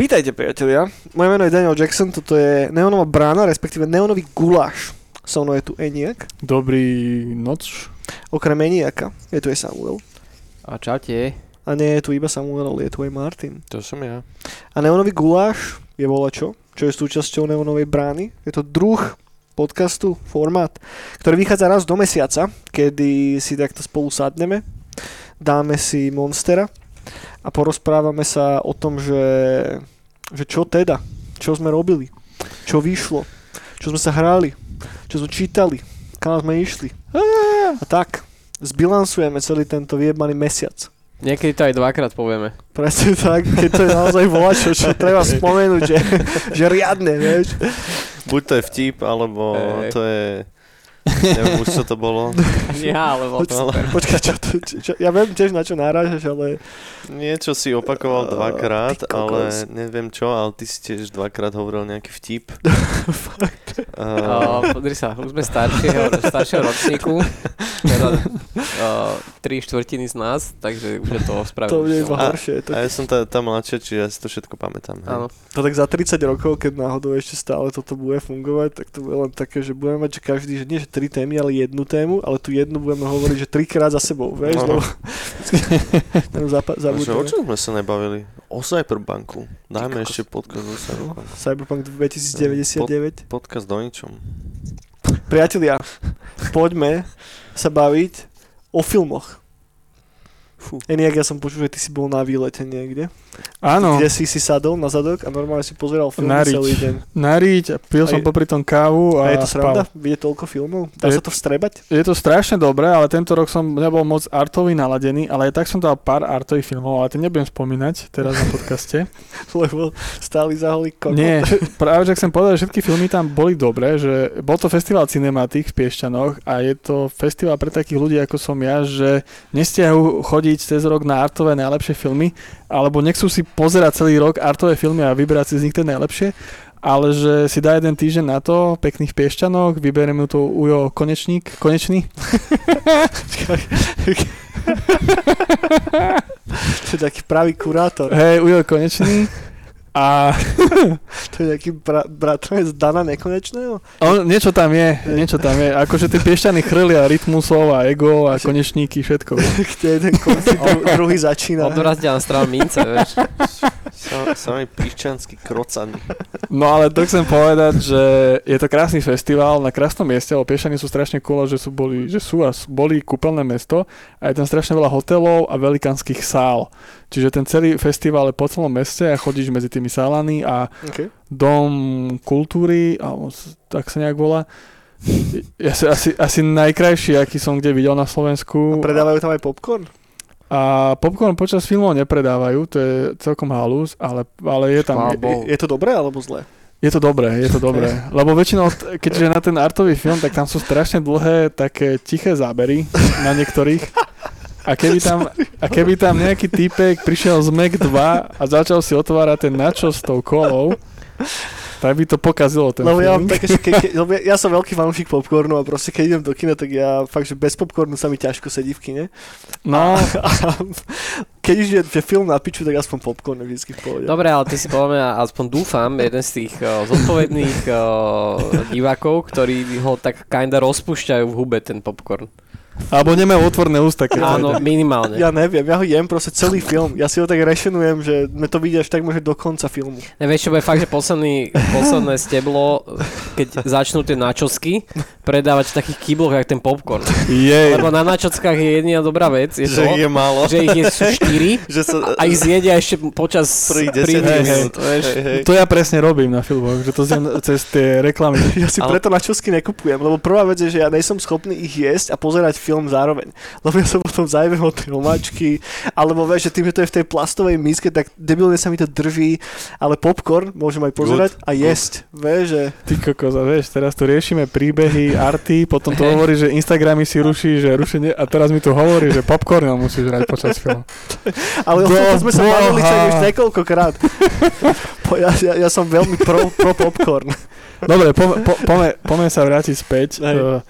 Vítajte priatelia, moje meno je Daniel Jackson, toto je Neonová brána, respektíve Neonový guláš. So mnou je tu Eniak, Dobrý noc. okrem Eniaka je tu aj Samuel. A čaute. A nie je tu iba Samuel, je tu aj Martin. To som ja. A Neonový guláš je volačo, čo je súčasťou Neonovej brány. Je to druh podcastu, formát, ktorý vychádza raz do mesiaca, kedy si takto spolu sadneme, dáme si Monstera a porozprávame sa o tom, že, že čo teda, čo sme robili, čo vyšlo, čo sme sa hrali, čo sme čítali, kam sme išli. A tak, zbilansujeme celý tento vyjebaný mesiac. Niekedy to aj dvakrát povieme. Presne tak, keď to je naozaj volačo, čo treba spomenúť, že, že riadne, vieš. Buď to je vtip, alebo Hej. to je... Neviem už, čo to bolo. Ja, alebo... Poč- Počkaj, čo, to, čo, čo, ja viem tiež na čo náražaš, ale Niečo si opakoval Uh, dvakrát, ale neviem čo, ale ty si tiež dvakrát hovoril nejaký vtip. fakt. Uh, Uh, podri sa, už sme staršieho, staršieho ročníku, teda uh, tri štvrtiny z nás, takže už je to to spravedlné. bude iba A- horšie. To, a ja som tá, tá mladšia, čiže ja si to všetko pamätám. Áno. to tak za 30 rokov, keď náhodou ešte stále toto bude fungovať, tak to bude len také, že budeme mať že každý, že nie že tri témy, ale jednu tému, ale tu jednu budeme hovoriť, že trikrát za sebou, vieš, No. lebo Tam zapa- že o zabudneme. čom sme sa nebavili? O Cyberbanku. Dajme Ty kokos. ešte podcast o Cyberbanku. Cyberpunk 2099. Podcast o ničom. Priatelia, poďme sa baviť o filmoch. Fú. Eniak, ja som počul, že ty si bol na výlete niekde. Áno, Kde si si sadol na zadok a normálne si pozeral filmy Na riť. celý deň. nariť, pil A som je- popri tom kávu A a, je to sranda? spal. Toľko filmov? Dá Je- sa to vstrebať? Je to strašne dobré, ale tento rok som nebol moc artový naladený, ale aj tak som dal pár artových filmov, ale to nebudem spomínať teraz na podcaste. Lebo stáli za holý kokot. Nie, práve že chcem povedať, že všetky filmy tam boli dobré, že bol to festival Cinematik v Piešťanoch a je to festival pre takých ľudí ako som ja, že nestiahu chodiť cez rok na artové najlepšie filmy, alebo nechcú si pozerať celý rok artové filmy a vyberať si z nich tie najlepšie, ale že si dá jeden týždeň na to, pekných Piešťanoch, vyberiem mu to Ujo Konečník, Konečný. To je taký pravý kurátor. Hej, Ujo Konečný. A To je taký bra- bratranec Dana Nekonečného. on, niečo tam je, niečo tam je. Akože tie piešťany chrlia rytmusov a ego a konečníky, všetko. Kde jeden konci, dru- druhý začína. Odrazdia na stranu mince, vieš. Sa- Samý pišťanský krocan. No ale to chcem povedať, že je to krásny festival na krásnom mieste, lebo Piešany sú strašne cool, že sú, boli, že sú a sú- boli kúpeľné mesto a je tam strašne veľa hotelov a velikánskych sál. Čiže ten celý festival je po celom meste a chodíš medzi tými sálami a Okay. dom kultúry, alebo tak sa nejak volá, je asi, asi, asi najkrajší, aký som kde videl na Slovensku. Predávajú tam aj popcorn? A popcorn počas filmov nepredávajú, to je celkom halus, ale, ale je tam... Chvála Je. Je to dobré alebo zlé? je to dobré, je to dobré. Lebo väčšinou, keďže na ten artový film, tak tam sú strašne dlhé také tiché zábery na niektorých. A keby tam, a keby tam nejaký týpek prišiel z Mac 2 a začal si otvárať ten načo s tou kolou, tak by to pokazilo ten Lebo ja, mám také, že ke, ke, lebo ja, ja som veľký fanúšik popcornu a proste keď idem do kina, tak ja fakt, že bez popcornu sa mi ťažko sedí v kine. No, A keď už je že film na piču, tak aspoň popcorn je vždycky v pohode. Dobre, ale ty si podľa mňa, aspoň dúfam, jeden z tých uh, zodpovedných uh, divákov, ktorí ho tak kinda rozpúšťajú v hube ten popcorn. Alebo nemajú otvorné ústa. Keď Áno, to minimálne. Ja neviem, ja ho jem proste celý film. Ja si ho tak rešenujem, že me to až tak môže do konca filmu. Nevieš, čo bude fakt, že posledný, posledné steblo, keď začnú tie načosky, predávať v takých kýbloch, jak ten popcorn. Jej. Lebo na načockách je jediná dobrá vec, je Že to, ich je málo. že ich je, sú štyri Že sa, a ich zjedia ešte počas Prvých prvých 10 hej, minút, vieš. Hej, hej. To ja presne robím na filmoch, že to zjem cez tie reklamy. Ja si Ale- preto na čosky nekupujem, lebo prvá vec je, že ja nejsem schopný ich jesť a pozerať film zároveň. Lebo ja sa potom zajmem od tej omáčky, alebo vieš, že tým, že to je v tej plastovej miske, tak debilne sa mi to drží, ale popcorn môžem aj pozerať a jesť. Vieš, že... Ty kokos, a vieš, teraz tu riešime príbehy, arty, potom Hej. hovorí, že Instagramy si ruší, že rušenie, a teraz mi tu hovorí, že popcorn musíš hrať počas filmu. Ale o Do tom sme sa bavili už niekoľkokrát. Po- ja, ja, ja som veľmi pro, pro popcorn. Dobre, po, po, poďme, poďme sa vrátiť späť Hej. uh,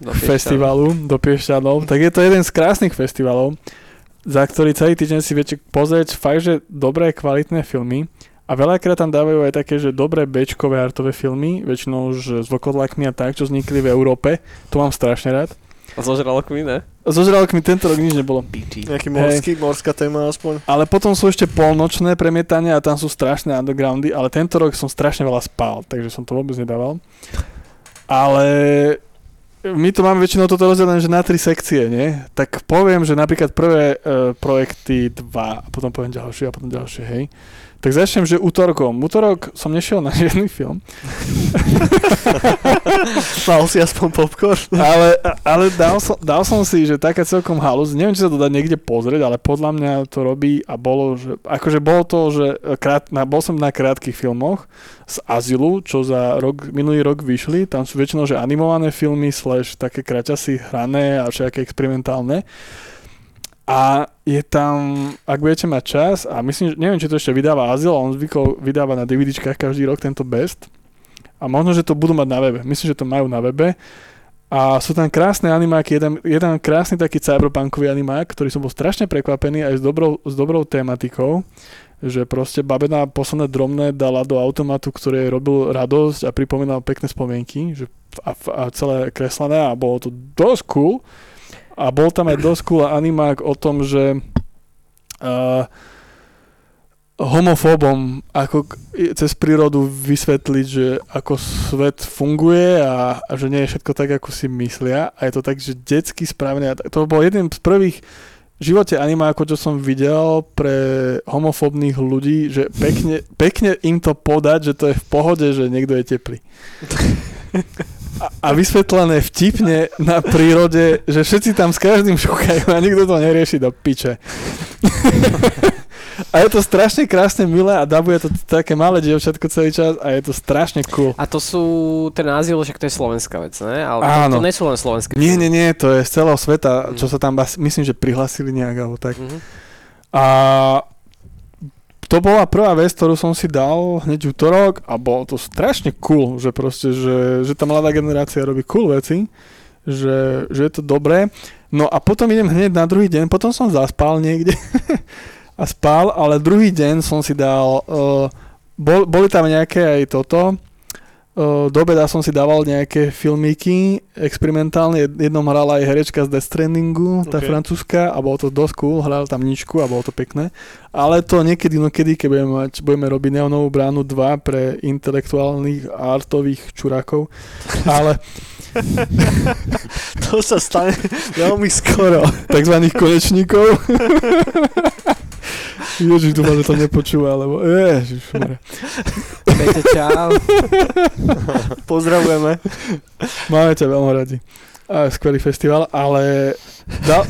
Do k festivalu do Piešťanov. Tak je to jeden z krásnych festivalov, za ktorý celý týždeň si viete pozrieť fakt, že dobré, kvalitné filmy. A veľakrát tam dávajú aj také, že dobré bečkové artové filmy, väčšinou už s vokodlakmi a tak, čo vznikli v Európe. To mám strašne rád. A so žralokmi, ne? So žralokmi tento rok nič nebolo. BT. Nejaký morský, morská téma aspoň. Ale potom sú ešte polnočné premietania a tam sú strašné undergroundy, ale tento rok som strašne veľa spal, takže som to vôbec nedával. Ale my to máme väčšinou toto rozdelené, že na tri sekcie, nie? Tak poviem, že napríklad prvé uh, projekty dva, a potom poviem ďalšie a potom ďalšie, hej. Tak začnem, že útorkom. Útorok som nešiel na žiadny film, Mal si aspoň popcorn. ale, ale dal, som, dal som si, že taká celkom halus, neviem, či sa to dá niekde pozrieť, ale podľa mňa to robí a bolo, že, akože bolo to, že krát, na, bol som na krátkých filmoch z Azylu, čo za rok, minulý rok vyšli, tam sú väčšinou, že animované filmy, slash také kraťasy hrané a všetké experimentálne. A je tam, ak budete mať čas, a myslím, že neviem, či to ešte vydáva Azyl, on zvykol vydáva na DVDčkách každý rok tento Best. A možno, že to budú mať na webe. Myslím, že to majú na webe. A sú tam krásne animáky, jeden, jeden krásny taký cyberpunkový animák, ktorý som bol strašne prekvapený aj s dobrou, s dobrou tematikou, že proste babena posledné drobné dala do automatu, ktorý robil radosť a pripomínal pekné spomienky, že a, a celé kreslené a bolo to dosť cool. A bol tam aj dosť cool animák o tom, že uh, homofóbom ako cez prírodu vysvetliť, že ako svet funguje a, a že nie je všetko tak, ako si myslia. A je to tak, že detsky správne. To bol jeden z prvých v živote animákov, čo som videl pre homofóbnych ľudí, že pekne, pekne im to podať, že to je v pohode, že niekto je teplý. A, vysvetlené vtipne na prírode, že všetci tam s každým šúkajú a nikto to nerieši do piče. A je to strašne krásne milé a dabuje to také malé dievčatko celý čas a je to strašne cool. A to sú, ten azyl, však to je slovenská vec, ne? Ale Áno. to, nie sú len slovenské. Nie, nie, nie, to je z celého sveta, Mm. čo sa tam, myslím, že prihlasili nejak alebo tak. Mhm. A to bola prvá vec, ktorú som si dal hneď útorok a bolo to strašne cool, že proste, že, že tá mladá generácia robí cool veci, že, že je to dobré. No a potom idem hneď na druhý deň, potom som zaspal niekde a spal, ale druhý deň som si dal, uh, bol, boli tam nejaké aj toto, do obeda som si dával nejaké filmíky experimentálne, Jed- jednom hrala aj herečka z Death Strandingu, tá Ok. francúzska a bolo to dosť cool, hral tam ničku a bolo to pekné. Ale to niekedy, no kedy, keď budeme, mať, budeme robiť Neonovú bránu 2 pre intelektuálnych artových čurákov. Ale To sa stane veľmi skoro. takzvaných konečníkov. Ježiš, dúfam, že to nepočúva, lebo ježiš, Pejte, čau. Pozdravujeme. Máme ťa veľmi radi. A skvelý festival, ale dal,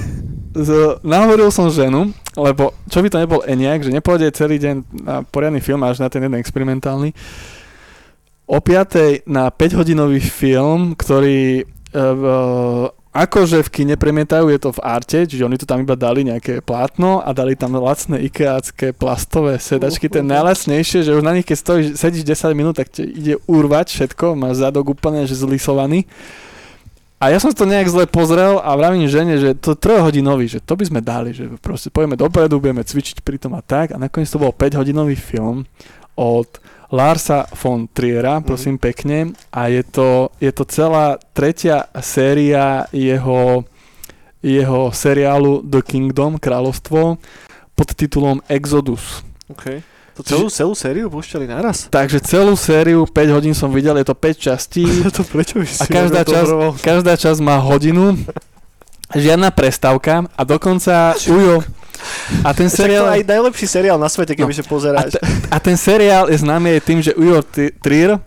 z, nahovoril som ženu, lebo čo by to nebol Eniak, že nepôjde celý deň na poriadny film až na ten jeden experimentálny. O 5. na 5-hodinový film, ktorý e, akože v kine premietajú, je to v arte, čiže oni to tam iba dali nejaké plátno a dali tam lacné ikeácké plastové sedačky, ten najlacnejšie, že už na nich keď stojíš, sedíš 10 minút, tak ti ide urvať všetko, máš zadok úplne že zlisovaný. A ja som to nejak zle pozrel a vravím žene, že to trojhodinový, že to by sme dali, že proste pojeme dopredu, budeme cvičiť pri tom a tak. A nakoniec to bol 5-hodinový film od Larsa von Triera, prosím pekne. A je to, je to celá tretia séria jeho, jeho seriálu The Kingdom, kráľovstvo, pod titulom Exodus. Okay. To celú, celú sériu púšťali naraz? Takže celú sériu 5 hodín som videl, je to 5 častí. to prečo by si A každá časť, každá časť má hodinu, žiadna prestávka a dokonca Ujo. A ten Však to seriál, aj najlepší seriál na svete, keby No. sa pozeráš. A, a ten seriál je známy aj tým, že Ujo T- Trier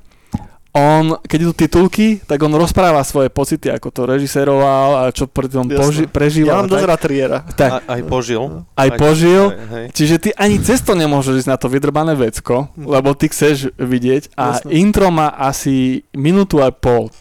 on, keď idú titulky, tak on rozpráva svoje pocity, ako to režiséroval a čo pri tom poži- prežíval. Ja mám a dosť rád Triera. tak, Aj, aj požil. aj požil. Hej, hej. Čiže ty ani cesto nemôžeš ísť na to vydrbané vecko, lebo ty chceš vidieť a Jasné. intro má asi minútu aj pol.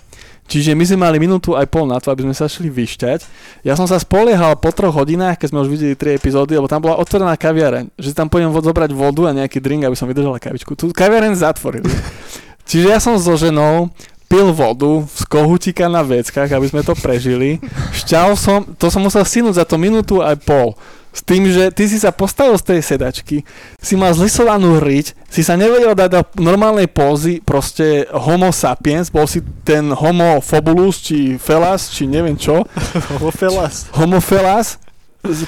Čiže my sme mali minútu aj pol na to, aby sme sa šli vyšťať. Ja som sa spoliehal po troch hodinách, keď sme už videli tri epizódy, lebo tam bola otvorená kaviareň, že tam pôjdem zobrať vodu a nejaký drink, aby som vydržala kavičku. Tu kaviareň zatvorili. Čiže ja som so ženou pil vodu z kohutíka na veckách, aby sme to prežili. Šťal som, to som musel sinúť za to minútu aj pol. S tým, že ty si sa postavil z tej sedačky, si mal zlisovanú hriť, si sa nevedel dať do normálnej pózy, proste homo sapiens, bol si ten homo fabulus, či felas, či neviem čo, Felas. homo felas,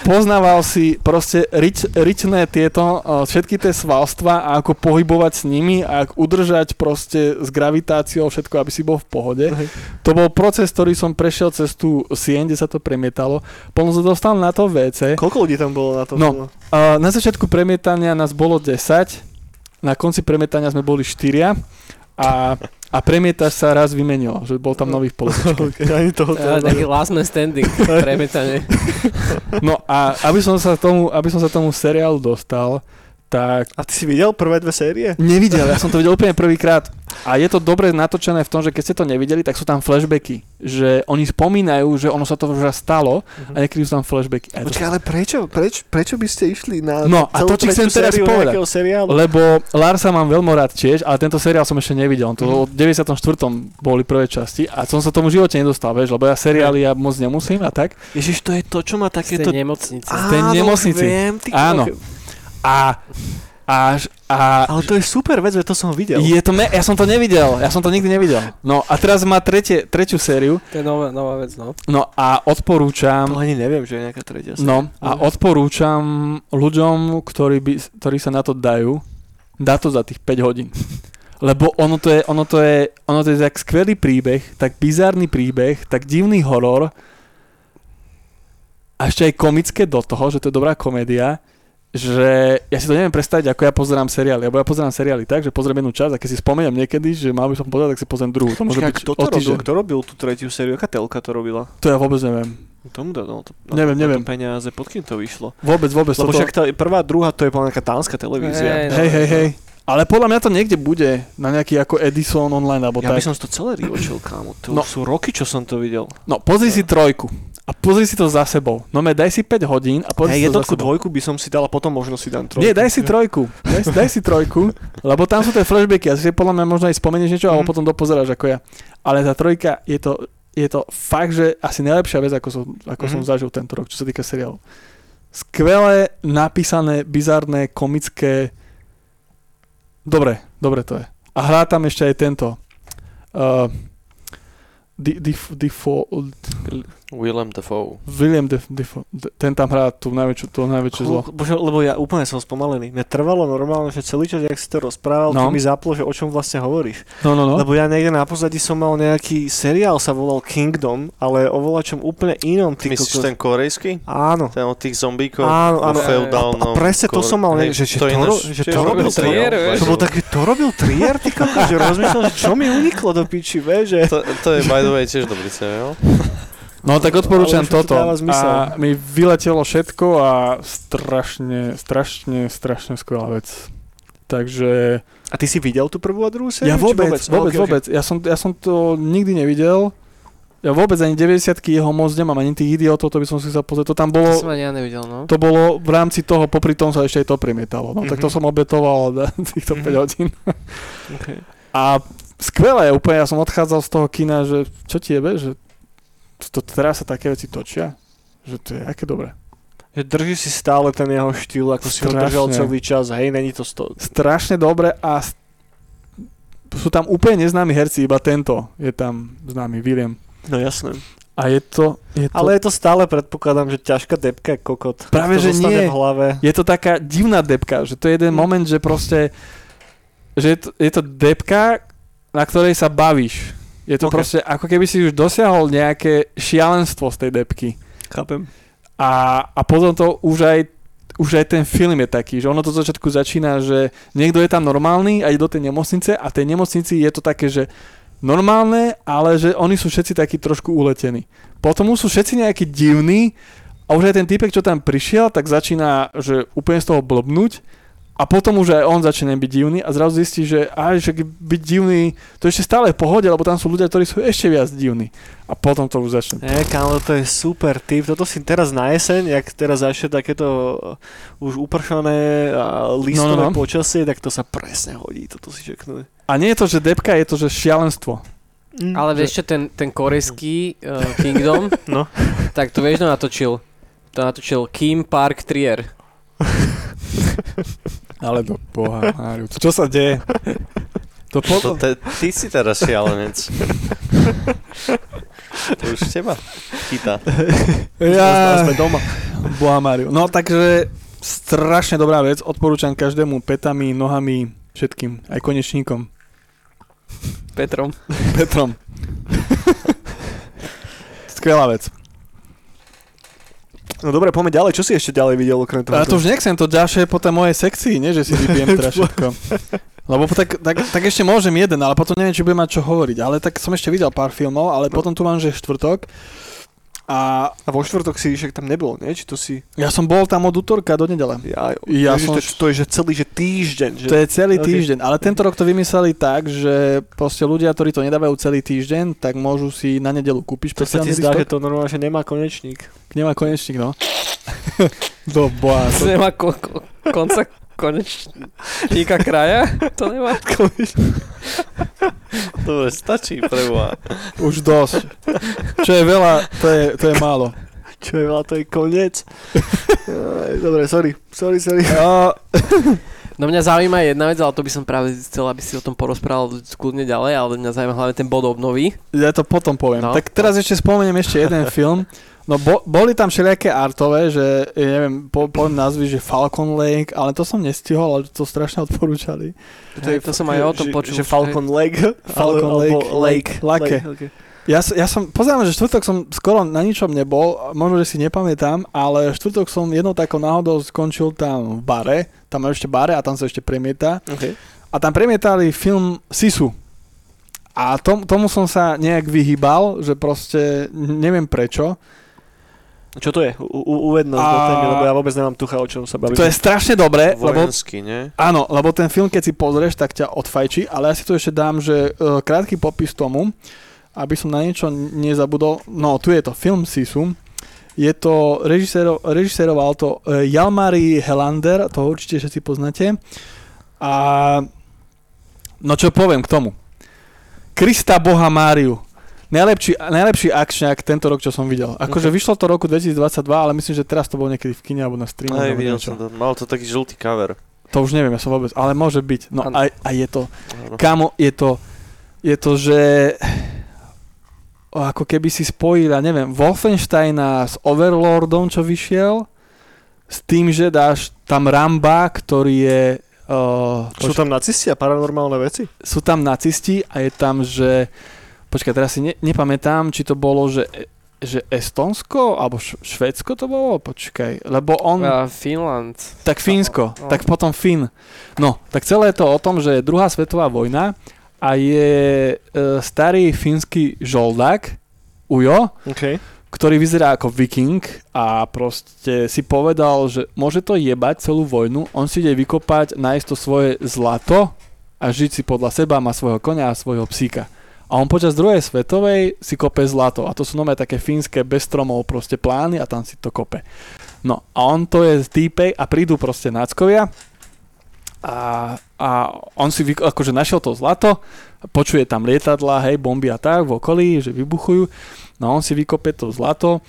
poznával si proste rič, ričné tieto, uh, všetky tie svalstva a ako pohybovať s nimi a ako udržať proste s gravitáciou všetko, aby si bol v pohode. Hej. To bol proces, ktorý som prešiel cez tú sieň, kde sa to premietalo. Potom sa dostal na to WC. Koľko ľudí tam bolo na to? No. Uh, na začiatku premietania nás bolo 10, na konci premietania sme boli 4 a, a premietač sa raz vymenil, že bol tam nový v političke. Okay, ani toho Ja, to taký last man standing, premietanie. No a aby som sa tomu, aby som sa tomu seriálu dostal, tak A ty si videl prvé dve série? nevidel, ja som to videl úplne prvýkrát. A je to dobre natočené v tom, že keď ste to nevideli, tak sú tam flashbacky. Že oni spomínajú, že ono sa to už stalo a niekedy sú tam flashbacky. Je to Počkaj, ale prečo? Preč, prečo by ste išli na No, a to ti chcem teraz povedať. Lebo Larsa mám veľmi rád tiež, ale tento seriál som ešte nevidel. To v 94. boli prvé časti a som sa tomu živote nedostal, vieš, lebo ja seriály ja moc nemusím a tak. Ježiš, to je to, čo má Z tej takéto... nemocnice. z tej nemocnici. Viem, ty Áno. A, a, a Ale to je super vec, to som videl. je to, me- ja som to nevidel, ja som to nikdy nevidel. No a teraz má tretie, tretiu sériu, To je nová, nová vec, no. no a odporúčam, To ani neviem, že je nejaká tretia. séria. no a odporúčam ľuďom, ktorí, by, ktorí sa na to dajú, dá to za tých 5 hodín. Lebo ono to je, ono to je, ono to je tak skvelý príbeh, tak bizárny príbeh, tak divný horor a ešte aj komické do toho, že to je dobrá komédia, že ja si to neviem predstaviť, ako ja pozerám seriály. Lebo ja pozerám seriály tak, že pozriem jednu časť a keď si spomeniem niekedy, že mal by som pozerať, tak si pozriem druhú. To môže byť kto to robil? Kto robil tú tretiu sériu? Aká telka to robila? To ja vôbec neviem. Tomu dá, no, to, Neviem, na, neviem. Na to peniaze, pod kým to vyšlo? Vôbec, vôbec. Lebo toto- však tá prvá, druhá, to je plná nejaká tánska televízia. Hej, no. Hej, hej, hej. Ale podľa mňa to niekde bude, na nejaký ako Edison online, alebo Ja tak. by som to celé riočil, kámo. To No. sú roky, čo som to videl. No, pozri si trojku. A pozri si to za sebou. No me, daj si 5 hodín a pozri Hej, si to za sebou. dvojku by som si dal a potom možno si dám trojku. Nie, daj si trojku. Daj, si- daj si trojku, lebo tam sú tie flashbacky a si podľa mňa možno aj spomenieš niečo, alebo Mhm. potom dopozeráš ako ja. Ale tá trojka je to, je to fakt, že asi najlepšia vec, ako som, ako som Mhm. zažil tento rok, čo sa týka seriálu. Skvelé, napísané, bizarné, komické. Dobre, dobre to je. A hrá tam ešte aj tento. Uh, Di, di, di, Willem Dafoe. William Def, Def, ten tam hrá tú najväčšiu, to najväčšie zlo. Bože, lebo ja úplne som spomalený. Mne trvalo normálne, že celý čas, jak si to rozprával, No. no. mi zaplo, že o čom vlastne hovoríš. No, no, no. Lebo ja niekde na pozadí som mal nejaký seriál, sa volal Kingdom, ale o volačom úplne inom. Ty Myslíš kokos. ten korejský? Áno. Ten od tých zombíkov? Áno, áno. feudálnom A presne to som mal, Hej, že- že to ro- že to robil Trier. To bol taký, to robil Trier, ty kokos, že rozmýšľam, že čo mi uniklo do piči, vieš, že... To, to je by the way tiež dobrý seriál. No tak odporúčam to toto. A mi vyletelo všetko a strašne, strašne, strašne skvelá vec. Takže A ty si videl tú prvú a druhú sériu? ja vôbec, vôbec, Ok, ok. vôbec. Ja, som, ja som to nikdy nevidel. Ja vôbec ani 90 jeho moc nemám, ani tých idiotov, to by som si chcel pozrieť. To tam To bolo, som ani ja nevidel, no. to bolo v rámci toho, popri tom sa ešte aj to premietalo. No tak to Mhm. som obetoval týchto 5 Mhm. hodín. Ok. A skvelé, úplne ja som odchádzal z toho kina, že čo ti jebe, že to, teraz sa také veci točia, že to je aké dobré. Že drží si stále ten jeho štýl, ako si ho Strašne. držal celý čas, hej, není to sto... Strašne dobre a sú tam úplne neznámi herci, iba tento je tam známy, William. No jasné. A je to, je to, Ale je to stále, predpokladám, že ťažká depka je kokot. Práve, že nie. v hlave. je to taká divná depka, že to je jeden Mm. moment, že proste, že je to, je to depka, na ktorej sa bavíš. Je to Ok. proste, ako keby si už dosiahol nejaké šialenstvo z tej depky. Chápem. A, a potom to už aj už aj ten film je taký, že ono to začiatku začína, že niekto je tam normálny a ide do tej nemocnice a tej nemocnici je to také, že normálne, ale že oni sú všetci takí trošku uletení. Potom už sú všetci nejakí divní a už aj ten typek, čo tam prišiel, tak začína, že úplne z toho blbnúť a potom už aj on začne byť divný a zrazu zistí, že aj, že byť divný, to ešte stále v pohode, lebo tam sú ľudia, ktorí sú ešte viac divní. A potom to už začne. Ne, kámo, to je super tip. Toto si teraz na jeseň, jak teraz začne takéto už upršané a listové No, no, no. počasie, tak to sa presne hodí, toto si čeknúť. A nie je to, že depka, je to, že šialenstvo. Mm, Ale vieš čo, ten, ten korejský uh, Kingdom, No. tak to vieš, kto natočil. To natočil Kim Park Trier. Ale do boha, Máriu, čo sa deje? To po... To te, ty si teraz šialenec. to už teba chytá. Ja, sme doma. boha Máriu. No takže strašne dobrá vec, odporúčam každému petami, nohami, všetkým, aj konečníkom. Petrom. Petrom. Skvelá vec. No dobre, poďme ďalej. Čo si ešte ďalej videl okrem toho? A to už nechcem, to ďalšie po tej mojej sekcii, nie, že si vypijem teraz všetko. Lebo tak, tak, tak, ešte môžem jeden, ale potom neviem, či budem mať čo hovoriť. Ale tak som ešte videl pár filmov, ale potom tu mám, že štvrtok. A A vo štvrtok si však tam nebol, nie? Či to si... ja som bol tam od útorka do nedele. Ja, Ja Ježiš, som- to, to je že celý že týždeň. Že... To je celý Ok. týždeň, ale tento rok to vymysleli tak, že proste ľudia, ktorí to nedávajú celý týždeň, tak môžu si na nedelu kúpiť to sa ti špeciálny zdá, že to normálne, že nemá konečník. Nemá konečník, no. Do boha. To To... nemá ko- ko- konca konečníka kraja? To nemá? Dobre, stačí pre Boha. Už dosť. Čo je veľa, to je, to je málo. Čo je veľa, to je koniec. Dobre, sorry. Sorry, sorry. A, No mňa zaujíma jedna vec, ale to by som práve chcel, aby si o tom porozprával kľudne ďalej, ale mňa zaujíma hlavne ten bod obnovy. ja to potom poviem. No. Tak teraz ešte spomeniem ešte jeden film. No bo, boli tam všelijaké artové, že neviem, po, poviem názvy, že Falcon Lake, ale to som nestihol, ale to strašne odporúčali. Hej, to som aj o tom že, počul. Že Falcon Lake. Falcon ale- Lake. alebo Lake. Lake. okay. Ja, ja som, pozerám, že štvrtok som skoro na ničom nebol, možno, že si nepamätám, ale štvrtok som jednou takou náhodou skončil tam v bare, tam ešte bare a tam sa ešte premieta. Okay. A tam premietali film Sisu. A tom, tomu som sa nejak vyhýbal, že proste neviem prečo. Čo to je? U, uved nás A- do témy, lebo ja vôbec nemám tucha, o čom sa bavíme. To je strašne dobré, lebo Vojenský, nie? Áno, lebo ten film, keď si pozrieš, tak ťa odfajčí, ale ja si tu ešte dám, že uh, krátky popis tomu, aby som na niečo nezabudol. No, tu je to film Sisu. Je to, režisero, režiséroval to uh, Jalmari Helander, to určite všetci poznáte. A no čo poviem k tomu. Krista Boha Máriu. Najlepší, najlepší akčňák tento rok, čo som videl. Akože Ok. vyšlo to roku 2022, ale myslím, že teraz to bolo niekedy v kine alebo na streamu. Aj, videl niečo. som to. Mal to taký žltý cover. To už neviem, ja som vôbec, ale môže byť. No a, a je to, Áno. kamo, je to, je to, že ako keby si spojil, ja neviem, Wolfensteina s Overlordom, čo vyšiel, s tým, že dáš tam Ramba, ktorý je... Uh, Sú tam nacisti a paranormálne veci? sú tam nacisti a je tam, že... Počkaj, teraz si ne, nepamätám, či to bolo, že, že Estonsko alebo Š- Švédsko to bolo? Počkaj, lebo on... A Finland. Tak Fínsko, No. tak potom Fín. No, tak celé je to o tom, že je druhá svetová vojna a je e, starý fínsky žoldák, Ujo, OK. ktorý vyzerá ako viking a proste si povedal, že môže to jebať celú vojnu, on si ide vykopať, nájsť to svoje zlato a žiť si podľa seba, má svojho konia a svojho psíka. A on počas druhej svetovej si kope zlato. A to sú nové také fínske bez stromov proste plány a tam si to kope. No a on to je týpek a prídu proste náckovia a, a on si vyko- akože našiel to zlato, počuje tam lietadla, hej, bomby a tak v okolí, že vybuchujú. No a on si vykope to zlato,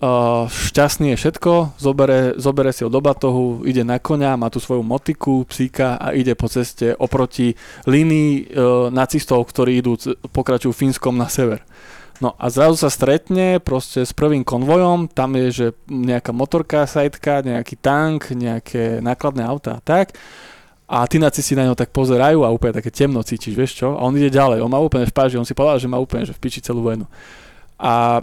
uh, šťastný je všetko, zobere, zobere si ho do batohu, ide na konia, má tu svoju motiku, psíka a ide po ceste oproti línii uh, nacistov, ktorí idú, pokračujú Fínskom na sever. No a zrazu sa stretne proste s prvým konvojom, tam je, že nejaká motorka, sajtka, nejaký tank, nejaké nákladné auta a tak. A tí nacisti na ňo tak pozerajú a úplne také temno cítiš, vieš čo? A on ide ďalej, on má úplne v páži, on si povedal, že má úplne že v piči celú vojnu. A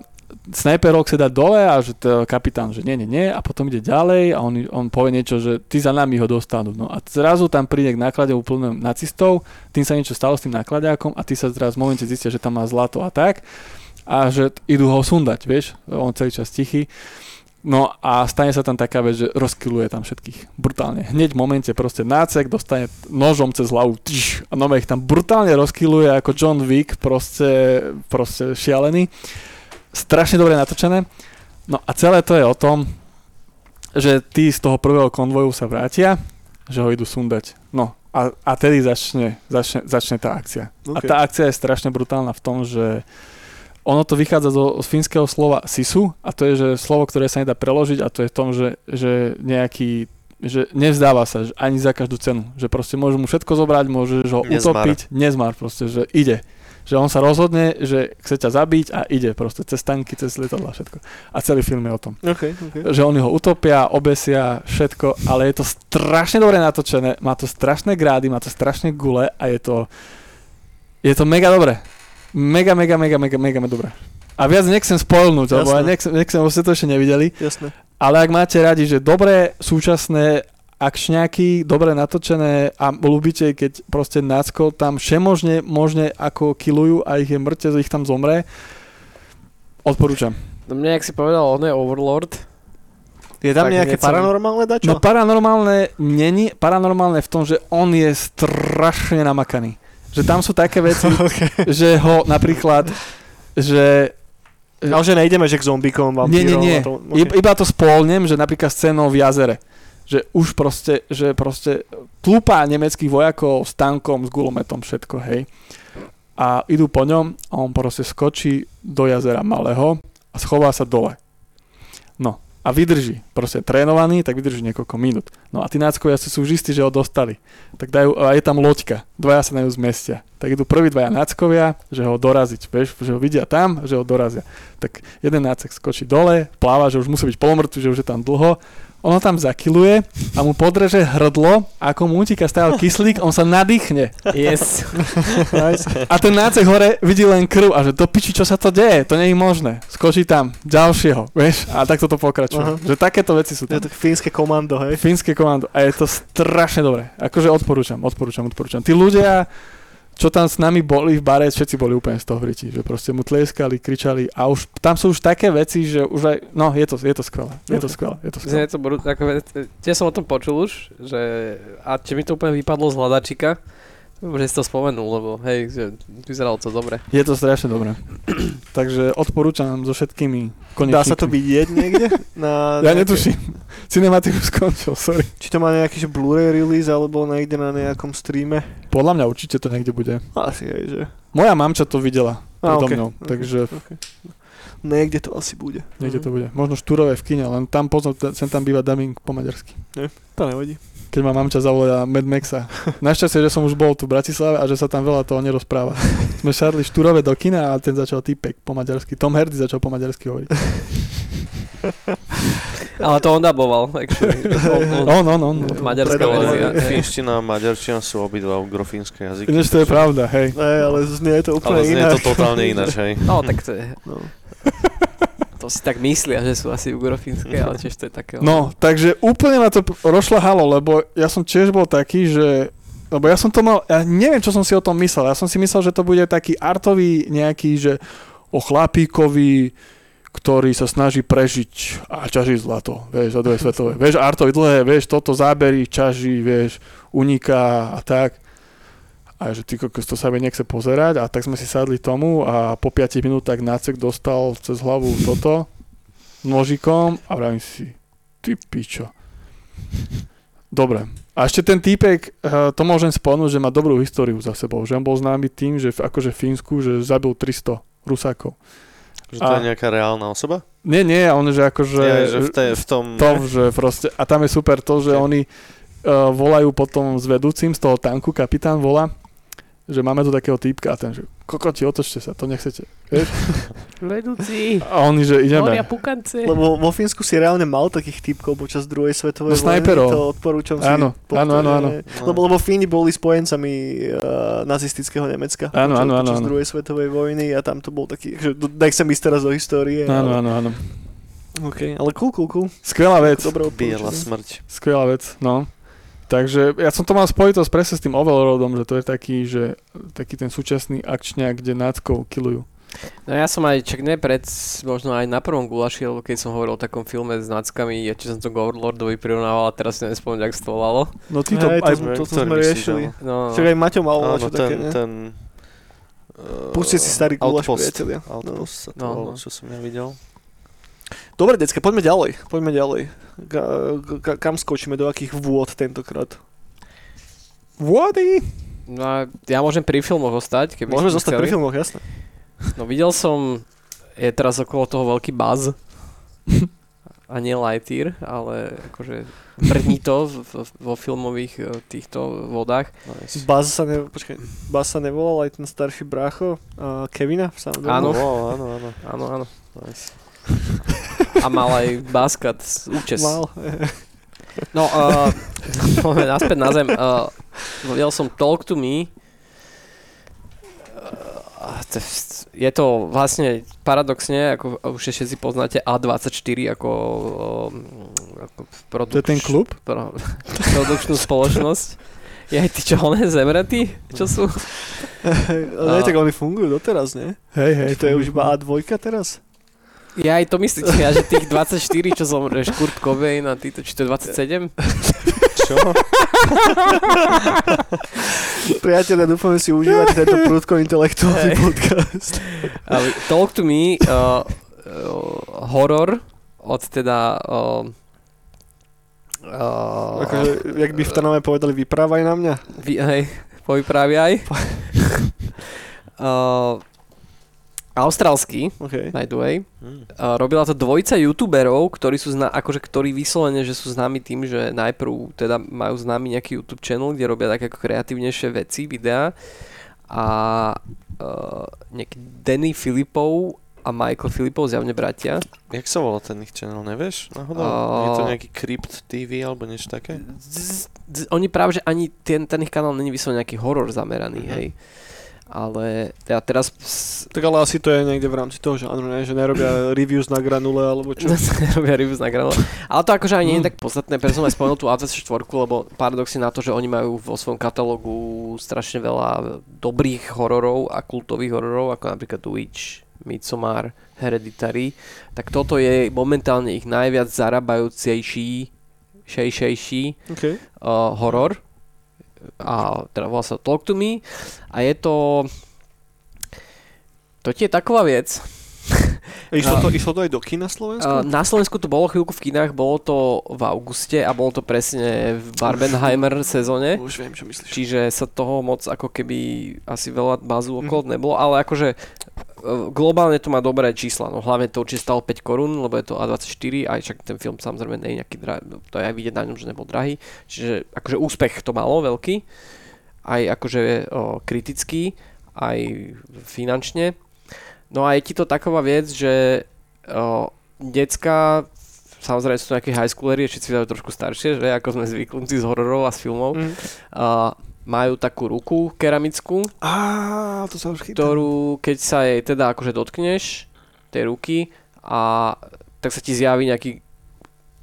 snajperok sa dá dole a že to kapitán, že nie, nie, nie a potom ide ďalej a on, on povie niečo, že ty za nami ho dostanú. No a zrazu tam príde k náklade úplne nacistov, tým sa niečo stalo s tým nákladiakom a ty sa zrazu v momente zistia, že tam má zlato a tak a že idú ho sundať, vieš, on celý čas tichý. No a stane sa tam taká vec, že rozkiluje tam všetkých. Brutálne. Hneď v momente proste nácek dostane nožom cez hlavu tš, a nové ich tam brutálne rozkiluje ako John Wick, proste, proste šialený. Strašne dobre natočené. No a celé to je o tom, že tí z toho prvého konvoju sa vrátia, že ho idú sundať. No a, a tedy začne, začne, začne tá akcia. A Okay. tá akcia je strašne brutálna v tom, že ono to vychádza zo, z fínskeho slova sisu a to je že slovo, ktoré sa nedá preložiť a to je v tom, že, že nejaký že nevzdáva sa že ani za každú cenu. Že proste môžu mu všetko zobrať, môžeš ho Nezmar. utopiť, nezmar proste, že ide. Že on sa rozhodne, že chce ťa zabiť a ide proste cez tanky, cez lietadla, všetko. A celý film je o tom. Okay, okay. Že oni ho utopia, obesia, všetko, ale je to strašne dobre natočené, má to strašné grády, má to strašne gule a je to, je to mega dobre. Mega, mega, mega, mega, mega, mega dobre. A viac nechcem spoilnúť, lebo ja nechcem, nechcem, ste to ešte nevideli. Jasné. Ale ak máte radi, že dobré, súčasné akšňaky, dobre natočené a ľúbite, keď proste nácko tam všemožne, možne ako kilujú a ich je mŕte, že ich tam zomre, odporúčam. No mne, jak si povedal, on je Overlord. Je tam Tak nejaké niečo- paranormálne dačo? No paranormálne není, paranormálne v tom, že on je strašne namakaný. Že tam sú také veci, okay. že ho napríklad, že Ale že nejdeme, že k zombíkom, nie, nie, nie, a To, okay. iba to spolnem, že napríklad scénou v jazere, že už proste, že proste tlúpa nemeckých vojakov s tankom, s gulometom, všetko, hej. A idú po ňom a on proste skočí do jazera malého a schová sa dole. No a vydrží, proste trénovaný, tak vydrží niekoľko minút. No a tí náckoviaci sú už istí, že ho dostali. Tak dajú, a je tam loďka, dvaja sa na ňu zmestia. Tak idú prví dvaja náckovia, že ho doraziť, vieš, že ho vidia tam, že ho dorazia. Tak jeden nácek skočí dole, pláva, že už musí byť polomrtvý, že už je tam dlho. On ho tam zakiluje a mu podreže hrdlo, ako mu utíka stále kyslík, on sa nadýchne. Yes. nice. A ten nácek hore vidí len krv a že do piči, čo sa to deje, to nie je možné. Skočí tam ďalšieho, vieš, a takto to pokračuje. Aha. Že takéto veci sú Je tam. to fínske komando, hej? Fínske komando a je to strašne dobré. Akože odporúčam, odporúčam, odporúčam. Tí ľudia, čo tam s nami boli v bare, všetci boli úplne z toho v riti, že proste mu tlieskali, kričali a už tam sú už také veci, že už aj, no je to, je to skvelé, je to skvelé, je to skvelé. Je to ako, tiež som o tom počul už, že, a či mi to úplne vypadlo z hľadačika, že si to spomenul, lebo hej, že vyzeralo to dobre. Je to strašne dobré. Takže odporúčam so všetkými konečníkmi. Dá sa to vidieť niekde? Na Ja nejaké- netuším. Cinematicus skončil, sorry. Či to má nejaký že Blu-ray release alebo niekde na nejakom streame? Podľa mňa určite to niekde bude. Asi aj, že... Moja mamča to videla A, predo ok, mňou, ok, takže ok. Niekde to asi bude. niekde Mhm. to bude. Možno Štúrové v kine, len tam poznám, sem tam býva dubbing po maďarsky. To nevadí. Keď ma mamča zavolala Mad Maxa. Našťastie, že som už bol tu v Bratislave a že sa tam veľa toho nerozpráva. Sme šarli Štúrové do kina a ten začal týpek po maďarsky. Tom Hardy začal po maďarsky hovoriť. Ale to on daboval, actually. On, on, On. Maďarská verzia. Ale finština a maďarčina sú obidva grofínske jazyky. Ináč to je pravda, hej. Ej, ale znie to úplne Ale znie inak. to totálne ináč, hej. No, tak to je, No. To si tak myslia, že sú asi ugrofínske, ale tiež to je také... No, takže úplne ma to rošľahalo, lebo ja som tiež bol taký, že lebo ja som to mal, ja neviem, čo som si o tom myslel. Ja som si myslel, že to bude taký artový nejaký, že o chlapíkovi, ktorý sa snaží prežiť a ťaží zlato, vieš, za druhé svetové. Vieš, artovi dlhé, vieš, toto zábery, ťaží, vieš, uniká a tak. A že ty kokos, to sa mi nechce pozerať a tak sme si sadli tomu a po 5 minútach nácek dostal cez hlavu toto nožikom a vravím si, ty pičo. Dobre. A ešte ten týpek, eh, to môžem spomenúť, že má dobrú históriu za sebou. Že on bol známy tým, že v- akože v Fínsku, že zabil 300 Rusákov. Že to A- je nejaká reálna osoba? Nie, nie, on že akože... Ja, že v, te, v tom... to, že proste, a tam je super to, že Ok. oni uh, volajú potom s vedúcim z toho tanku, kapitán volá, že máme tu takého týpka a ten, že kokoti, otočte sa, to nechcete. Vieš? Vedúci, A oni, že ideme. moria pukance. Lebo vo Fínsku si reálne mal takých typkov počas druhej svetovej No, vojny. To odporúčam si. Áno, po- áno, áno, áno. Lebo, lebo Fíni boli spojencami uh, nazistického Nemecka Áno, počas, áno, áno, počas áno. druhej svetovej vojny a tam to bol taký, že nechcem ísť teraz do histórie. Áno, ale, áno, áno. Okay, ale cool, cool, cool. Skvelá vec. Dobré Biela smrť. Skvelá vec, no. Takže ja som to mal spojitosť presne s tým Overlordom, že to je taký, že taký ten súčasný akčňák, kde náckov killujú. No ja som aj, čak ne pred, možno aj na prvom gulaši, lebo keď som hovoril o takom filme s náckami, ja či som to k Overlordovi prirovnával a teraz si sa to volalo. No ty to aj... to, to, to sme riešili. No, Však aj Maťo mal Áno, čo ten, také, ne? ten... Uh, Pustite si starý guláš, Outpost. priatelia. No. Outpost sa to No, volalo, no. čo som ja videl. Dobre, decka, poďme ďalej. Poďme ďalej. Ka, ka, kam skočíme, do akých vôd tentokrát? Vody! no a ja môžem pri filmoch ostať, keby Môžeme zostať chceli. pri filmoch, jasné. No videl som, je teraz okolo toho veľký buzz. a nie Lightyear, ale akože brní to v, v, vo filmových e, týchto vodách. Nice. Buzz sa, ne, počkaj, Buzz sa nevolal aj ten starší brácho uh, Kevina? Samozrejme. Áno. Áno, áno. Áno, áno. Nice. A mal aj baskat, účes. Mal. No, uh, poďme naspäť na zem. Uh, videl som Talk to Me. Uh, je- to vlastne paradoxne, ako už všetci poznáte, A24 ako, um, ako produk- To je ten klub? Pro, produkčnú spoločnosť. Je aj tí čo, oné zemretí? Čo sú? Ale tak oni fungujú doteraz, nie? Hej, hej. to je už iba A2 teraz? Ja aj to myslíte, ja, že tých 24, čo som, že Kurt Cobain a títo, či to je 27? Čo? Priatelia, dúfame si užívate tento prudko intelektuálny Hej. podcast. Ale Talk to me, uh, uh, horor od teda uh, uh, Akože, jak by v Tanome povedali, vyprávaj na mňa. vy, hej, povypráviaj. uh, austrálsky, Okay. by the way. Hm. Uh, robila to dvojica youtuberov, ktorí sú zna- akože ktorí vyslovene, že sú známi tým, že najprv teda majú známy nejaký YouTube channel, kde robia také ako kreatívnejšie veci, videá a uh, nejaký Danny Filipov a Michael Filipov, zjavne bratia. Jak sa volá ten ich channel, nevieš? Náhodou? A- Je to nejaký Crypt TV alebo niečo také? Z, z, oni práve, že ani ten, ten ich kanál není vyslovene nejaký horor zameraný, Mhm. hej. Ale ja teraz s- Tak ale asi to je niekde v rámci toho žánru, ne? že nerobia reviews na granule alebo čo. robia reviews na granule. Ale to akože ani nie Mm. je tak podstatné, preto som aj spomenul tú A24, lebo paradoxne na to, že oni majú vo svojom katalógu strašne veľa dobrých hororov a kultových hororov, ako napríklad The Witch, Midsommar, Hereditary, tak toto je momentálne ich najviac zarábajúcejší šejšejší Okay. uh, horor a teda volá sa Talk to Me. A je to to je taková vec, Išlo, A- to, išlo to aj do kina Slovensku? Uh, na Slovensku to bolo chvíľku v kinách, bolo to v auguste a bolo to presne v Barbenheimer sezóne. Už viem, čo myslíš. Čiže sa toho moc ako keby asi veľa bazu Mhm. okolo nebolo, ale akože uh, globálne to má dobré čísla, no hlavne to určite stalo 5 korún, lebo je to A24, aj však ten film samozrejme nie je nejaký drahý, to je aj vidieť na ňom, že nebol drahý, čiže akože úspech to malo veľký, aj akože o, kritický, aj finančne. No a je ti to taková vec, že o, decka, samozrejme sú to nejaké high schoolery, všetci vyzerajú trošku staršie, že ako sme zvyknutí z hororov a z filmov, Mm. a majú takú ruku keramickú, Á, to sa už chytá. ktorú keď sa jej teda akože dotkneš, tej ruky a tak sa ti zjaví nejaký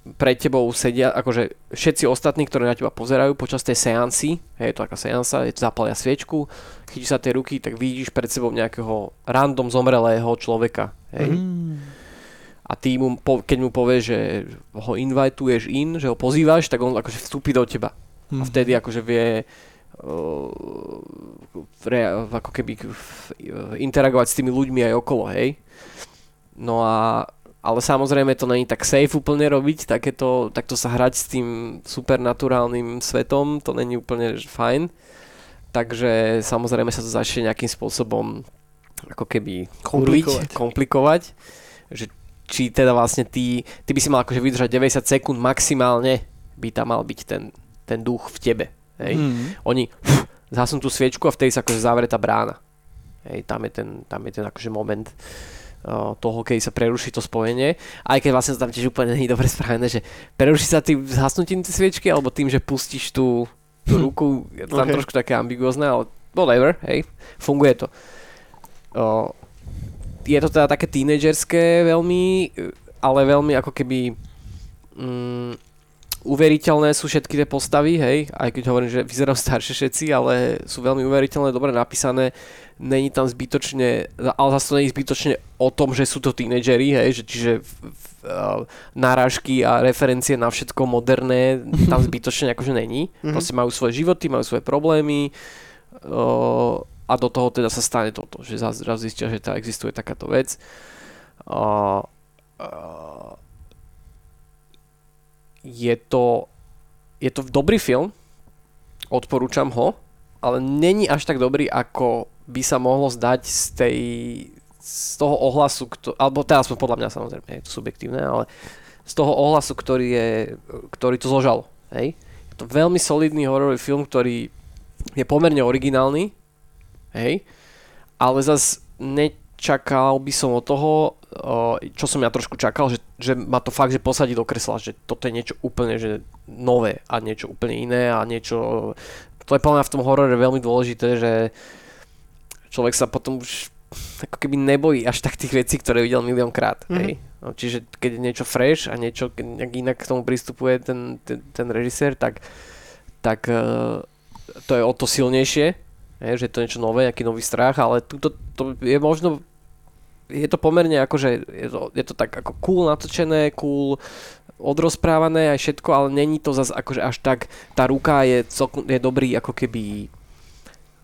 pred tebou sedia, akože všetci ostatní, ktorí na teba pozerajú počas tej seansy, je to taká seansa, zapalia sviečku, chytíš sa tej ruky, tak vidíš pred sebou nejakého random zomrelého človeka, hej. Mm. A ty mu, keď mu povieš, že ho invituješ in, že ho pozývaš, tak on akože vstúpi do teba. A Mm. vtedy akože vie uh, re, ako keby f- interagovať s tými ľuďmi aj okolo, hej. No a ale samozrejme to není tak safe úplne robiť, takéto, takto sa hrať s tým supernaturálnym svetom, to není úplne fajn. Takže samozrejme sa to začne nejakým spôsobom ako keby Komplikovať. komplikovať. Že či teda vlastne ty, ty by si mal akože vydržať 90 sekúnd maximálne by tam mal byť ten, ten duch v tebe. Hej. Mm. Oni pff, zhasnú tú sviečku a vtedy sa akože zavre tá brána. Hej, tam je ten, tam je ten akože moment toho, keď sa preruší to spojenie. Aj keď vlastne tam tiež úplne je dobre spravené, že preruší sa tým zhasnutím tej sviečky alebo tým, že pustíš tú, tú ruku, je to tam Ok. trošku také ambiguózne, ale whatever, hej, funguje to. O, je to teda také tínedžerské veľmi, ale veľmi ako keby mm, uveriteľné sú všetky tie postavy, hej, aj keď hovorím, že vyzerajú staršie všetci, ale sú veľmi uveriteľné, dobre napísané, není tam zbytočne, ale zase to není zbytočne o tom, že sú to tínedžeri, hej, že čiže v, v, uh, náražky a referencie na všetko moderné tam zbytočne akože není. Mhm. Proste majú svoje životy, majú svoje problémy uh, a do toho teda sa stane toto, že zase zrazu zistia, že tá existuje takáto vec. Uh, uh, je to, je to dobrý film, odporúčam ho, ale není až tak dobrý, ako by sa mohlo zdať z tej z toho ohlasu, kto, alebo teda aspoň podľa mňa samozrejme, je to subjektívne, ale z toho ohlasu, ktorý, je, ktorý to zložal. Hej? Je to veľmi solidný hororový film, ktorý je pomerne originálny, hej? ale zas nečakal by som od toho, o, čo som ja trošku čakal, že, že ma to fakt, že posadí do kresla, že toto je niečo úplne že nové a niečo úplne iné a niečo, to je mňa v tom horore veľmi dôležité, že človek sa potom už ako keby nebojí až tak tých vecí, ktoré videl miliónkrát. Mhm. Hej? No, čiže keď je niečo fresh a niečo nejak inak k tomu pristupuje ten, ten, ten režisér, tak, tak uh, to je o to silnejšie, hej? že je to niečo nové, nejaký nový strach, ale tuto to je možno je to pomerne akože, je to, je to tak ako cool natočené, cool odrozprávané aj všetko, ale není to zase akože až tak, tá ruka je, celkom, je dobrý ako keby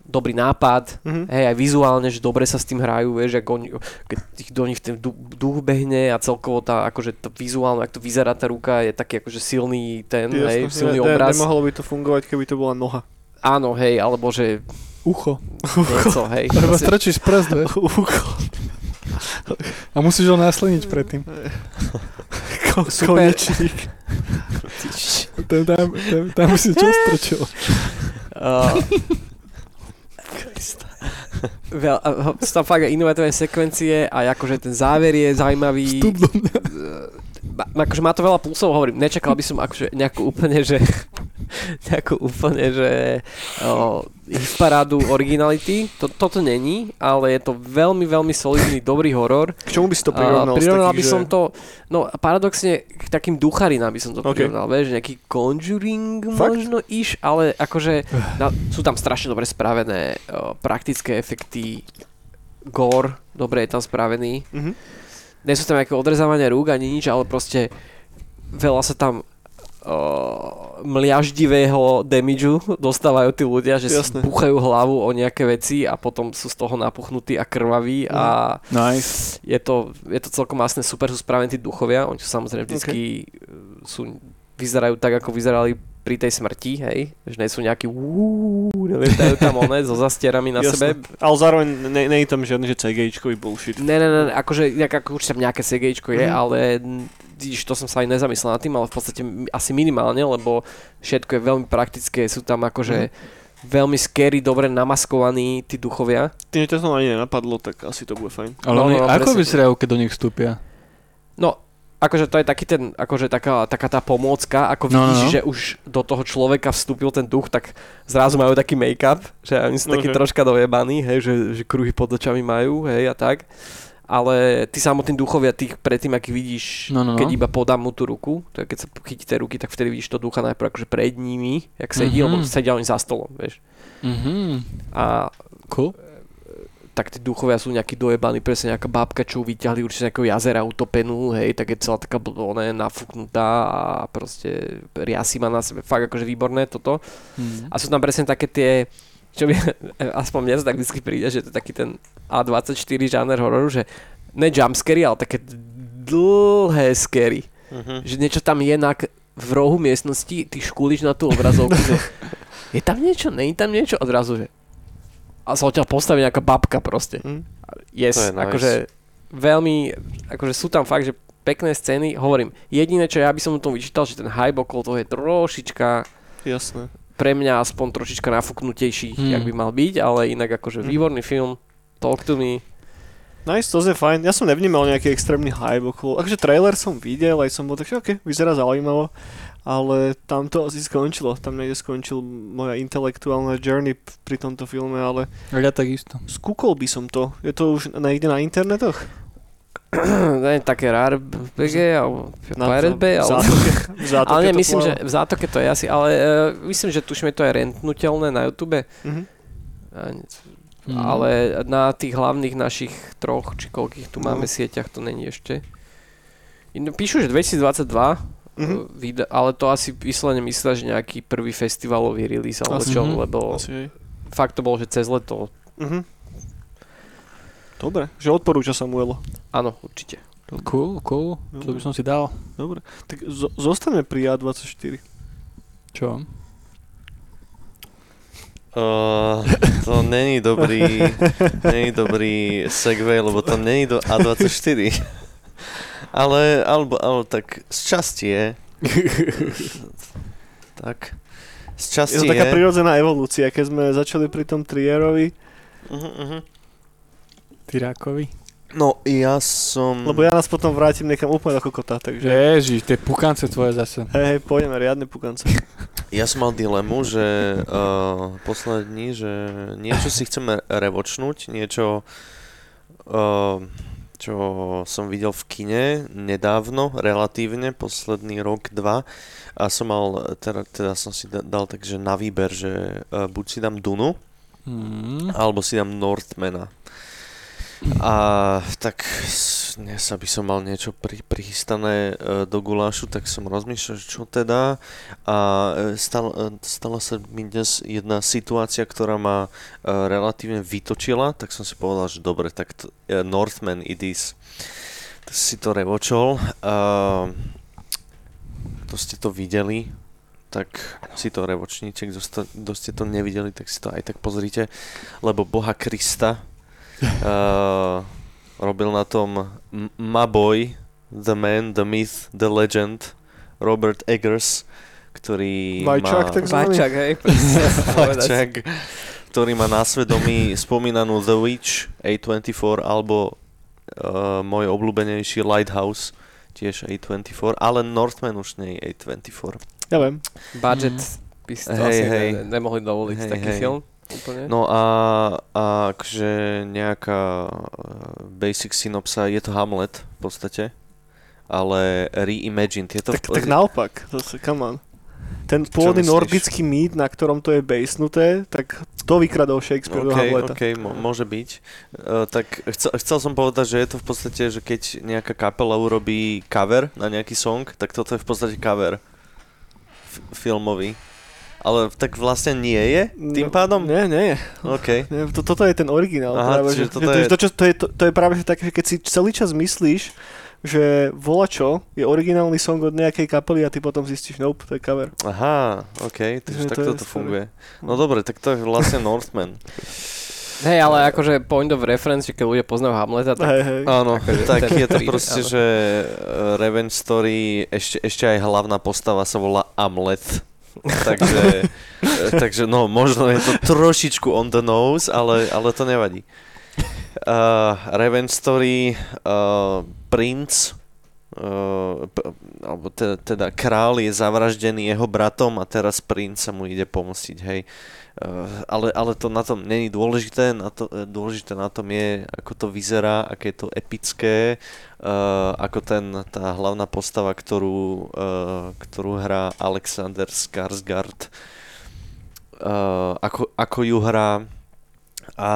dobrý nápad, Mhm. hej, aj vizuálne, že dobre sa s tým hrajú, vieš, ako oni, keď ich do nich ten du- duch behne a celkovo tá, akože to vizuálne, ak to vyzerá tá ruka, je taký akože silný ten, hej, Jasné, silný ne- ne- obraz. Nemohlo by to fungovať, keby to bola noha. Áno, hej, alebo že Ucho. niečo, hej. Lebo strčíš prst, vieš. Ucho. A musíš ho nasliniť predtým. Ko-. Konečník. Tam, tam, tam, tam si čo strčil. Uh, veľ, a, ho- sú tam fakt inovatívne sekvencie a akože ten záver je zaujímavý. Vstup do mňa. Ma, akože má to veľa plusov, hovorím, nečakal by som akože nejakú úplne, že nejakú úplne, že o, hitparádu originality, to, toto není, ale je to veľmi, veľmi solidný, dobrý horor. K čomu by si to A prirovnal? z prirovnal takých, by som že... to, no paradoxne k takým ducharinám by som to Ok. prirovnal, vieš, nejaký Conjuring Fakt? možno iš, ale akože na, sú tam strašne dobre spravené o, praktické efekty, gore, dobre je tam spravený, Mhm. nie sú tam nejaké odrezávania rúk ani nič, ale proste veľa sa tam uh, mliaždivého damageu dostávajú tí ľudia, že Jasné. si búchajú hlavu o nejaké veci a potom sú z toho napuchnutí a krvaví a Nice. je to, je to celkom jasné, super sú spravení tí duchovia, oni sú samozrejme vždycky uh, sú, vyzerajú tak, ako vyzerali pri tej smrti, hej, že nie sú nejakí uú, nelietajú tam one so zastierami na Jasné. sebe, Ale zároveň ne, nie je tam žiadny, že CGIčkový bullshit. Ne, ne, ne, ne, akože, jak, ako určite tam nejaké CGčko je, Mhm. ale vidíš, to som sa aj nezamyslel nad tým, ale v podstate asi minimálne, lebo všetko je veľmi praktické, sú tam akože veľmi scary, dobre namaskovaní tí duchovia. Tým, že to som ani nenapadlo, tak asi to bude fajn. Ale No, oni, no, ako presne. vyzerajú, keď do nich vstúpia? No, akože to je taký ten, akože taká, taká tá pomôcka, ako No, no, vidíš, no. že už do toho človeka vstúpil ten duch, tak zrazu majú taký make-up, že oni sú takí Ok. troška dojebaní, hej, že, že kruhy pod očami majú, hej, a tak. Ale ty samotní duchovia, tých predtým, aký vidíš, No, no, no. keď iba podám mu tú ruku, je, keď sa chytí tie ruky, tak vtedy vidíš to ducha najprv akože pred nimi, jak sedí, Mhm. lebo sedia oni za stolom, vieš. Mhm. A Cool. tak tí duchovia sú nejakí dojebaní, presne nejaká babka, čo vyťahli určite nejakého jazera utopenú, hej, tak je celá taká blbone, nafúknutá a proste riasy má na sebe, fakt akože výborné toto. Mhm. A sú tam presne také tie, čo by, aspoň mne to tak vždy príde, že to je taký ten A24 žáner hororu, že ne jumpscary, ale také dlhé scary. Mhm. Že niečo tam je na, v rohu miestnosti, ty škúliš na tú obrazovku, že je tam niečo, není tam niečo, a zrazu, že a sa odtiaľ postaví nejaká babka proste. Hm? Yes, To je nice. akože veľmi, akože sú tam fakt, že pekné scény, hovorím, jediné, čo ja by som tomu vyčítal, že ten hype okolo toho je trošička Jasné. Pre mňa aspoň trošička nafúknutejší, Hmm. jak by mal byť, ale inak akože Mhm. výborný film, Talk to me. Nice, to je fajn. Ja som nevnímal nejaký extrémny hype okolo. Akože trailer som videl, aj som bol tak, že OK, vyzerá zaujímavo. Ale tam to asi skončilo. Tam niekde skončil moja intelektuálna journey pri tomto filme, ale Ja takisto. skúkol by som to. Je to už niekde na internetoch? ne, také rare BG, alebo Pirate Bay, v ale... zátoke, v zátoke Ale nie, myslím, že v zátoke to je asi, ale uh, myslím, že tuším je to aj rentnutelné na YouTube. Mhm. Ne- Mm. Ale na tých hlavných našich troch, či koľkých tu No. máme sieťach, to není ešte. Píšu, že 2022, Mhm. uh, vyda- ale to asi vyslovene myslia, že nejaký prvý festivalový release, alebo Asi. čo, Mhm. lebo Asi, fakt to bolo, že cez leto. Mhm. Dobre, že odporúča Samuelo. Áno, určite. Cool, cool. To by som si dal. Dobre, tak zo- zostaňme pri A24. Čo? Uh, to není dobrý, není dobrý segway, lebo to není do A24. Ale, alebo, alebo tak z časti je. tak. Z Je časti to je. taká prirodzená evolúcia, keď sme začali pri tom Trierovi, Uh-huh, uh-huh. Tyrákovi. No, ja som... lebo ja nás potom vrátim niekam úplne do kokota, takže Ježiš, tie pukance tvoje zase. hej, hej, pôjdeme riadne pukance. Ja som mal dilemu, že uh, posledné dni, že niečo si chceme revočnúť, niečo, uh, čo som videl v kine nedávno, relatívne, posledný rok, dva. A som mal, teda, teda som si da- dal takže na výber, že uh, buď si dám Dunu, Mm. alebo si dám Northmana. A tak dnes, aby som mal niečo pri, prichystané e, do gulášu, tak som rozmýšľal, čo teda. A e, stal, e, stala sa mi dnes jedna situácia, ktorá ma relatívne vytočila, tak som si povedal, že dobre, tak to, e, Northman it is. Si to revočol. A, kto ste to videli, tak si to revočníte, kto ste to nevideli, tak si to aj tak pozrite, lebo Boha Krista uh, robil na tom M- Maboy, The Man, The Myth, The Legend, Robert Eggers, ktorý Vajčák, má... tak zvaný. Vajčak, hej. Vajčák, ktorý má na svedomí spomínanú The Witch, A24, alebo uh, môj obľúbenejší Lighthouse, tiež A24, ale Northman už nie je A24. Ja viem. Budget Mhm. by si to Hej, asi hej. Ne, nemohli dovoliť Hej, taký hej. film. Úplne. No a, a akože nejaká uh, basic synopsa, je to Hamlet v podstate, ale reimagined. Je to Tak, v, tak naopak, zase, come on. Ten pôvodný nordický mýt, na ktorom to je basenuté, tak to vykradol Shakespeare do OK, Hamleta. OK, mo- môže byť. Uh, tak chcel, chcel som povedať, že je to v podstate, že keď nejaká kapela urobí cover na nejaký song, tak toto je v podstate cover f- filmový. Ale tak vlastne nie je tým No, pádom? Nie, nie. OK. nie to, toto je ten originál. Aha, práve, že, toto že, je- to, čo, to, je, to, to je práve že také, že keď si celý čas myslíš, že volačo je originálny song od nejakej kapely a ty potom zistíš, nope, to je cover. Aha, OK, Že takže to takto je to staré. funguje. No dobre, tak to je vlastne Northman. Hej, ale akože point of reference, že keď ľudia poznajú Hamleta, tak Hej, hej. Áno, Akože tak je to proste, áno. že eh, Revenge Story, ešte, ešte aj hlavná postava sa volá Amlet. takže, eh, takže no, možno je to trošičku on the nose, ale, ale to nevadí. Uh, Revenge Story, uh, princ, uh, alebo teda, teda král je zavraždený jeho bratom a teraz princ sa mu ide pomstiť, hej. Uh, ale, ale to na tom není dôležité, na to, eh, dôležité na tom je, ako to vyzerá, aké je to epické, uh, ako ten, tá hlavná postava, ktorú, uh, ktorú hrá Alexander Skarsgård, uh, ako, ako ju hrá. A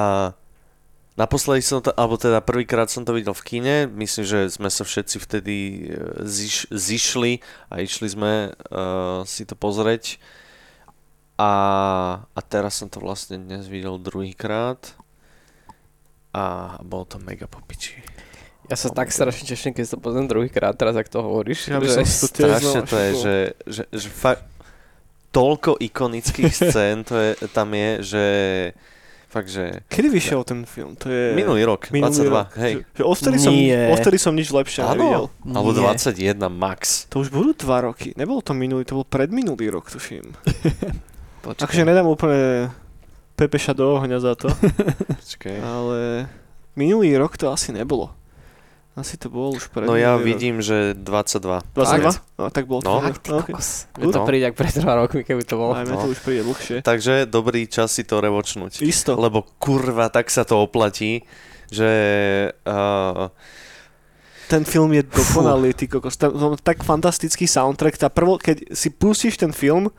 Naposledy som to, alebo teda prvýkrát som to videl v kine, myslím, že sme sa všetci vtedy eh, ziš, zišli a išli sme uh, si to pozrieť. A, a teraz som to vlastne dnes videl druhýkrát a bolo to mega popiči. ja sa tak strašne teším, keď sa pozriem druhýkrát, teraz ak to hovoríš. Ja by že- som to Strašne to je, že, že, že fakt toľko ikonických scén to je, tam je, že fakt, že Kedy vyšiel ten film? To je... minulý rok, minulý 22, rok. hej. Že, že odvtedy, som, odvtedy som nič lepšie nevidel. Áno, alebo Nie. 21 max. To už budú dva roky. Nebol to minulý, to bol predminulý rok, tuším. Počkaj. Akože nedám úplne Pepeša do ohňa za to, Počkej. ale minulý rok to asi nebolo. Asi to bol už pred No ja rok. vidím, že 22. 22? No, tak bolo No. to. Fakt, ty Okay. Mne to No. príde ak pred dva rokmi, keby to bolo. Aj mne to No. už príde dlhšie. Takže dobrý čas si to revočnúť. Isto. Lebo kurva, tak sa to oplatí, že uh, Ten film je dokonalý, ty kokos. On má tak fantastický soundtrack. Tá prvo, keď si pustíš ten film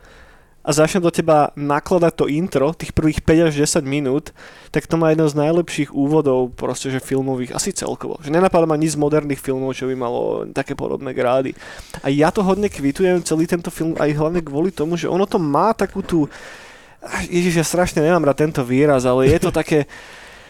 a začne do teba nakladať to intro, tých prvých 5 až 10 minút, tak to má jedno z najlepších úvodov proste, že filmových, asi celkovo. Že nenapadá ma nič z moderných filmov, čo by malo také podobné grády. A ja to hodne kvitujem, celý tento film, aj hlavne kvôli tomu, že ono to má takú tú... Ježiš, ja strašne nemám rád tento výraz, ale je to také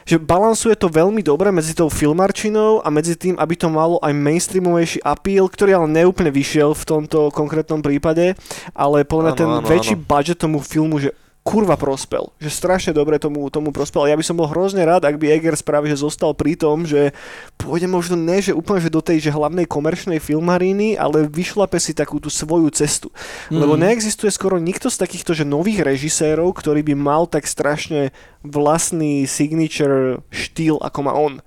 že balansuje to veľmi dobre medzi tou filmarčinou a medzi tým, aby to malo aj mainstreamovejší appeal, ktorý ale neúplne vyšiel v tomto konkrétnom prípade, ale podľa ten áno, väčší áno. budget tomu filmu, že kurva prospel. Že strašne dobre tomu, tomu prospel. Ja by som bol hrozne rád, ak by Eggers práve že zostal pri tom, že pôjde možno ne, že úplne že do tej že hlavnej komerčnej filmaríny, ale vyšlape si takú tú svoju cestu. Mm. Lebo neexistuje skoro nikto z takýchto že nových režisérov, ktorý by mal tak strašne vlastný signature štýl, ako má on.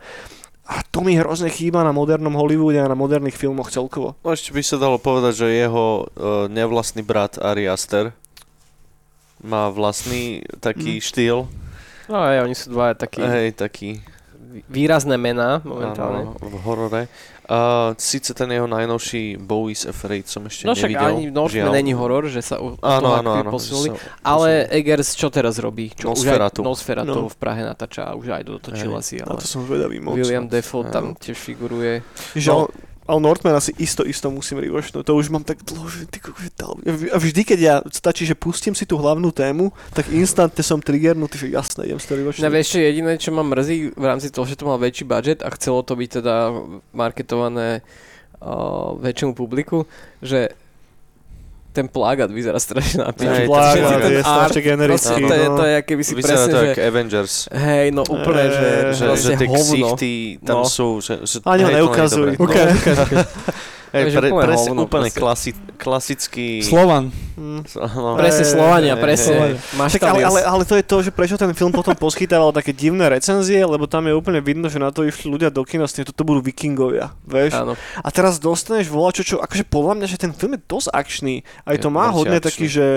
A to mi hrozne chýba na modernom Hollywoode a na moderných filmoch celkovo. no ešte by sa dalo povedať, že jeho uh, nevlastný brat Ari Aster má vlastný taký Mm. štýl. No aj, oni sú dvaja takí Hej, taký výrazné mená momentálne. áno, v horore. Uh, Sice ten jeho najnovší Bowie's Afraid som ešte No však nevidel. ani Northman není horor, že sa od Áno, toho áno, áno. posunuli. sa Ale Eggers čo teraz robí? Čo Nosferatu. Už aj Nosferatu No. v Prahe natáča a už aj dotočil Hej. asi, ale to som vedavý moc. William Defoe tam tiež figuruje. Že No. Ale, Northman asi isto, isto musím rewatchnúť. To už mám tak dlho, že ty A vždy, keď ja stačí, že pustím si tú hlavnú tému, tak instantne som triggernutý, že jasné, idem si to Na rewatchnúť. ešte jediné, čo ma mrzí v rámci toho, že to mal väčší budget a chcelo to byť teda marketované uh, väčšiemu publiku, že ten plagát vyzerá strašne na Hej, piču. ten Plagát je strašne proste generický. to, je, no. to je, keby si Vyzerá presne, to že... jak Avengers. Hej, no úplne, že, Že, že proste tie ksichty tam No. sú, že, že Ani ho neukazuj. dobré. Ukáž, ukáž, Takže pre, úplne presne, hovno úplne klasi, klasický... Slovan. Mm. Áno. Presne Slovania, presne. hej. Máš Tak ale, ale, ale to je to, že prečo ten film potom poskytával také divné recenzie, lebo tam je úplne vidno, že na to išli ľudia do kina s tým, toto budú vikingovia, vieš. Áno. A teraz dostaneš volačo, čo, akože podľa mňa, že ten film je dosť akčný. Aj to Je má dosť hodne akčný. taký, že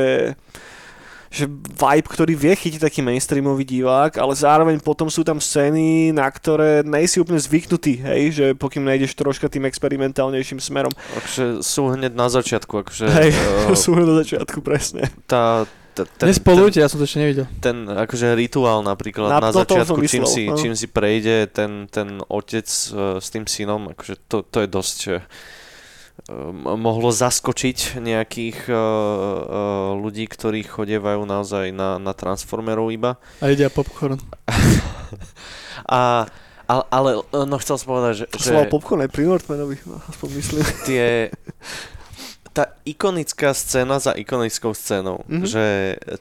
že vibe, ktorý vie chytiť taký mainstreamový divák, ale zároveň potom sú tam scény, na ktoré nejsi úplne zvyknutý, hej, že pokým nejdeš troška tým experimentálnejším smerom. Akože sú hneď na začiatku, akože Hej, eh, sú do začiatku, presne. tá, ten, ten, Nespolujte, ja som to ešte nevidel. ten akože rituál napríklad Na- na, to- to začiatku, čím, si, no. čím si prejde ten, ten otec uh, s tým synom, akože to, to je dosť uh, mohlo zaskočiť nejakých uh, uh, ľudí, ktorí chodievajú naozaj na, na Transformerov iba. A ide popcorn. A, ale, ale no chcel som povedať, že, že Sloval popcorn aj pri Northmanovi, aspoň myslím. tie tá ikonická scéna za ikonickou scénou, Mhm. mm-hmm. že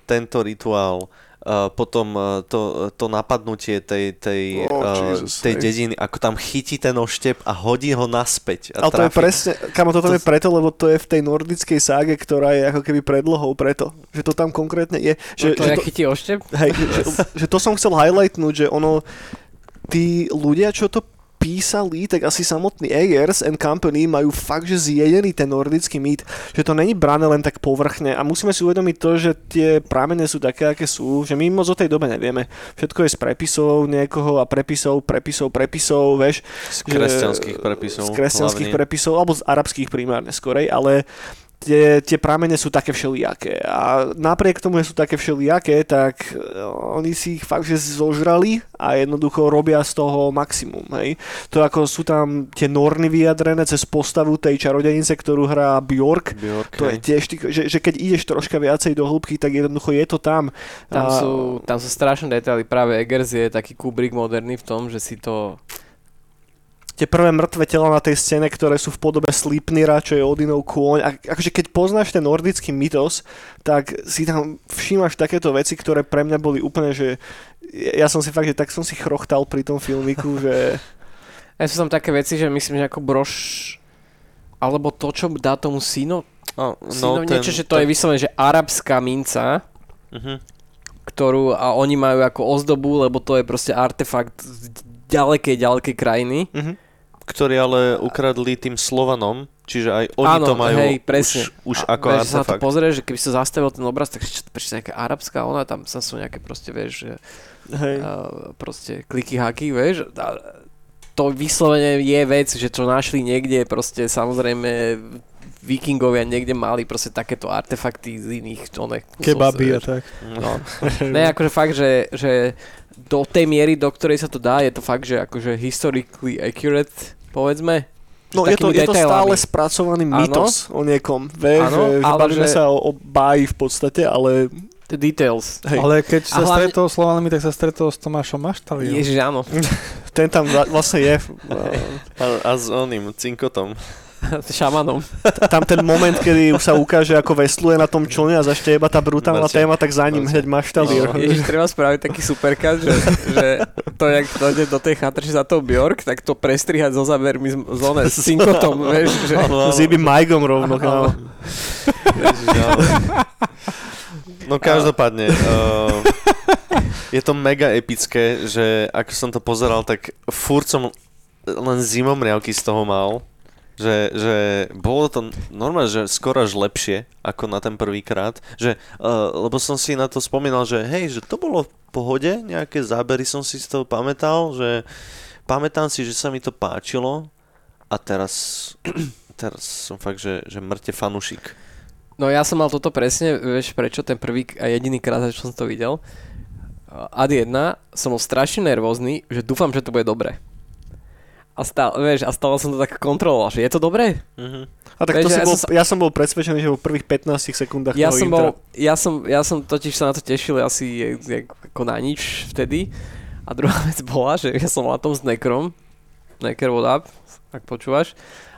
tento rituál Uh, potom uh, to, to napadnutie tej, tej, Oh, uh, Jesus, tej dediny, ako tam chytí ten oštep a hodí ho naspäť. A Ale to je presne, kamo toto To- je preto, lebo to je v tej nordickej ságe, ktorá je ako keby predlohou preto. Že to tam konkrétne je. Že, No to že, to, chytí oštep? hej, že, že to som chcel highlightnúť, že ono, tí ľudia, čo to písali, tak asi samotný Eggers and Company majú fakt, že zjedený ten nordický mýt, že to není brané len tak povrchne a musíme si uvedomiť to, že tie pramene sú také, aké sú, že my moc o tej dobe nevieme. Všetko je z prepisov niekoho a prepisov, prepisov, prepisov, vieš. Z kresťanských prepisov. Z kresťanských hlavne. prepisov, alebo z arabských primárne skorej, ale tie, tie pramene sú také všelijaké. A napriek tomu, že sú také všelijaké, tak e, oni si ich fakt, že zožrali a jednoducho robia z toho maximum. Hej. To ako sú tam tie norny vyjadrené cez postavu tej čarodejnice, ktorú hrá Bjork, Bjork, to je hej. tiež, ty- že, že keď ideš troška viacej do hĺbky, tak jednoducho je to tam. Tam A- sú, tam sú strašné detaily. Práve Eggers je taký Kubrick moderný v tom, že si to... tie prvé mŕtve tela na tej scéne, ktoré sú v podobe Slipnira, čo je Odinov kôň. A akože keď poznáš ten nordický mytos, tak si tam všímaš takéto veci, ktoré pre mňa boli úplne, že ja som si fakt, že tak som si chrochtal pri tom filmiku, že A sú tam také veci, že myslím, že ako brož... Alebo to, čo dá tomu syno, No, syno niečo, že to je vyslovené, že arabská minca, Mhm. ktorú a oni majú ako ozdobu, lebo to je proste artefakt z ďalekej, ďalekej krajiny. Mhm. Ktorí ale ukradli tým Slovanom, čiže aj oni Áno, to majú hej, presne. už, už A ako vieš, sa na to artefakt. pozrieš, že keby sa zastavil ten obraz, tak čo to prečo nejaká arabská, ona tam sa sú nejaké proste, vieš, že, Hej. uh, proste kliky haky, vieš. A to vyslovene je vec, že čo našli niekde, proste samozrejme vikingovia niekde mali proste takéto artefakty z iných oných Kebaby a tak. No. Ne, akože fakt, že, že do tej miery, do ktorej sa to dá, je to fakt, že akože historically accurate, povedzme. No je to, je to stále spracovaný Áno. mytos o niekom, vieš, že, že ale bavíme že- sa o, o báji v podstate, ale The details. hej, Ale keď A sa hlavne- stretol s Slovanmi, tak sa stretol s Tomášom Maštaliom. Ježiš, áno. ten tam vla- vlastne je. A, a s oným cinkotom. Šamanom. Tam ten moment, kedy už sa ukáže, ako vesluje na tom člne a začne iba tá brutálna Marcin. téma, tak za ním hneď maštalier. No, Ježiš, treba spraviť taký superkat, že, že to, jak dojde do tej chatrče za tou Bjork, tak to prestrihať so zábermi z, z, one, s cinkotom, vieš, že... S Ibi Majgom rovno. kámo. Áno. No každopádne, uh, je to mega epické, že ako som to pozeral, tak furt som len zimomriavky z toho mal. Že, že bolo to normálne, že skoro až lepšie ako na ten prvýkrát. Že, uh, lebo som si na to spomínal, že hej, že to bolo v pohode, nejaké zábery som si z toho pamätal, že pamätám si, že sa mi to páčilo a teraz, teraz som fakt, že, že mŕte fanušik. No ja som mal toto presne, vieš prečo, ten prvý a jediný krát, čo som to videl. Ad 1 som bol strašne nervózny, že dúfam, že to bude dobré. A stále, vieš, a stále som to tak kontroloval, že je to dobré? Mhm. A tak to Vieš, si ja bol, som ja som bol presvedčený, že vo prvých 15 sekundách Ja toho som, intra. bol, ja, som, ja som totiž sa na to tešil asi ako na nič vtedy. A druhá vec bola, že ja som na tom s Nekrom, Neker what up, ak počúvaš,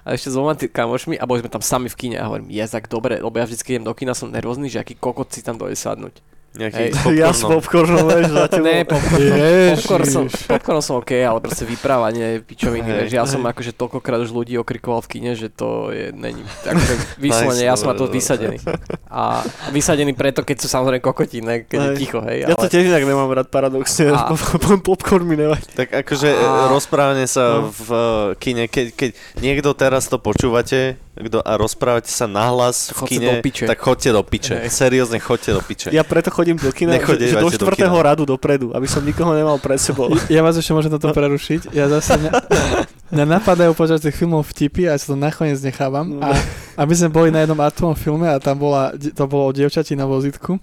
a ešte s dvoma kamošmi a boli sme tam sami v kine a hovorím, je tak dobre, lebo ja vždycky idem do kina, som nervózny, že aký kokot si tam dojde sadnúť. Nejaký. Ja s popcornom. popcornom, vieš, za tebou. Ne, popcorn, popcorn, som, popcorn som OK, ale proste vyprávanie pičoviny, vieš, ja som akože toľkokrát už ľudí okrikoval v kine, že to je, není, akože vyslovene, Nice, ja som na to vysadený. A vysadený preto, keď sú samozrejme kokotí, ne, keď je Hej. ticho, hej, Ja to ale... tiež inak nemám rád paradoxne, A- popcorn mi nevadí. Tak akože A- rozprávanie sa No. v kine, keď, keď niekto teraz to počúvate kto, a rozprávate sa nahlas v kine, do piče. tak chodte do piče. Hej. Seriózne, chodte do piče. Ja preto chodím do kina, že, že do kina. radu dopredu, aby som nikoho nemal pred sebou. Ja vás ešte môžem toto prerušiť. Ja zase mňa, mňa napadajú počas tých filmov vtipy a ja sa to nakoniec nechávam. A aby sme boli na jednom artovom filme a tam bola, to bolo dievčati na vozítku.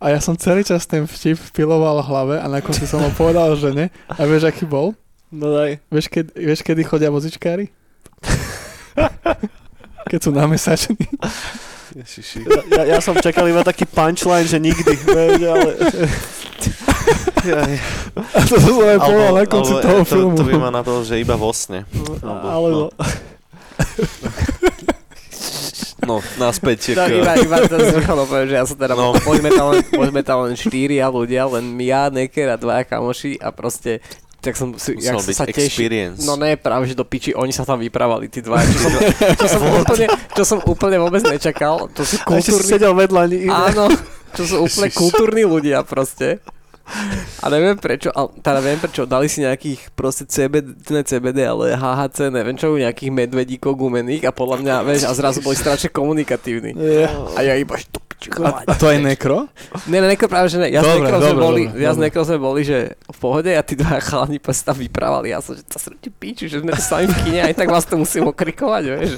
A ja som celý čas ten vtip piloval v hlave a na konci som mu povedal, že ne. A vieš, aký bol? No daj. Vieš, keď, vieš kedy chodia vozičkári? Keď sú namesační. Ježiši. Ja, ja, som čakal iba taký punchline, že nikdy, vieš, ale... A to som aj povedal na konci alebo, toho to, filmu. to by ma napadlo, že iba vo sne. Alebo... No, naspäť No, iba, iba to poviem, že ja som teda, No. no. poďme, tam len, poďme tam len štyria ľudia, len ja, Neker a dvaja kamoši a proste tak som si, jak Musel som byť sa tešil. experience. No ne, práve že do piči, oni sa tam vyprávali, tí dva, čo som, čo som, úplne, čo som úplne vôbec nečakal. To sú ešte si kultúrni, sedel vedľa ní. áno, čo sú úplne Ježiš. kultúrni ľudia proste. A neviem prečo, ale teda neviem prečo, dali si nejakých proste CBD, ne CBD, ale HHC, neviem čo, nejakých medvedíkov gumených a podľa mňa, vieš, a zrazu boli strašne komunikatívni. A ja iba, že to A, a to aj nekro? Ne, ne, nekro práve, že ne. Ja s Dobre, Nekrom sme dobre, boli, dobre, ja dobre. Nekrom sme boli, že v pohode a tí dva chalani pa sa tam vyprávali. Ja som, že to sa ti píči, že sme tu sami v kine, aj tak vás to musím okrikovať, vieš.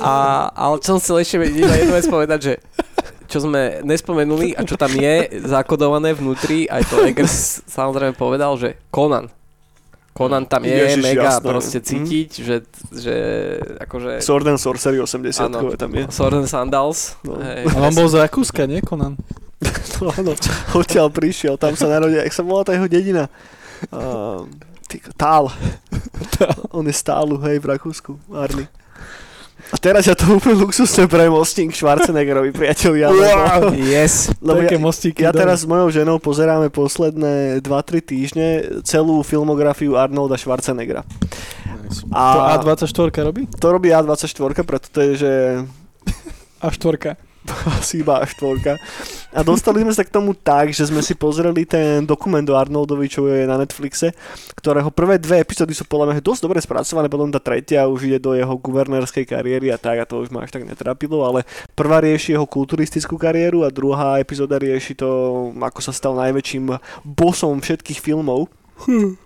A, ale čo som chcel ešte iba jednu vec povedať, že čo sme nespomenuli a čo tam je zakodované vnútri, aj to Eggers samozrejme povedal, že Conan. Conan tam je Ježiš, mega jasné. proste Hm. cítiť, že, že akože... Sword and Sorcery 80 Áno. tam je. Sword and Sandals. No. Hej, A on bol z Rakúska, nie Conan? No áno, odtiaľ prišiel, tam sa narodil, jak sa volá tá jeho dedina? Uh, ty, tál. On je stálu, hej, v Rakúsku, Arny. A teraz ja to úplne luxusne premostím k Schwarzeneggerovi, priatelia. Lebo, Yes. lebo Také ja, mostíky. ja teraz s mojou ženou pozeráme posledné 2-3 týždne celú filmografiu Arnolda Schwarzeneggera. To A A24 robí? to robí A24, preto to je, že A4. asi iba štvorka. A dostali sme sa k tomu tak, že sme si pozreli ten dokument o Arnoldovi, čo je na Netflixe, ktorého prvé dve epizódy sú podľa mňa dosť dobre spracované, potom tá tretia už ide do jeho guvernérskej kariéry a tak a to už ma až tak netrapilo, ale prvá rieši jeho kulturistickú kariéru a druhá epizóda rieši to, ako sa stal najväčším bosom všetkých filmov.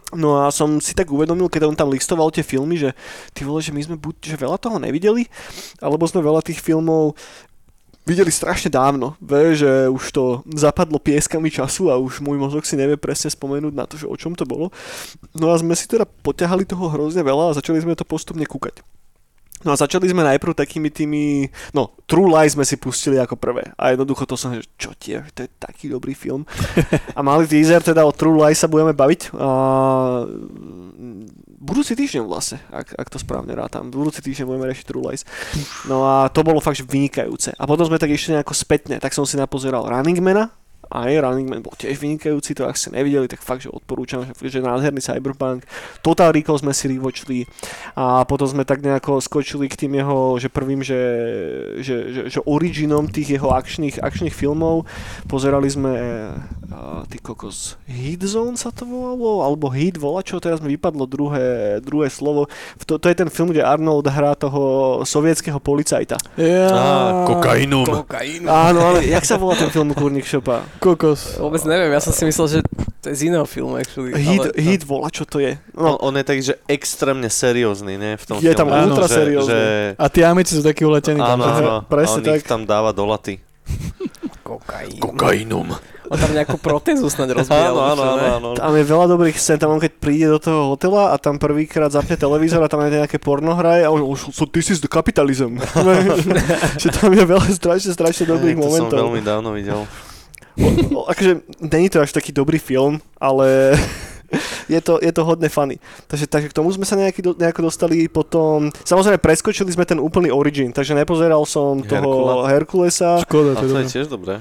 No a som si tak uvedomil, keď on tam listoval tie filmy, že ty vole, že my sme buď že veľa toho nevideli, alebo sme veľa tých filmov videli strašne dávno. Vie, že už to zapadlo pieskami času a už môj mozog si nevie presne spomenúť na to, že o čom to bolo. No a sme si teda poťahali toho hrozne veľa a začali sme to postupne kúkať. No a začali sme najprv takými tými, no True Lies sme si pustili ako prvé a jednoducho to som, že čo tie, to je taký dobrý film. A mali teaser teda o True Lies sa budeme baviť. A, budúci týždeň vlastne, ak, ak to správne rátam. Budúci týždeň budeme riešiť True Lies. No a to bolo fakt vynikajúce. A potom sme tak ešte nejako spätne, tak som si napozeral Running Mana, aj Running Man bol tiež vynikajúci, to ak ste nevideli, tak fakt, že odporúčam, že, že nádherný Cyberpunk. Total Recall sme si rivočili a potom sme tak nejako skočili k tým jeho, že prvým, že, že, že, že originom tých jeho akčných, akčných filmov. Pozerali sme uh, ty kokos, Hit Zone sa to volalo, alebo Hit vola, čo teraz mi vypadlo druhé, druhé slovo. To, to je ten film, kde Arnold hrá toho sovietského policajta. Ja. Kokainum. Kokainu. Áno, ale jak sa volá ten film Kurník Šopa? Kokos. Vôbec neviem, ja som si myslel, že to je z iného filmu, actually. Hit, ale, hit vola, čo to je? No, No, on je tak, že extrémne seriózny, nie? V tom Je tam filme. ultra že, seriózny. Že, A tí amici sú takí uletení tam. áno, že? áno. presne on tak. tam dáva do laty. Kokain. Kokainum. On tam nejakú protézu snáď rozbíjal. Áno, áno, áno, ne? áno. tam je veľa dobrých scén, tam on keď príde do toho hotela a tam prvýkrát zapne televízor a tam je nejaké porno hraje a on už, so this is the capitalism. že tam je veľa strašne, strašne dobrých Hej, to som momentov. veľmi dávno videl. O, o, akože, není to až taký dobrý film, ale je to, je to hodne funny. Takže, takže k tomu sme sa nejaký, do, nejako dostali potom... Samozrejme, preskočili sme ten úplný origin, takže nepozeral som toho Herkulesa. Škoda, to je to je dobré. tiež dobré.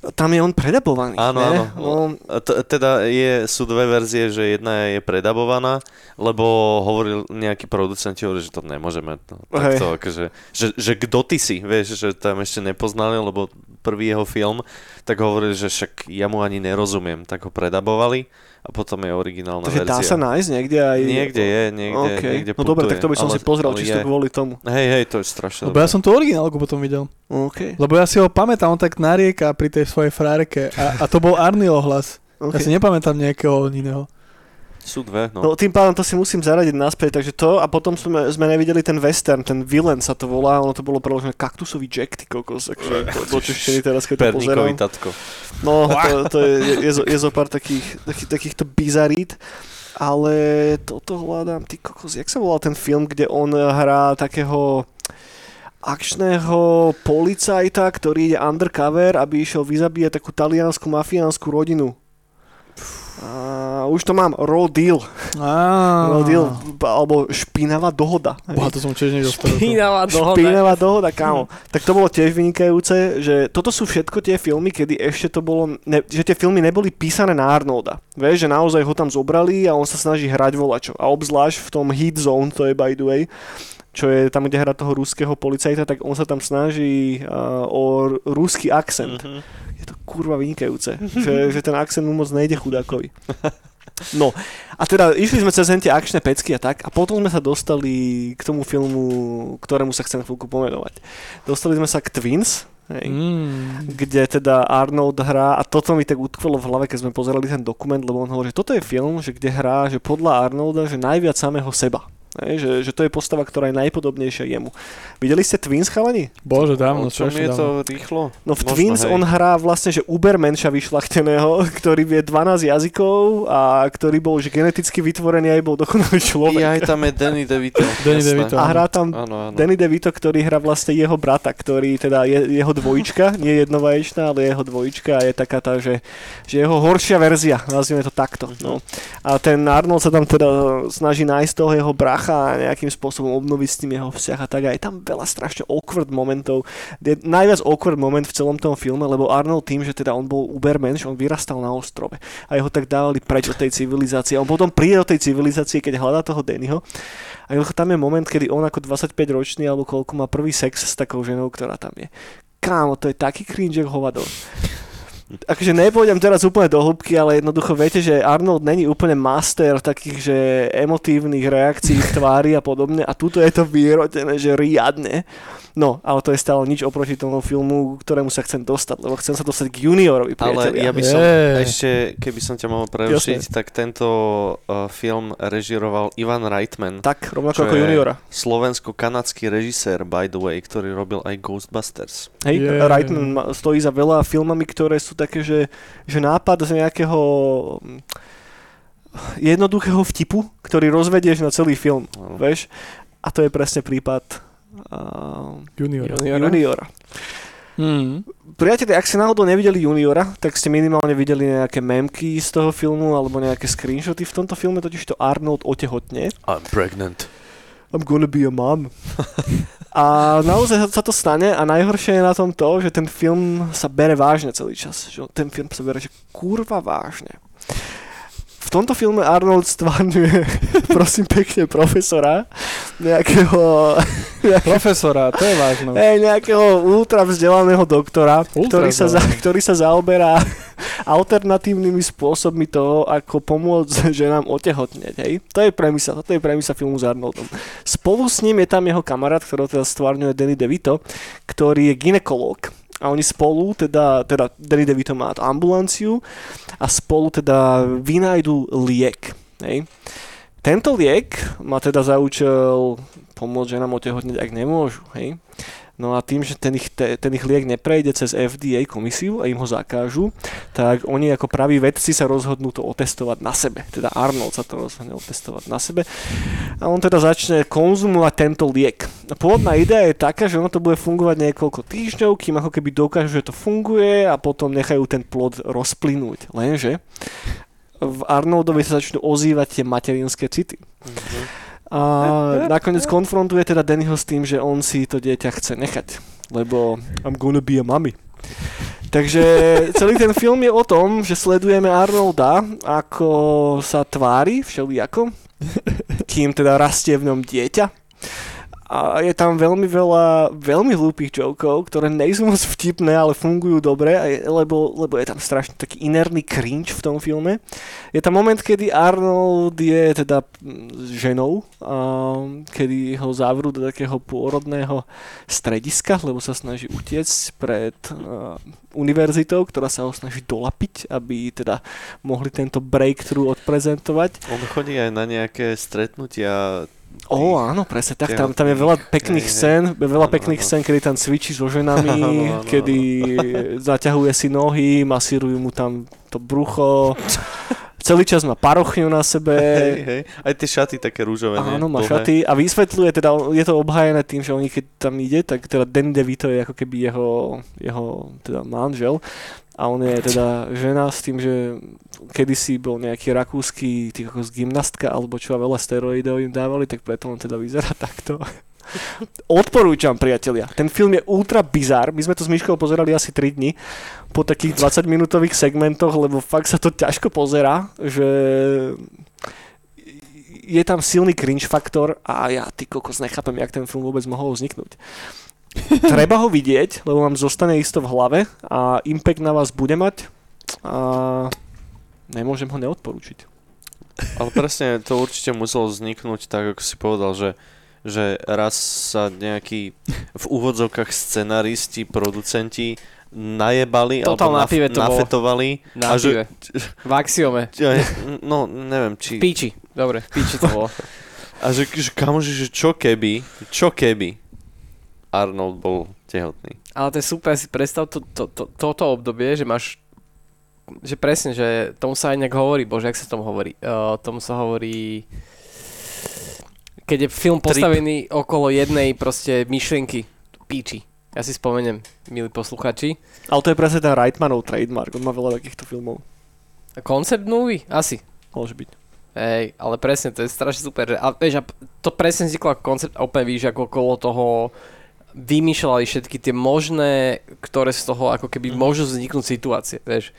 Tam je on predabovaný. Áno, ne? áno. No, t- teda je, sú dve verzie, že jedna je predabovaná, lebo hovoril nejaký producent, hovorí, že to nemôžeme. No, takto, akože, že, že kto ty si, vieš, že tam ešte nepoznali, lebo prvý jeho film, tak hovorili, že však ja mu ani nerozumiem, tak ho predabovali a potom je originálna takže dá verzia. sa nájsť niekde aj... Niekde je, niekde, okay. niekde No dobre, tak to by som ale- si pozrel čisto je. kvôli tomu. Hej, hej, to je strašne Lebo ja dobré. som tú originálku potom videl. OK. Lebo ja si ho pamätám, on tak narieka pri tej svojej frárke. A, a to bol Arny ohlas. Ja okay. si nepamätám nejakého iného. Sú dve, no. No tým pádom to si musím zaradiť naspäť, takže to a potom sme, sme nevideli ten western, ten villain sa to volá, ono to bolo preložené kaktusový Jack, ty kokos, akože do, češtiny teraz, keď to pozerám. tatko. No, to, to je, je, je, zo, je zo pár takých, takých, takýchto bizarít, ale toto hľadám, ty kokos, jak sa volal ten film, kde on hrá takého akčného policajta, ktorý ide undercover, aby išiel vyzabíjať takú taliansku mafiánsku rodinu. A už to mám, Raw Deal. Á, Raw Deal, alebo špinavá dohoda. Boha, to som tiež nedostal. Špinavá dohoda. Špinavá dohoda, kámo. Tak to bolo tiež vynikajúce, že toto sú všetko tie filmy, kedy ešte to bolo, ne, že tie filmy neboli písané na Arnolda. Vieš, že naozaj ho tam zobrali a on sa snaží hrať volačo. A obzvlášť v tom Heat Zone, to je by the way, čo je tam, kde hrá toho ruského policajta, tak on sa tam snaží uh, o r- ruský akcent. Mhm. Je to kurva vynikajúce, že, že ten akcent mu moc nejde chudákovi. No, a teda išli sme cez tie akčné pecky a tak a potom sme sa dostali k tomu filmu, ktorému sa chcem chvíľku pomenovať. Dostali sme sa k Twins, hej, Mm. kde teda Arnold hrá a toto mi tak utkvelo v hlave, keď sme pozerali ten dokument, lebo on hovorí, že toto je film, že kde hrá, že podľa Arnolda, že najviac samého seba. Hej, že, že to je postava, ktorá je najpodobnejšia jemu. Videli ste Twins, chalani? Bože, dávno, O čom strašne je to dávno. rýchlo? No v Možno, Twins hej. on hrá vlastne, že ubermenša vyšlachteného, ktorý vie 12 jazykov a ktorý bol že geneticky vytvorený aj bol dokonalý človek. Ja aj tam je Danny DeVito. Danny. DeVito. A hrá tam Áno, áno. Danny DeVito, ktorý hrá vlastne jeho brata, ktorý teda je jeho dvojička, nie jednovaječná, ale jeho dvojička a je taká tá, že, že jeho horšia verzia, nazvime to takto. No. A ten Arnold sa tam teda snaží nájsť toho jeho bracha a nejakým spôsobom obnoviť s tým jeho vzťah a tak. A je tam veľa strašne awkward momentov. Je najviac awkward moment v celom tom filme, lebo Arnold tým, že teda on bol ubermensch, on vyrastal na ostrove a jeho tak dávali preč od tej civilizácie. On potom príde do tej civilizácie, keď hľadá toho Dannyho a tam je moment, kedy on ako 25 ročný alebo koľko má prvý sex s takou ženou, ktorá tam je. kámo, to je taký cringe, hovado. Akože nepôjdem teraz úplne do hĺbky, ale jednoducho viete, že Arnold není úplne master takých, že emotívnych reakcií v tvári a podobne a tuto je to vyrodené, že riadne. No, ale to je stále nič oproti tomu filmu, ktorému sa chcem dostať, lebo chcem sa dostať k juniorovi, Ale priatelia. ja by som Je. ešte, keby som ťa mohol prerušiť, tak tento uh, film režiroval Ivan Reitman, Tak, rovnako ako je- juniora. slovensko-kanadský režisér, by the way, ktorý robil aj Ghostbusters. Hej, Je. Reitman ma- stojí za veľa filmami, ktoré sú také, že, že nápad z nejakého jednoduchého vtipu, ktorý rozvedieš na celý film, No. vieš? A to je presne prípad uh, Junior. Juniora. juniora. Mm. Priatelia, ak ste náhodou nevideli juniora, tak ste minimálne videli nejaké memky z toho filmu alebo nejaké screenshoty. V tomto filme totiž to Arnold otehotne. I'm pregnant. I'm gonna be a mom. A naozaj sa to stane a najhoršie je na tom to, že ten film sa bere vážne celý čas. Že ten film sa bere, že kurva vážne. V tomto filme Arnold stvárňuje, prosím pekne, profesora, nejakého, Profesora, to je vážno. hej, nejakého ultra vzdelaného doktora, Ultra ktorý sa, za, ktorý sa zaoberá alternatívnymi spôsobmi toho, ako pomôcť ženám otehotneť. Hej? To je premisa, to je premisa filmu s Arnoldom. Spolu s ním je tam jeho kamarát, ktorého teda stvárňuje Danny DeVito, ktorý je ginekolog. A oni spolu, teda, teda Danny DeVito má ambulanciu a spolu teda vynajdu liek. Hej? Tento liek má teda za účel pomôcť ženám otehotneť, ak nemôžu. Hej? No a tým, že ten ich, te, ten ich liek neprejde cez FDA komisiu a im ho zakážu, tak oni ako praví vedci sa rozhodnú to otestovať na sebe. Teda Arnold sa to rozhodne otestovať na sebe. A on teda začne konzumovať tento liek. Pôvodná idea je taká, že ono to bude fungovať niekoľko týždňov, kým ako keby dokážu, že to funguje a potom nechajú ten plod rozplynúť. Lenže v Arnoldovi sa začnú ozývať tie materinské city. A nakoniec konfrontuje teda Dannyho s tým, že on si to dieťa chce nechať, lebo I'm gonna be a mommy. Takže celý ten film je o tom, že sledujeme Arnolda, ako sa tvári všelijako, kým teda rastie v ňom dieťa. A je tam veľmi veľa veľmi hlúpých jokov, ktoré nejsú moc vtipné, ale fungujú dobre, lebo, lebo je tam strašne taký inerný cringe v tom filme. Je tam moment, kedy Arnold je teda mm, ženou, a kedy ho zavrú do takého pôrodného strediska, lebo sa snaží utiecť pred univerzitou, ktorá sa ho snaží dolapiť, aby teda mohli tento breakthrough odprezentovať. On chodí aj na nejaké stretnutia. Ó, áno, presne tak, tam, tam je veľa pekných hej. scén, veľa Áno, pekných áno. scén, kedy tam cvičí so ženami, Áno, áno, kedy zaťahuje si nohy, masírujú mu tam to brucho, celý čas má parochňu na sebe, Hej, hej. Aj tie šaty také rúžové. Áno, má Dlhé. šaty a vysvetľuje, teda je to obhájené tým, že oni keď tam ide, tak teda Danny DeVito je ako keby jeho, jeho teda manžel a on je teda žena s tým, že kedysi bol nejaký rakúsky tých ako gymnastka alebo čo a veľa steroidov im dávali, tak preto on teda vyzerá takto. Odporúčam, priatelia. Ten film je ultra bizar. My sme to s Myškou pozerali asi 3 dni po takých 20 minútových segmentoch, lebo fakt sa to ťažko pozerá, že je tam silný cringe faktor a ja ty kokos nechápem, jak ten film vôbec mohol vzniknúť. Treba ho vidieť, lebo vám zostane isto v hlave a impact na vás bude mať a nemôžem ho neodporúčiť. Ale presne to určite muselo vzniknúť tak, ako si povedal, že, že raz sa nejakí v úvodzovkách scenaristi, producenti najebali Totál alebo na pive to nafetovali. Na A že- pive. V axiome. No, neviem, či... V píči. Dobre, v píči to bolo. A že, že kamože, že čo keby, čo keby Arnold bol tehotný. Ale to je super, si predstav to, to, to, toto obdobie, že máš že presne, že tomu sa aj nejak hovorí, bože, jak sa tomu hovorí? Uh, tomu sa hovorí keď je film Trip. postavený okolo jednej proste myšlienky, píči. Ja si spomeniem, milí posluchači. Ale to je presne ten Reitmanov trademark, on má veľa takýchto filmov. Concept movie? Asi. Môže byť. Hej, ale presne, to je strašne super. Že, a, vieš, a to presne vzniklo ako koncept a úplne víš, ako okolo toho vymýšľali všetky tie možné, ktoré z toho ako keby môžu vzniknúť situácie, vieš.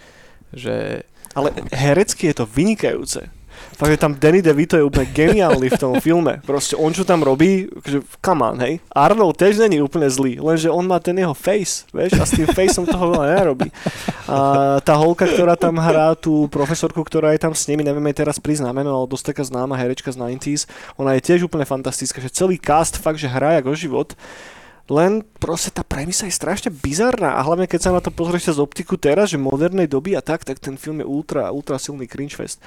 Že Ale herecky je to vynikajúce. Fakt, že tam Danny DeVito je úplne geniálny v tom filme. Proste on čo tam robí, že come on, hej. Arnold tiež není úplne zlý, lenže on má ten jeho face, vieš, a s tým faceom toho veľa nerobí. A tá holka, ktorá tam hrá tú profesorku, ktorá je tam s nimi, neviem jej teraz priznámeno, ale dosť taká známa herečka z 90s, ona je tiež úplne fantastická, že celý cast fakt, že hrá jak o život. Len proste tá premisa je strašne bizarná a hlavne keď sa na to pozrieš z optiku teraz, že modernej doby a tak, tak ten film je ultra, ultra silný cringe fest.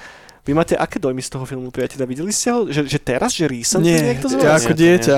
Vy máte aké dojmy z toho filmu, priateľa? Videli ste ho? Že, že teraz, že recently Nie, niekto to zvolal? ako dieťa.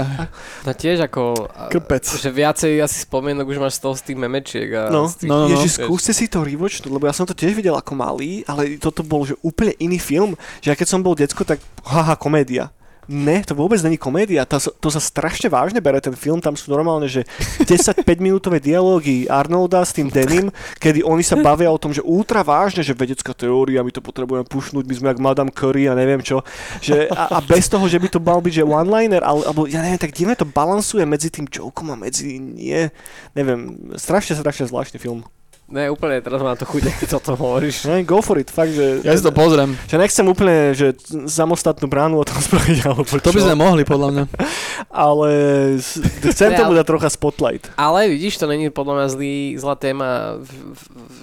No tiež ako... Krpec. Že viacej asi spomienok už máš z toho z tých memečiek a No, tých... no, no, no. Skúste si to rewatchnúť, lebo ja som to tiež videl ako malý, ale toto bol že úplne iný film, že ja keď som bol decko, tak haha, komédia. Ne, to vôbec není komédia, to, to sa strašne vážne bere ten film, tam sú normálne, že 10-5 minútové dialógy Arnolda s tým Denim, kedy oni sa bavia o tom, že ultra vážne, že vedecká teória, my to potrebujeme pušnúť, my sme jak Madame Curry a neviem čo, že a, a bez toho, že by to mal byť, že one-liner, ale, alebo ja neviem, tak divne to balansuje medzi tým jokom a medzi nie, neviem, strašne, strašne zvláštny film. Ne, úplne, teraz mám to chuť, keď o tom hovoríš. No, go for it, fakt, že... Ja si to pozriem. Že nechcem úplne, že samostatnú bránu o tom spraviť, alebo To by sme mohli, podľa mňa. ale s- chcem Ne, tomu dať trocha spotlight. Ale vidíš, to není podľa mňa zlý, zlá téma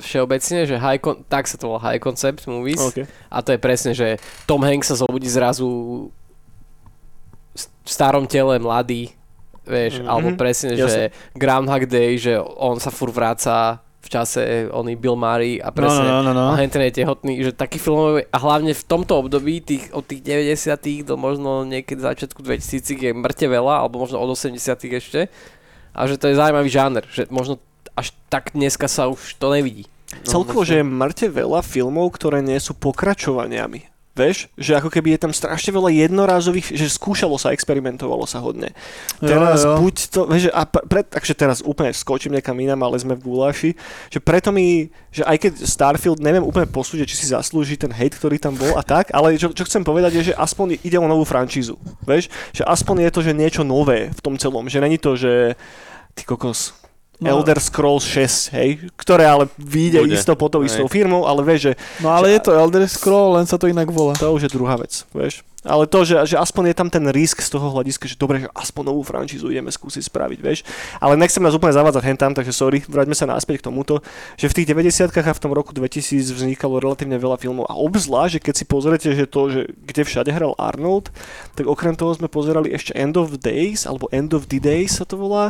všeobecne, že high con- tak sa to volá high concept movies. Okay. A to je presne, že Tom Hanks sa zobudí zrazu v starom tele mladý, vieš, Mhm. alebo presne, Jasne. že Groundhog Day, že on sa fur vráca v čase, oný Bill Murray a No, presne no, no, no. a ten je tehotný, že taký film a hlavne v tomto období tých, od tých 90 do možno niekedy začiatku 2000 je mŕte veľa, alebo možno od 80 ešte. A že to je zaujímavý žáner, že možno až tak dneska sa už to nevidí. Celkovo, že je mŕte veľa filmov, ktoré nie sú pokračovaniami. Vieš, že ako keby je tam strašne veľa jednorázových, že skúšalo sa, experimentovalo sa hodne. Teraz Jo, jo. buď to, vieš, a pre, takže teraz úplne skočím niekam inám, ale sme v guláši, že preto mi, že aj keď Starfield neviem úplne posúdiť, či si zaslúži ten hate, ktorý tam bol a tak, ale čo, čo chcem povedať je, že aspoň ide o novú franšízu, vieš, že aspoň je to, že niečo nové v tom celom, že není to, že ty kokos, No. Elder Scrolls 6, hej, ktoré ale vyjde Bude, isto pod tou istou firmou, ale vieš, že No ale je to Elder Scroll, len sa to inak volá. to už je druhá vec, vieš. Ale to, že, že aspoň je tam ten risk z toho hľadiska, že dobre, že aspoň novú franšízu ideme skúsiť spraviť, vieš. Ale nechcem nás úplne zavádzať hen tam, takže sorry, vráťme sa naspäť k tomuto, že v tých 90 a v tom roku 2000 vznikalo relatívne veľa filmov a obzvlášť, že keď si pozriete, že to, že kde všade hral Arnold, tak okrem toho sme pozerali ešte End of Days, alebo End of the Days sa to volá.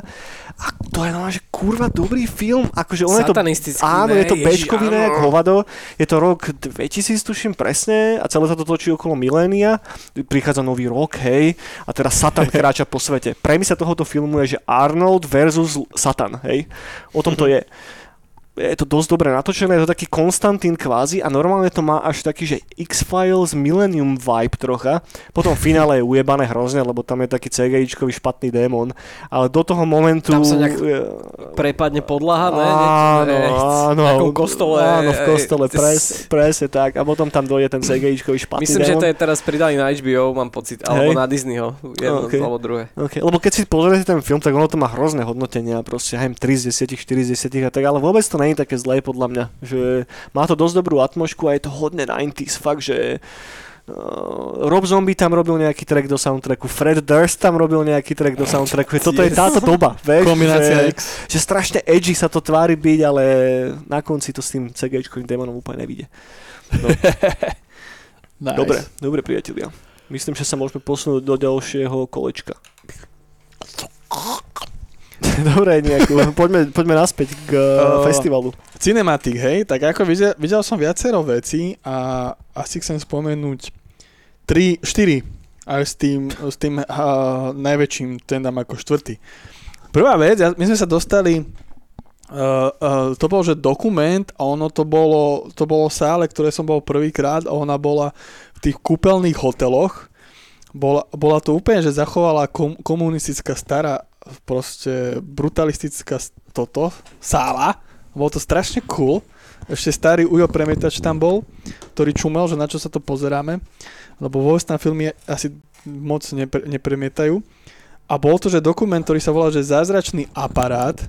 A to je normálne, že kurva dobrý film, akože ono je to Áno, je to bečkoviné, hovado. Je to rok 2000, tuším presne, a celé sa to točí okolo milénia. Prichádza nový rok, hej, a teraz Satan kráča po svete. Premisa tohoto filmu je, že Arnold versus Satan, hej. O tom to je. Je to dosť dobre natočené, je to taký Konstantín kvázi a normálne to má až taký, že X-Files Millennium vibe trocha. Potom v finále je ujebané hrozne, lebo tam je taký CGIčkový špatný démon. Ale do toho momentu... Tam sa nejak Prepadne podlaha, ne? Áno, áno. V kostole. Áno, v kostole, pres, presne tak. A potom tam dojde ten CGIčkový špatný Myslím, že démon. to je teraz pridali na HBO, mám pocit, alebo Hej. na Disneyho, jedno Okay. alebo druhé. Okay. Lebo keď si pozriete ten film, tak ono to má hrozné hodnotenia, proste, hej, 3 z 10, 4 z 10 a tak, ale vôbec to je také zlé podľa mňa, že má to dosť dobrú atmošku a je to hodne 90s, fakt, že Uh, Rob Zombie tam robil nejaký track do soundtracku, Fred Durst tam robil nejaký track do soundtracku, toto je táto doba, vieš, Kombinácia že, X. že strašne edgy sa to tvári byť, ale na konci to s tým CGčkovým démonom úplne nevidie. Nice. Dobre, dobre priatelia. Myslím, že sa môžeme posunúť do ďalšieho kolečka. Dobre, nejako. Poďme, poďme naspäť k uh, festivalu. Cinematic, hej, tak ako videl, videl som viacero vecí a asi chcem spomenúť 3, 4 aj s tým, s tým uh, najväčším, ten dám ako štvrtý. Prvá vec, ja, my sme sa dostali, uh, uh, to bol, že dokument a ono to bolo, to bolo sále, ktoré som bol prvýkrát a ona bola v tých kúpeľných hoteloch. Bola, bola to úplne, že zachovala kom, komunistická stará proste brutalistická toto, sála. Bolo to strašne cool. Ešte starý Ujo premietač tam bol, ktorý čumel, že na čo sa to pozeráme. Lebo vo tam filmy asi moc nepre, nepremietajú. A bol to, že dokument, ktorý sa volá, že Zázračný aparát.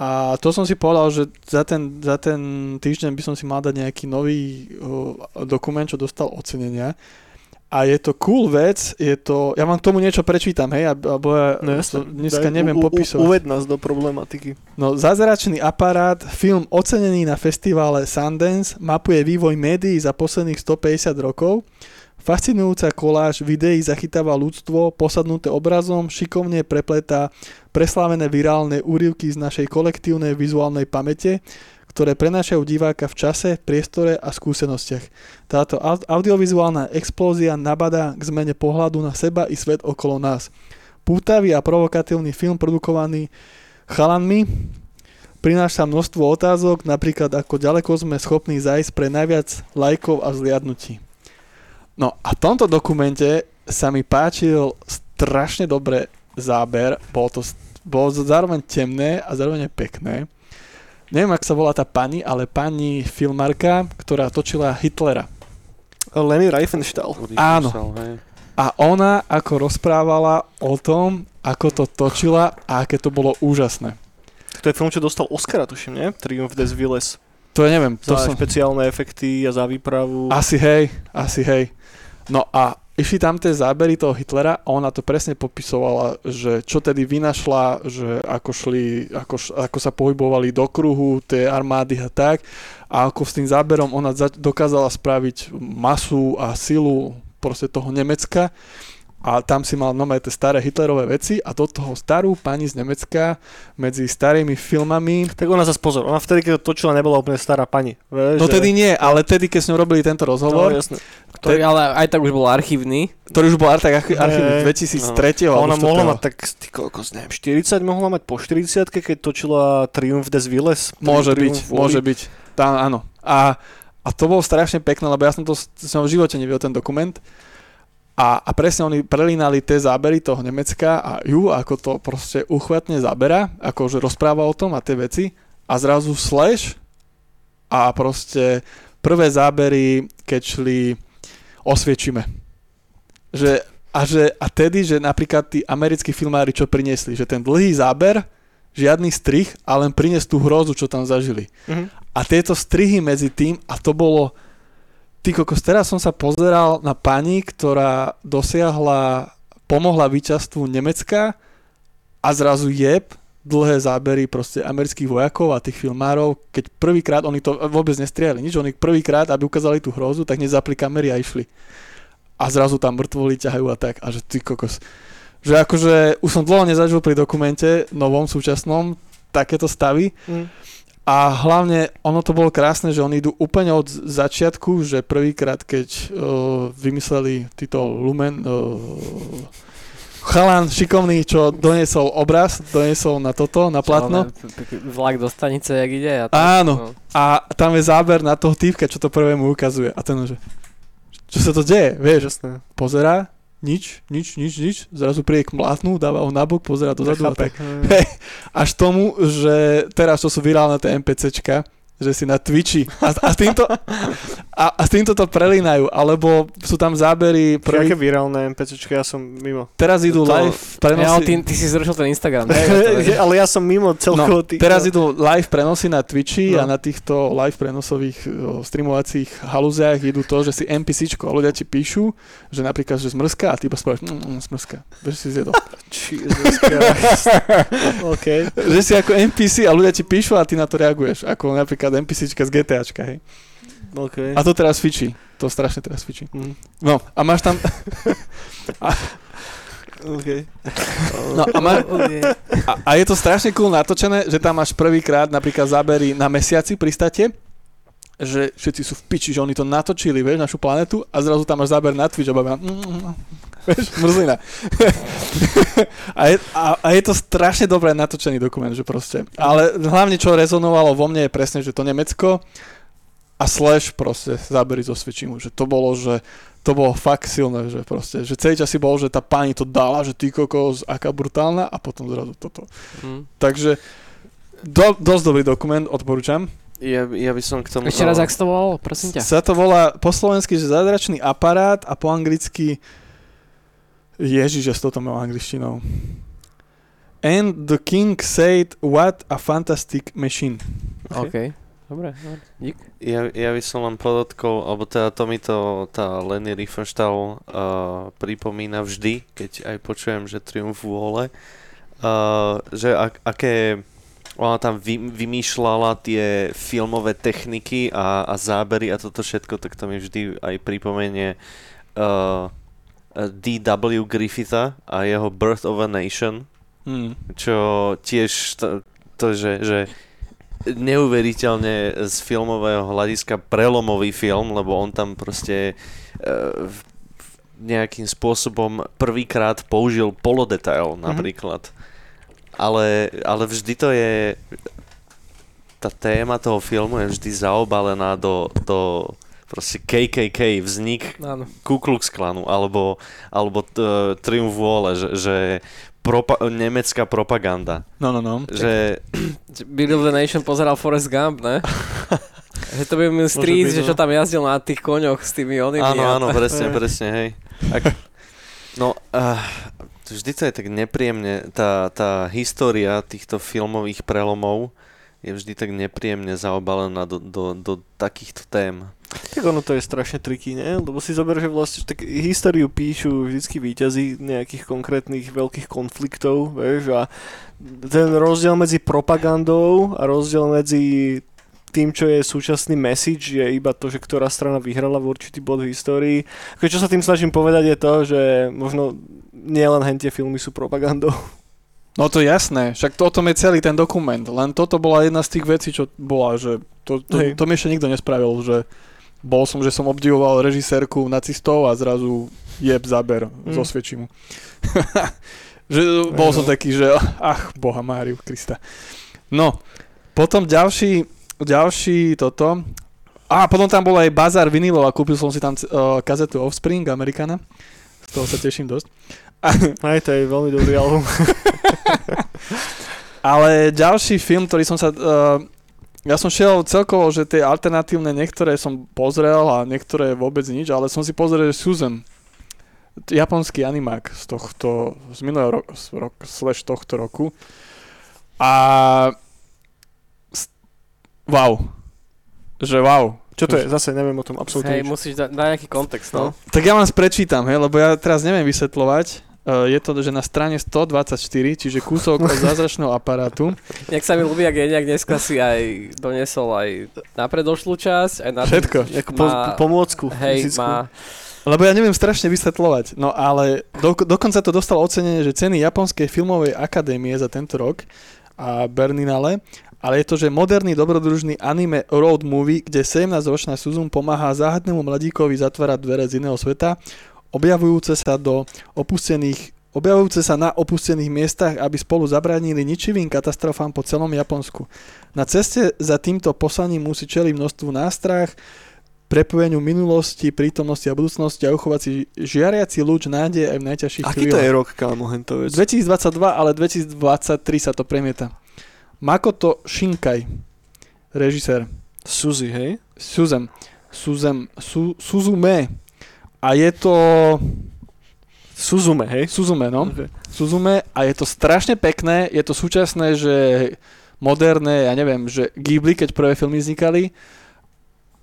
A to som si povedal, že za ten, za ten týždeň by som si mal dať nejaký nový uh, dokument, čo dostal ocenenia. A je to cool vec, je to, ja vám k tomu niečo prečítam, hej, alebo ja No to jasne. dneska Daj, neviem u- u- popisovať. Uved nás do problematiky. No, Zázračný aparát, film ocenený na festivale Sundance, mapuje vývoj médií za posledných 150 rokov. Fascinujúca koláž videí zachytáva ľudstvo, posadnuté obrazom, šikovne prepletá preslávené virálne úryvky z našej kolektívnej vizuálnej pamäte, ktoré prenášajú diváka v čase, priestore a skúsenostiach. Táto au- audiovizuálna explózia nabadá k zmene pohľadu na seba i svet okolo nás. Pútavý a provokatívny film produkovaný chalanmi prináša množstvo otázok, napríklad ako ďaleko sme schopní zajsť pre najviac lajkov a zliadnutí. No a v tomto dokumente sa mi páčil strašne dobre záber, bolo to bolo zároveň temné a zároveň pekné. Neviem, ak sa volá tá pani, ale pani filmárka, ktorá točila Hitlera. Leni Riefenstahl. Áno. Hej. A ona ako rozprávala o tom, ako to točila a aké to bolo úžasné. To je film, čo dostal Oscara, tuším, nie? Triumph des Villes. To ja neviem, to Za som... špeciálne efekty a za výpravu. Asi hej, asi hej. No a išli tam tie zábery toho Hitlera a ona to presne popisovala, že čo tedy vynašla, že ako šli, ako, ako sa pohybovali do kruhu, tie armády a tak a ako s tým záberom ona za- dokázala spraviť masu a silu proste toho Nemecka a tam si mal nové tie staré Hitlerové veci a do toho starú pani z Nemecka medzi starými filmami Tak ona zase pozor, ona vtedy, keď to točila, nebola úplne stará pani. Vieš, No že- tedy nie, ale tedy, keď s ňou robili tento No, rozhovor, jasné. Ktorý ale aj tak už bol archívny. ktorý už bol archív archív Hej. 2003. A alebo ona mohla 4.. mať tak, ty kokos, neviem, 40 mohla mať po 40 keď točila Triumph des Villes. Môže byť, môže byť. Tá, áno. A, a to bolo strašne pekné, lebo ja som to som v živote nevidel ten dokument. A, a presne oni prelínali tie zábery toho Nemecka a ju, ako to proste uchvatne zabera, akože rozpráva o tom a tie veci a zrazu slash a proste prvé zábery, keď šli osviečime. Že, a, že, a tedy, že napríklad tí americkí filmári čo priniesli, že ten dlhý záber, žiadny strih a len priniesť tú hrozu, čo tam zažili. Mhm. A tieto strihy medzi tým, a to bolo, ty kokos, teraz som sa pozeral na pani, ktorá dosiahla, pomohla víťazstvu Nemecka a zrazu jeb, dlhé zábery proste amerických vojakov a tých filmárov, keď prvýkrát, oni to vôbec nestriali, nič, oni prvýkrát, aby ukázali tú hrozu, tak nezapli kamery a išli. A zrazu tam mŕtvoli ťahajú a tak, a že ty kokos. Že akože už som dlho nezažil pri dokumente novom, súčasnom, takéto stavy. Mhm. A hlavne ono to bolo krásne, že oni idú úplne od začiatku, že prvýkrát, keď uh, vymysleli títo Lumen, uh, chalan šikovný, čo doniesol obraz, doniesol na toto, na platno. Vlak do stanice, jak ide. A tak, Áno. No. A tam je záber na toho týpka, čo to prvému ukazuje. A ten že, čo sa to deje, vieš, Jasné. pozerá, nič, nič, nič, nič, zrazu príde k mlátnu, dáva ho nabok, pozerá dozadu a tak. Hej. Až tomu, že teraz to sú virálne tie NPCčka, že si na Twitchi a, a, s týmto, a, a s týmto to prelínajú, alebo sú tam zábery, Aké prvý, virálne NPCčky, ja som mimo. teraz idú To- live Ja, ale prenosy, ty, ty si zrušil ten Instagram. ja viem. ale ja som mimo celkovo no, tých... teraz idú live prenosy na Twitchi a No. na týchto live prenosových streamovacích halúziach idú to, že si NPCčko a ľudia ti píšu, že napríklad, že zmrzka a ty iba spravíš, mm, mm, zmrzka, že si zjedol. Jesus Christ. OK. že si ako NPC a ľudia ti píšu a ty na to reaguješ, ako napríklad NPCčka z GTAčka, hej. OK. A to teraz fičí. To strašne teraz fičí. Mhm. No a máš tam... OK. No a, má, a, a je to strašne cool natočené, že tam máš prvýkrát napríklad zábery na mesiaci pristate, že všetci sú v piči, že oni to natočili, vieš, našu planetu a zrazu tam máš záber na Twitch a babia, mm, mm, mm, vieš, mrzlina. a, je, a, a je to strašne dobre natočený dokument, že proste. Ale hlavne čo rezonovalo vo mne je presne, že to Nemecko a slash proste zábery zo Svičimu, že to bolo, že to bolo fakt silné, že proste, že celý čas si bol, že tá pani to dala, že ty kokos, aká brutálna a potom zrazu toto. Hm. Takže do, dosť dobrý dokument, odporúčam. Ja, ja by som k tomu... Ešte raz, ak to volalo, prosím ťa. Sa to volá po slovensky, že zázračný aparát a po anglicky Ježiš, že s touto mojou angličtinou. And the king said, what a fantastic machine. OK. Dobre, dobre. Dík. Ja, ja by som len podotkol, alebo teda to mi to tá Leni Riefenstahl uh, pripomína vždy, keď aj počujem, že Triumf vôle, uh, že ak, aké ona tam vy, vymýšľala tie filmové techniky a, a zábery a toto všetko, tak to mi vždy aj pripomenie uh, D.W. Griffitha a jeho Birth of a Nation, Hmm. čo tiež to, to že, že neuveriteľne z filmového hľadiska prelomový film, lebo on tam proste uh, nejakým spôsobom prvýkrát použil polodetail napríklad. Mm-hmm. Ale, ale vždy to je tá téma toho filmu je vždy zaobalená do, do proste KKK, vznik Áno. Ku Klux Klanu, alebo, alebo uh, Triumf vôle, že, že propa- nemecká propaganda. No, no, no. Že Bill of the Nation pozeral Forrest Gump, ne? že to by mi Street, že no. čo tam jazdil na tých koňoch s tými onými. áno, áno, presne, Hej. presne, hej. Ak, no, uh, vždy to je tak nepríjemne, tá, tá história týchto filmových prelomov je vždy tak nepríjemne zaobalená do, do, do takýchto tém. Tak ono to je strašne triky, nie? Lebo si zober, že vlastne tak históriu píšu vždycky víťazí nejakých konkrétnych veľkých konfliktov, vieš, a ten rozdiel medzi propagandou a rozdiel medzi tým, čo je súčasný message, je iba to, že ktorá strana vyhrala v určitý bod v histórii. Ako čo sa tým snažím povedať je to, že možno nielen hen tie filmy sú propagandou. No to je jasné, však to, o tom je celý ten dokument, len toto bola jedna z tých vecí, čo bola, že to, to, Hej. to mi ešte nikto nespravil, že bol som, že som obdivoval režisérku nacistov a zrazu jeb zaber Mm. mm. zo Svičimu. že bol som no. taký, že ach, boha Máriu Krista. No, potom ďalší, ďalší toto, a potom tam bol aj bazár vinilov a kúpil som si tam uh, kazetu Offspring Americana, z toho sa teším dosť. Aj to je veľmi dobrý album. Ale ďalší film, ktorý som sa... Uh, ja som šiel celkovo, že tie alternatívne niektoré som pozrel a niektoré vôbec nič, ale som si pozrel Susan. Japonský animák z tohto, z minulého roku, rok, slash tohto roku. A... Wow. Že wow. Čo to je? Zase neviem o tom absolútne Hej, nič. musíš dať, dať nejaký kontext, no. Tak ja vám sprečítam, hej, lebo ja teraz neviem vysvetľovať. Uh, je to, že na strane 124, čiže kúsok od zázračného aparátu. Nejak sa mi ľúbi, ak nejak dneska si aj donesol aj na predošlú časť, aj na... Všetko. Ako po, má- pomôcku. Hej, fyzickú. má... Lebo ja neviem strašne vysvetľovať. No ale do, dokonca to dostalo ocenenie, že ceny Japonskej filmovej akadémie za tento rok a Berninale, ale je to, že moderný dobrodružný anime road movie, kde 17-ročná Suzum pomáha záhadnému mladíkovi zatvárať dvere z iného sveta, objavujúce sa do opustených objavujúce sa na opustených miestach, aby spolu zabránili ničivým katastrofám po celom Japonsku. Na ceste za týmto poslaním musí čeliť množstvu nástrah, prepojeniu minulosti, prítomnosti a budúcnosti a uchovať si žiariaci lúč nádeje aj v najťažších Aký to chvíľach. je rok, kámo, hento vec? 2022, ale 2023 sa to premieta. Makoto Shinkai, režisér. Suzy, hej? Suzem. Suzem. Su, Suzume. A je to... Suzume, hej? Suzume, no. Okay. Suzume a je to strašne pekné, je to súčasné, že moderné, ja neviem, že Ghibli, keď prvé filmy vznikali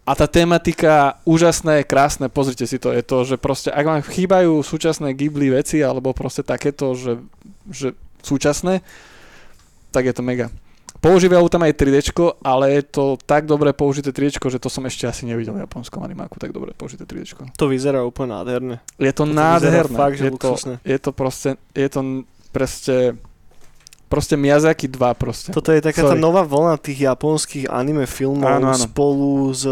a tá tematika úžasné, krásne, pozrite si to, je to, že proste, ak vám chýbajú súčasné Ghibli veci, alebo proste takéto, že, že súčasné, tak je to mega. Používajú tam aj 3D, ale je to tak dobre použité 3D, že to som ešte asi nevidel v japonskom animáku, tak dobre použité 3D. To vyzerá úplne nádherne. Je to, To nádherné. fakt, že je, to, je to proste, je to proste, proste Miyazaki 2 proste. Toto je taká tá Sorry. nová vlna tých japonských anime filmov Áno, áno. spolu s...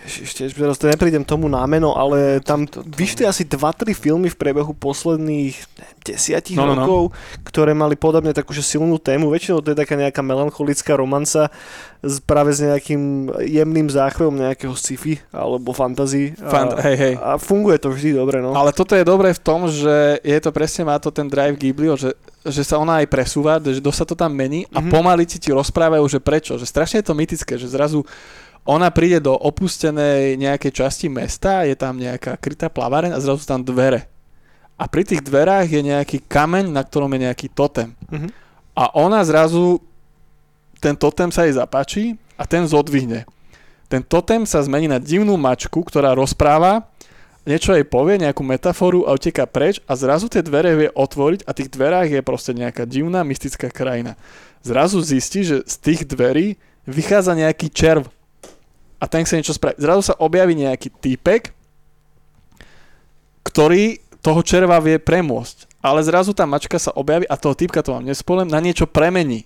Ešte, ešte teraz to neprídem tomu na meno, ale tam To- to- vyšli asi 2-3 filmy v priebehu posledných desiatich No, no, no. rokov, ktoré mali podobne takú že silnú tému. Väčšinou to je taká nejaká melancholická romanca s, práve s nejakým jemným záchvevom nejakého sci-fi alebo fantasy. Fant- a, hej, hej. a funguje to vždy dobre, no. Ale toto je dobré v tom, že je to presne, má to ten drive Ghibliho, že, že sa ona aj presúva, že dosť sa to tam mení a Mhm. pomaly ti ti rozprávajú, že prečo. Že strašne je to mytické, že zrazu ona príde do opustenej nejakej časti mesta, je tam nejaká krytá plaváreň a zrazu sú tam dvere. a pri tých dverách je nejaký kameň, na ktorom je nejaký totem. Mhm. A ona zrazu, ten totem sa jej zapáči a ten zodvihne. Ten totem sa zmení na divnú mačku, ktorá rozpráva, niečo jej povie, nejakú metaforu a uteká preč a zrazu tie dvere vie otvoriť a tých dverách je proste nejaká divná mystická krajina. Zrazu zistí, že z tých dverí vychádza nejaký červ a ten chce niečo spraviť. Zrazu sa objaví nejaký týpek, ktorý toho červa vie premôcť. Ale zrazu tá mačka sa objaví a toho týpka to vám nespolem, na niečo premení.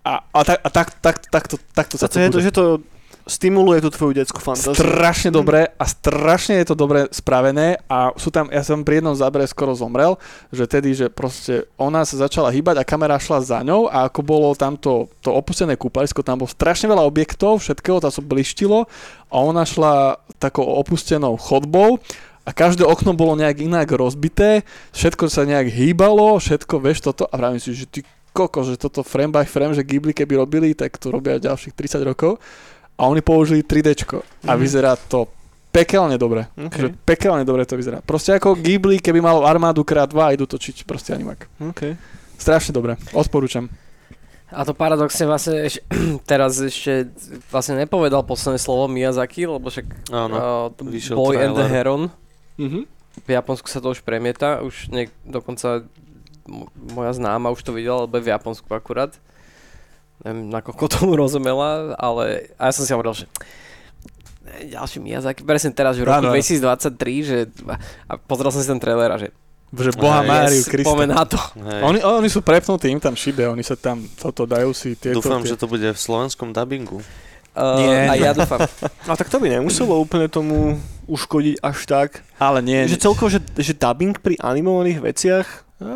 A, a, tak, a tak, tak, tak, to, tak to A sa to je to, že to stimuluje tú tvoju detskú fantáziu. Strašne dobré a strašne je to dobre spravené a sú tam, ja som pri jednom zábere skoro zomrel, že tedy, že proste ona sa začala hýbať a kamera šla za ňou a ako bolo tamto to opustené kúpalisko, tam bolo strašne veľa objektov, všetkého tam sa blištilo a ona šla takou opustenou chodbou a každé okno bolo nejak inak rozbité, všetko sa nejak hýbalo, všetko, vieš toto a vravím si, že ty koko, že toto frame by frame, že Ghibli keby robili, tak to robia ďalších 30 rokov a oni použili 3D a Mhm. vyzerá to pekelne dobre. OK. Že pekelne dobre to vyzerá. Proste ako Ghibli, keby mal armádu krát 2 a idú točiť proste animák. OK. Strašne dobre, odporúčam. A to paradoxne vlastne eš, teraz ešte vlastne nepovedal posledné slovo Miyazaki, lebo však Áno. uh, Boy and the trailer. Heron, Mhm. v Japonsku sa to už premieta, už niek- dokonca m- moja známa už to videla, lebo je v Japonsku akurát. Neviem, nakoľko tomu rozumela, ale a ja som si hovoril, že ďalší Miyazaki, presne teraz, že v roku áno. 2023, že a pozrel som si ten trailer a že Že Boha Aj, Máriu Krista. poďme na to. Hej. Oni, oni sú prepnutí, im tam šibe, oni sa tam toto dajú si tieto... Dúfam, tie... že to bude v slovenskom dubbingu. Uh, Nie. A ja dúfam. A tak to by nemuselo úplne tomu uškodiť až tak. Ale nie, Že celkovo, že, že dubbing pri animovaných veciach,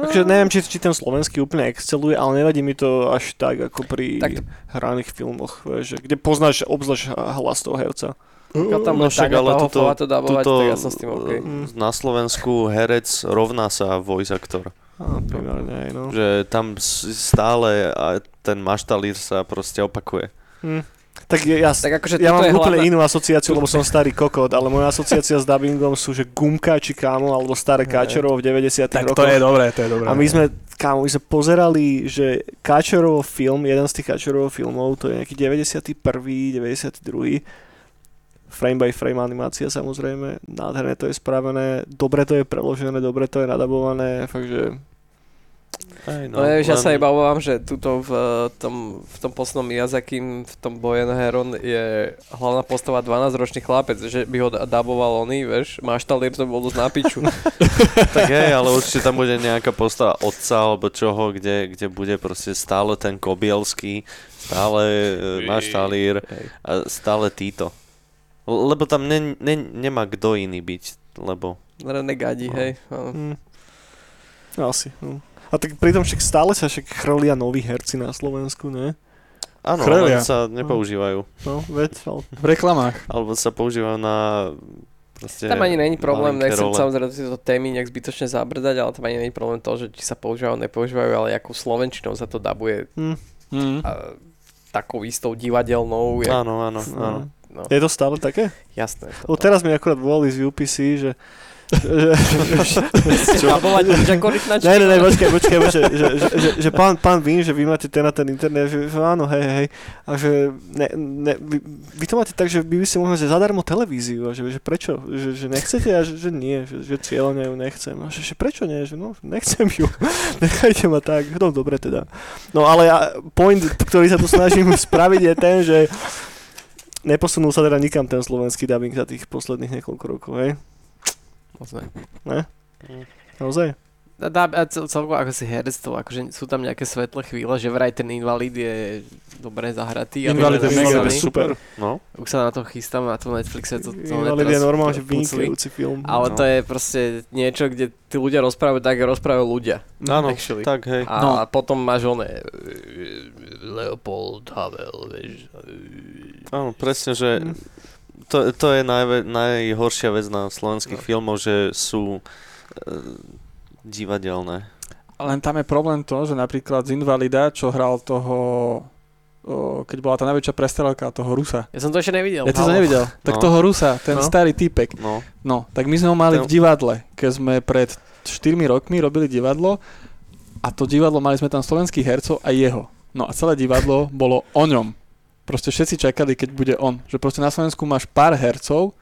takže neviem, či, či ten slovenský úplne exceluje, ale nevadí mi to až tak, ako pri Tak- hraných filmoch, že, kde poznáš obzvlášť hlas toho herca. Pokiaľ tam No bude však, ale tuto- to dabovať, tuto, tak ja som s tým OK. Mm. Na Slovensku herec rovná sa voice actor. Á, primárne aj, no. Že tam stále a ten maštalír sa proste opakuje. Hm. Tak ja, Tak akože ja mám je úplne hlavná- inú asociáciu, lebo som starý kokot, ale moja asociácia s dubbingom sú, že Gumka či Kámo, alebo staré Káčerov v 90 Tak rokoch. to je dobré, to je dobré. A my sme, kámo, my sme pozerali, že Káčerovo film, jeden z tých Káčerovo filmov, to je nejaký 91., 92. Frame by frame animácia samozrejme, nádherné to je spravené, dobre to je preložené, dobre to je nadabované, fakt že Hej, No, no ja sa iba obávam, že tuto v eh, tom, v tom poslednom Miyazaki, v tom Boy and Heron je hlavná postava 12-ročný chlapec, že by ho da- daboval oný, vieš, maštalír to bol dosť na piču. Tak hej, ale určite tam bude nejaká postava otca alebo čoho, kde, kde bude proste stále ten Kobielský, stále e, maštalír Hej. a stále títo. Lebo tam ne, ne, nemá kto iný byť, lebo... Renegádi, No. hej. hm, asi. Hm. A tak pritom však stále sa však chrlia noví herci na Slovensku, ne? Áno, Chrelia. ale sa nepoužívajú. No, veď, ale V reklamách. Alebo sa používajú na... Proste Tam ani není problém, nechcem role. samozrejme tieto témy nejak zbytočne zabrdať, ale tam ani není problém to, že či sa používajú, nepoužívajú, ale ako slovenčinou sa to dabuje Mm. a, takou istou divadelnou, jak, Áno, áno, áno. no, je to stále také? jasné. Lebo teraz mi akorát volali z UPC, že Čo? Korytnačky? Ne, ne, ne, počkaj, počkaj, počkaj že, že, že, že pán, pán Vím, že vy máte ten a ten internet, že, že áno, hej, hej, a že ne, ne, vy, vy to máte tak, že by ste mohli že zadarmo televíziu, a že, že prečo, že, že nechcete a že, že nie, že, že cieľne ju nechcem, a že, že prečo nie, že no, nechcem ju, nechajte ma tak, no dobre teda. No ale point, ktorý sa tu snažím spraviť je ten, že neposunul sa teda nikam ten slovenský dubbing za tých posledných niekoľko rokov, hej? Moc ne. Naozaj? Dá, dá, a cel, celkovo ako si herectvo, akože sú tam nejaké svetlé chvíle, že vraj ten invalid je dobre zahratý. Invalid je mega super. No, Už sa na to chystám, na tom Netflixe to, to Invalid je normálne, že vynikajúci film. Ale No. to je proste niečo, kde tí ľudia rozprávajú tak, rozprávajú ľudia. áno, Actually. tak hej. A, No. a potom máš oné Leopold Havel, vieš. Áno, presne, že Mm. To, to je najve, najhoršia vec na slovenských No. filmoch, že sú e, divadelné. Len tam je problém to, že napríklad z Invalida, čo hral toho, keď bola tá najväčšia prestrelka toho Rusa. Ja som to ešte nevidel. Ja to halo. nevidel. Tak No. toho Rusa, ten No. starý typek. No, No, tak my sme ho mali Ten- v divadle, keď sme pred 4 rokmi robili divadlo a to divadlo mali sme tam slovenských hercov a jeho. No a celé divadlo bolo o ňom. Proste všetci čakali, keď bude on. Že proste na Slovensku máš pár hercov,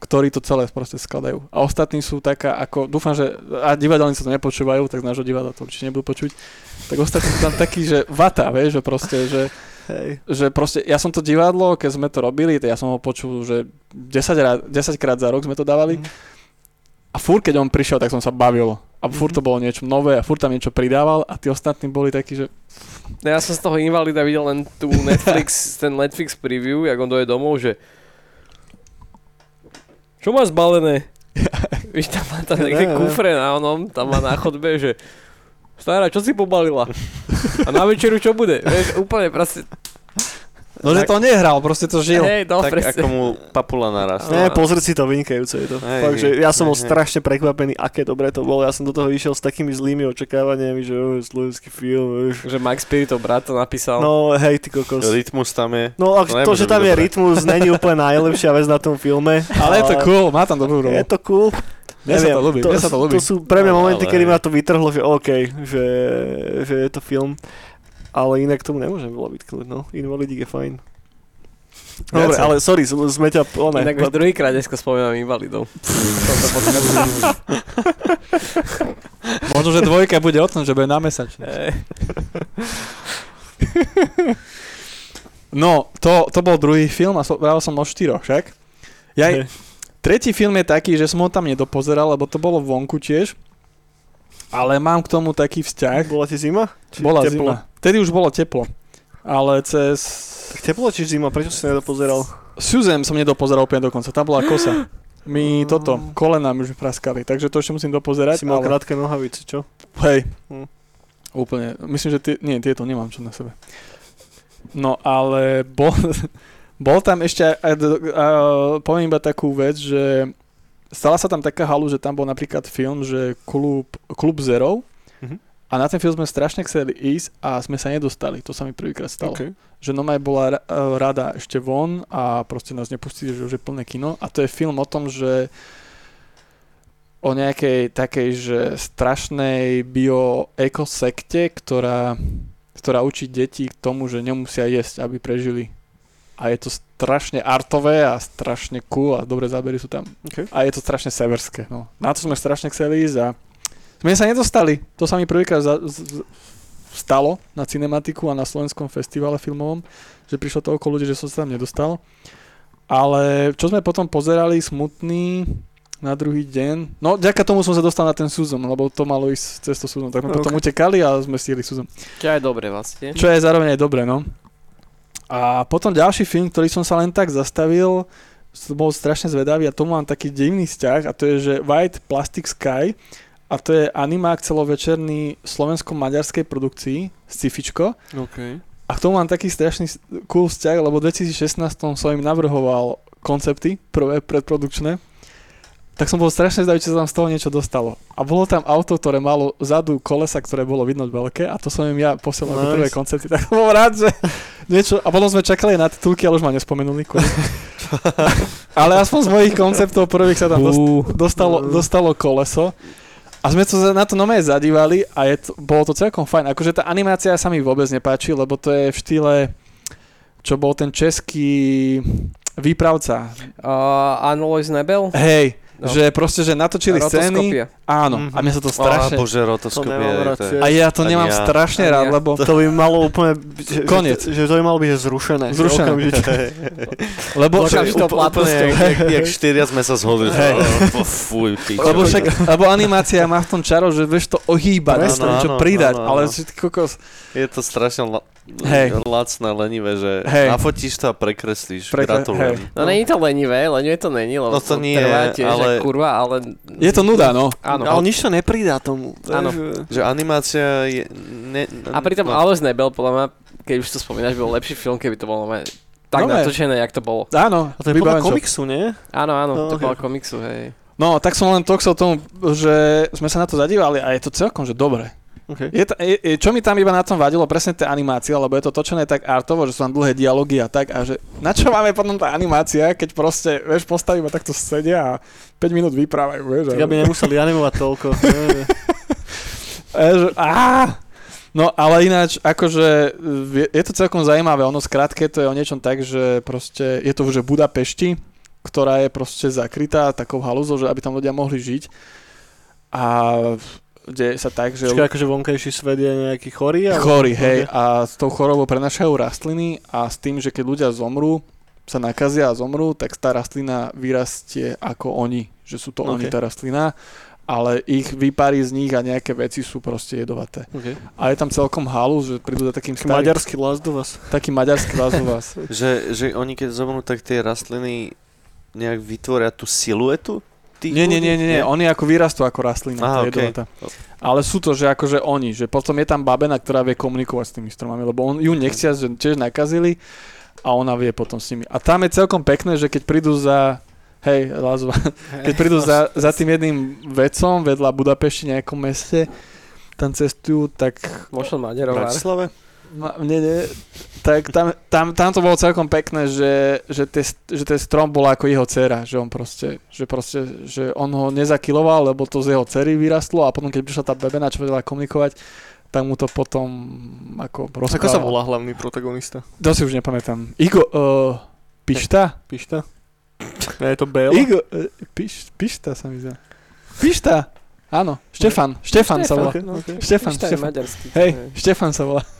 ktorí to celé proste skladajú. A ostatní sú taká ako, dúfam, že a divadelníci to nepočúvajú, tak z nášho divadla to určite nebudú počuť. Tak ostatní sú tam takí, že vata, vieš, že proste, že Hej. že proste, ja som to divadlo, keď sme to robili, to ja som ho počul, že 10, rá, 10 krát za rok sme to dávali Mhm. A furt, keď on prišiel, tak som sa bavil. A furt Mhm. to bolo niečo nové a furt tam niečo pridával a tí ostatní boli takí, že No ja som z toho invalida videl len tú Netflix, ten Netflix preview, jak on doje domov, že čo má zbalené? Víš, tam má tam Ja nejaké kufre na onom, tam má na chodbe, že stará, čo si pobalila? A na večeru čo bude? Vieš, úplne proste, no, že to nehral, proste to žil. hej, no tak presne. ako mu papula narastla. Ne, pozri si to, vynikajúce je to. Hej, Fakt, že hej, ja som bol hej, hej. strašne prekvapený, aké dobre to bolo. Ja som do toho išiel s takými zlými očakávaniami, že oh, slovenský film, vieš. Že Mike Spiritov brat to napísal. No hej, ty kokos. Rytmus tam je. No a To to, že tam je dobré. rytmus, není úplne najlepšia vec na tom filme. Ale je to cool, má tam dobrú rolu. Je to cool. Mne sa to ľúbi, mne sa to ľúbi. To sú pre mňa No, momenty, ale- kedy ma to vytrhlo, že OK, že, že je to film. Ale inak tomu nemôžem veľa vytknúť, no. Invalidík je fajn. Dobre, ale sorry, sme ťa... One, Inak už druhýkrát dneska spomínam invalidov. Možno, že dvojka bude o tom, že bude na mesačne. Hej. No, to, to bol druhý film a so, vravel som o štyroch, však? Ja, tretí film je taký, že som ho tam nedopozeral, lebo to bolo vonku tiež. Ale mám k tomu taký vzťah. Bola ti zima? Či Bola teplo? zima. Vtedy už bolo teplo. Ale cez... Tak teplo či zima? Prečo si nedopozeral? Susan som nedopozeral úplne dokonca, tam bola kosa. Mi toto, kolena mi už praskali, takže to ešte musím dopozerať. Si mal ale... krátke nohavice, čo? Hej. Hm. Úplne. Myslím, že tie, nie, tieto nemám čo na sebe. No ale bol, bol tam ešte, aj, aj, a, poviem iba takú vec, že stala sa tam taká halu, že tam bol napríklad film, že klub, klub Zero Mhm. a na ten film sme strašne chceli ísť a sme sa nedostali. To sa mi prvýkrát stalo. Okay. Že Nomaj bola e, rada ešte von a proste nás nepustili, že už je plné kino. A to je film o tom, že o nejakej takej, že strašnej bioekosekte, ktorá, ktorá učí deti k tomu, že nemusia jesť, aby prežili. A je to strašne artové a strašne cool a dobré zábery sú tam. Okay. A je to strašne severské. No. Na to sme strašne chceli ísť a sme sa nedostali. To sa mi prvýkrát za, z, z- stalo na cinematiku a na slovenskom festivale filmovom, že prišlo toľko ľudí, že som sa tam nedostal. Ale čo sme potom pozerali, smutný, na druhý deň. No, ďaká tomu som sa dostal na ten Suzum, lebo to malo ísť cez to Suzum. Tak sme Ok. potom utekali a sme stihli Suzum. Čo je dobre vlastne. Čo je zároveň aj dobre, no. A potom ďalší film, ktorý som sa len tak zastavil, som bol strašne zvedavý a tomu mám taký divný vzťah a to je, že White Plastic Sky a to je animák celovečerný slovensko-maďarskej produkcii, scifičko. Okay. A k tomu mám taký strašný cool vzťah, lebo v 2016 som im navrhoval koncepty, prvé predprodukčné. Tak som bol strašne zdavý, či sa tam z toho niečo dostalo. A bolo tam auto, ktoré malo vzadu kolesa, ktoré bolo vidno veľké a to som im ja posielal ako Nice. prvé koncepty. Tak som bol rád, že niečo... A potom sme čakali na titulky, ale už ma nespomenuli. ale aspoň z mojich konceptov prvých sa tam dost, dostalo, dostalo koleso. A sme to na to nové zadívali a je to, bolo to celkom fajn. Akože tá animácia sa mi vôbec nepáči, lebo to je v štýle, čo bol ten český výpravca. Uh, Alois Nebel? Hej, No. že proste, že natočili scény. Áno, Mhm. a mne sa to Á, strašne... bože, To rotoskopie. nemám rád to je- tiež. a ja to nemám ja. strašne rád, ja. lebo, To by malo úplne... Že, Koniec. Že, že to by malo byť zrušené. že Zrušené. okamžite. lebo, Úpl- úplne, jak, jak, jak štyria sme sa zhodli. že- Hej. Oh, Fuj, pičo. lebo, však, lebo animácia má v tom čaro, že vieš to ohýbať, vieš to Áno, niečo pridať, áno, ale áno. si kokos... Je to strašne la- Hej. lacné, lenivé, že Hej. nafotíš to a prekreslíš. Prekre- Gratulujem. No není to lenivé, lenivé to není, lebo No to nie, trvá tiež ale- kurva, ale... Je to nuda, no. Áno. Ale nič to nepridá tomu. Áno. že- animácia je... Ne, A pritom no, Alois Nebel, podľa mňa, keď už to spomínaš, bol lepší film, keby to bolo normálne tak No, ne. natočené, jak to bolo. Áno, A to je podľa komiksu, nie? Áno, áno, No, to ok. bola komiksu, hej. No, tak som len to chcel tomu, že sme sa na to zadívali a je to celkom, že dobre. Okay. Je, ta- je, je, čo mi tam iba na tom vadilo, presne tie animácie, lebo je to točené tak artovo, že sú tam dlhé dialógy a tak a že na čo máme potom tá animácia, keď proste, vieš, postavíme takto sedia a 5 minút vyprávajú, vieš. Tak aby nemuseli animovať toľko. Á! No ale ináč, akože je, to celkom zaujímavé, ono skrátke to je o niečom tak, že proste je to v Budapešti, ktorá je proste zakrytá takou halúzou, že aby tam ľudia mohli žiť. A deje sa tak, že... Čiže akože vonkajší svet je nejaký chorý? ale- Chorí, hej, Okay. a s tou chorobou prenašajú rastliny a s tým, že keď ľudia zomrú, sa nakazia a zomrú, tak tá rastlina vyrastie ako oni, že sú to Ok. oni tá rastlina, ale ich výpary z nich a nejaké veci sú proste jedovaté. Okay. A je tam celkom halu, že prídu za takým Taký starým, maďarský Last of Us. taký maďarský vás. Že, že oni keď zomrú, tak tie rastliny nejak vytvoria tú siluetu tých Nie, nie, nie, nie, nie, oni ako vyrastú ako rastlina, Aha, tá ok. jedovatá. Ale sú to, že akože oni, že potom je tam babena, ktorá vie komunikovať s tými stromami, lebo on, ju nechcia, že tiež nakazili a ona vie potom s nimi. A tam je celkom pekné, že keď prídu za, hej, Lazova, keď prídu za, za tým jedným vecom vedľa Budapešti nejakom meste, tam cestujú, tak Možno V Maďarovár. Bratislave? Ma, nie, tak tam, tam, tam to bolo celkom pekné, že, že, tie, že ten strom bol ako jeho dcera, že on proste, že proste, že on ho nezakiloval, lebo to z jeho cery vyrastlo a potom keď prišla tá bebena, čo vedela komunikovať, tak mu to potom ako Ako rozprával. sa volá hlavný protagonista? To si už nepamätám. Igo, uh, Pišta? Pišta? Nie, je to Bale? Igo, uh, piš, Pišta sa mi zdá. Pišta! Áno, Štefan, Štefan sa volá. Okay. Štefan, maďarský. Hej, Štefan sa volá.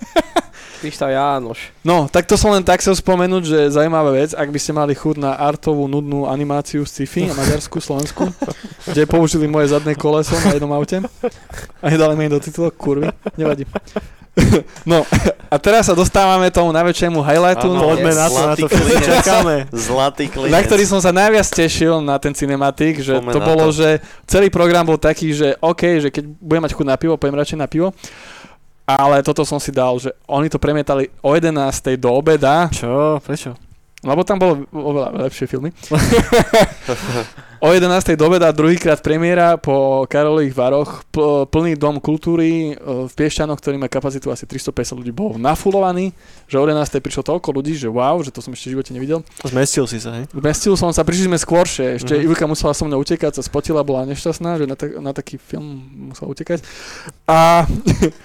Pišta Jánoš. No, tak to som len tak chcel spomenúť, že zaujímavá vec, ak by ste mali chuť na artovú, nudnú animáciu z sci-fi na Maďarsku, Slovensku, kde použili moje zadné koleso na jednom aute a nedali mi do titulok, kurvy, nevadí. No, a teraz sa dostávame tomu najväčšiemu highlightu, Áno, no, Poďme na to, na Zlatý to klinec. čakáme. Zlatý klinec. na ktorý som sa najviac tešil na ten cinematik, že Poďme to bolo, to. že celý program bol taký, že OK, že keď budem mať chuť na pivo, pojem radšej na pivo. Ale toto som si dal, že oni to premietali o 11. do obeda, Čo? Prečo? lebo tam bolo oveľa lepšie filmy. o 11. do obeda druhýkrát premiéra po Karolových Varoch, pl- plný dom kultúry e, v Piešťanoch, ktorý má kapacitu asi 350 ľudí, bol nafulovaný, že o 11. prišlo toľko ľudí, že wow, že to som ešte v živote nevidel. Zmestil si sa, hej? Zmestil som sa, prišli sme skôršie, ešte Mhm. uh-huh. Ivka musela so mnou utekať, sa spotila, bola nešťastná, že na, ta- na taký film musela utekať. A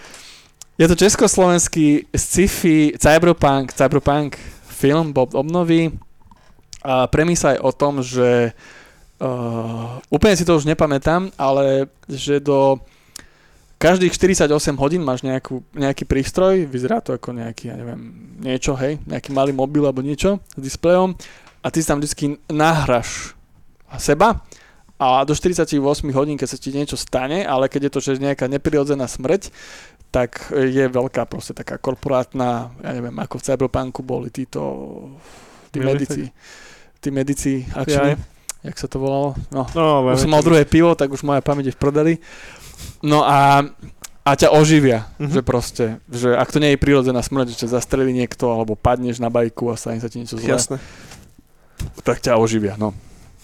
je to československý sci-fi cyberpunk, cyberpunk film Bob obnovy a premýšľa aj o tom, že uh, úplne si to už nepamätám, ale že do každých 48 hodín máš nejakú, nejaký prístroj, vyzerá to ako nejaký, ja neviem, niečo, hej, nejaký malý mobil alebo niečo s displejom a ty si tam vždy nahraš seba a do 48 hodín, keď sa ti niečo stane, ale keď je to že nejaká neprirodzená smrť, tak je veľká proste taká korporátna, ja neviem, ako v Cyberpunku boli títo tí medici, tí medici akční, jak sa to volalo? No, No, už som mal druhé pivo, tak už moja pamäť je v prdeli. No a, a ťa oživia, Mhm. že proste, že ak to nie je prírodzená smrť, že ťa zastrelí niekto, alebo padneš na bajku a stane sa ti niečo zlé, Jasné. tak ťa oživia, no.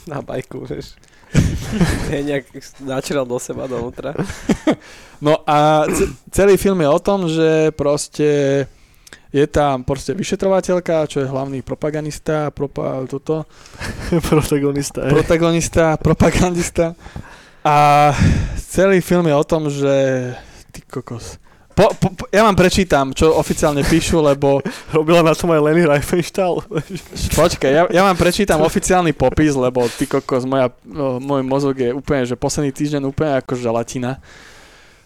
Na bajku, vieš. je nejak načeral do seba dovnútra. No a ce- celý film je o tom, že proste je tam proste vyšetrovateľka, čo je hlavný propagandista, propa, toto, Protagonista, hej. protagonista, propagandista. A celý film je o tom, že ty kokos. Po, po, po, ja vám prečítam, čo oficiálne píšu, lebo Robila na tom aj Lenny Riefenstahl. počkaj, ja, ja vám prečítam oficiálny popis, lebo ty kokos, moja, no, môj mozog je úplne, že posledný týždeň úplne ako želatina.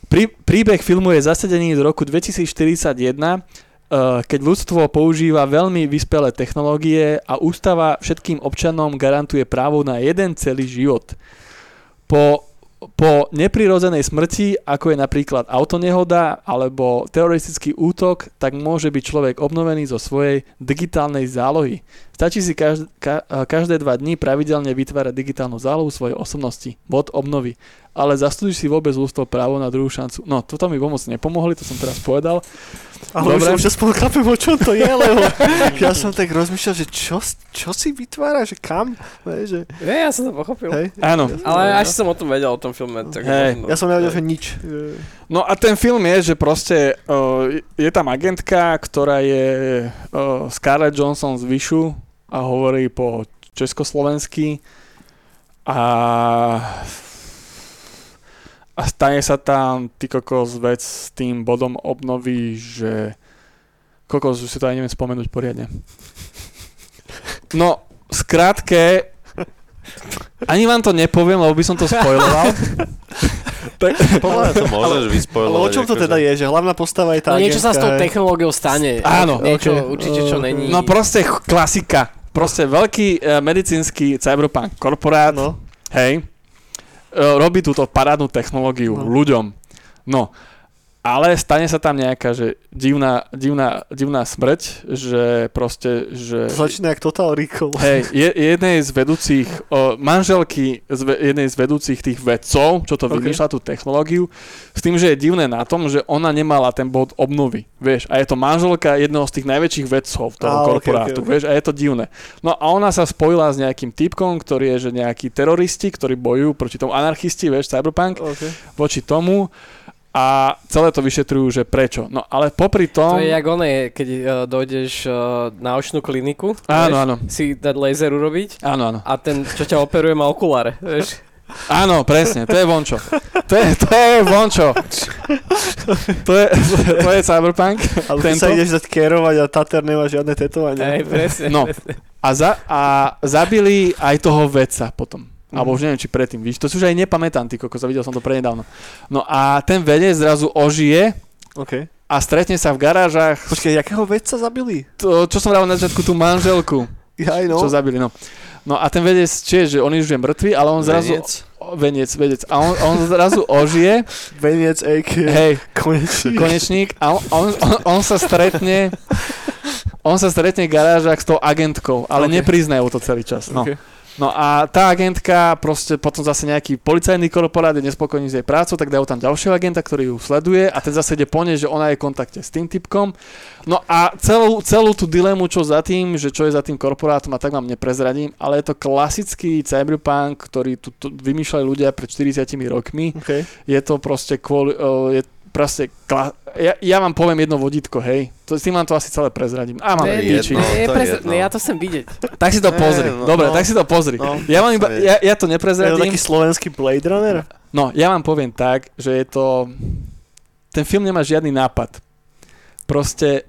Prí, príbeh filmu je zasadený do roku 2041, eh, keď ľudstvo používa veľmi vyspelé technológie a ústava všetkým občanom garantuje právo na jeden celý život. Po, po neprirodzenej smrti, ako je napríklad autonehoda alebo teroristický útok, tak môže byť človek obnovený zo svojej digitálnej zálohy. Stačí si každ- ka- každé dva dní pravidelne vytvárať digitálnu zálohu svojej osobnosti, bod obnovy. Ale zaslúžiš si vôbec ústav právo na druhú šancu. No, toto mi pomoc nepomohli, to som teraz povedal. Ale Dobre. už, už aspoň chápem, o čom to je, lebo ja som tak rozmýšľal, že čo, čo si vytvára, že kam, Vieš, že, Nie, ja som to pochopil. hej. Áno. Ale až som o tom vedel, o tom filme. Tak Hej. možno- Ja som nevedel, že nič. No a ten film je, že proste uh, je tam agentka, ktorá je uh, Scarlett Johnson z Vyšu a hovorí po československy a a stane sa tam ty kokos vec s tým bodom obnovy, že kokos, už si to aj neviem spomenúť poriadne. No, skrátke, ani vám to nepoviem, lebo by som to spoiloval. tak, Podľa to môžeš vyspojovať. Ale o čom to teda je, že hlavná postava je tá No niečo sa s tou technológiou stane. Áno, Niečo ok. určite, čo není. No proste klasika. Proste veľký e, medicínsky cyberpunk korporát, No, hej, robí túto parádnu technológiu No. ľuďom. No, ale stane sa tam nejaká, že divná, divná, divná smrť, že proste, že... to začína jak Total Recall. Hej, je, jednej z vedúcich, o, manželky z jednej z vedúcich tých vedcov, čo to Ok. vymýšľa tú technológiu, s tým, že je divné na tom, že ona nemala ten bod obnovy, vieš, a je to manželka jedného z tých najväčších vedcov toho ok, korporátu, ok, ok. vieš, a je to divné. No a ona sa spojila s nejakým typkom, ktorý je, že nejakí teroristi, ktorí bojujú proti tomu anarchisti, vieš, cyberpunk, Okay. voči tomu a celé to vyšetrujú, že prečo. No ale popri tom... To je jak oné, keď uh, dojdeš uh, na očnú kliniku, Áno, áno. si dať laser urobiť Áno, áno. a ten, čo ťa operuje, má okuláre, vieš. Áno, presne, to je vončo. To je, to je vončo. To je, to je cyberpunk. Ale Tento? sa ideš dať kerovať a Tater nemá žiadne tetovania. Hej, presne. No. presne. A, za, a zabili aj toho vedca potom. Mhm. Alebo už neviem, či predtým, víš, to si už aj nepamätám, ty kokos, videl som to prednedávno. No a ten vedec zrazu ožije OK. a stretne sa v garážach, Počkaj, jakého vedca zabili? to, čo som vral na začiatku, tú manželku, Ja no. čo zabili, no. No a ten vedec, čiže, že on už je mŕtvý, ale on zrazu... Veniec? O, Veniec, vedec. A on, on zrazu ožije, Veniec, AK. hej, Konečný. konečník a on, on, on, on sa stretne on sa stretne v garážach s tou agentkou, ale Ok. okay. nepriznajú to celý čas. No. Ok. No a tá agentka, proste potom zase nejaký policajný korporát je nespokojný s jej prácou, tak dajú tam ďalšieho agenta, ktorý ju sleduje a ten zase ide po nej, že ona je v kontakte s tým typkom. No a celú, celú tú dilemu, čo za tým, že čo je za tým korporátom a tak vám neprezradím, ale je to klasický cyberpunk, ktorý tu, tu vymýšľali ľudia pred 40 rokmi OK. je to proste kvôli, uh, je proste, kla- ja, ja vám poviem jedno vodítko, hej, to, s tým vám to asi celé prezradím. A mám píči. jedno. je jedno. ne, ja to chcem vidieť. Tak si to pozri, no, dobre, no. tak si to pozri. No. Ja, vám iba, To je- ja, ja to Je to neprezradím, taký slovenský Blade Runner? no ja vám poviem tak, že je to, ten film nemá žiadny nápad. Proste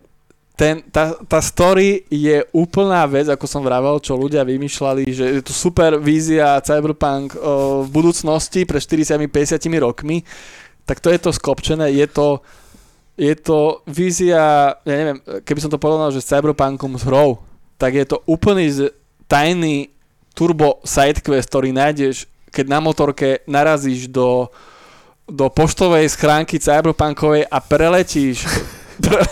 ten, tá, tá story je úplná vec, ako som vravel, čo ľudia vymýšľali, že je to super vízia cyberpunk o, v budúcnosti pre 40-50 rokmi, tak to je to skopčené, je to, je to vízia, ja neviem, keby som to porovnal, že s cyberpunkom s hrou, tak je to úplný z, tajný turbo sidequest, ktorý nájdeš, keď na motorke narazíš do, do poštovej schránky cyberpunkovej a preletíš pre,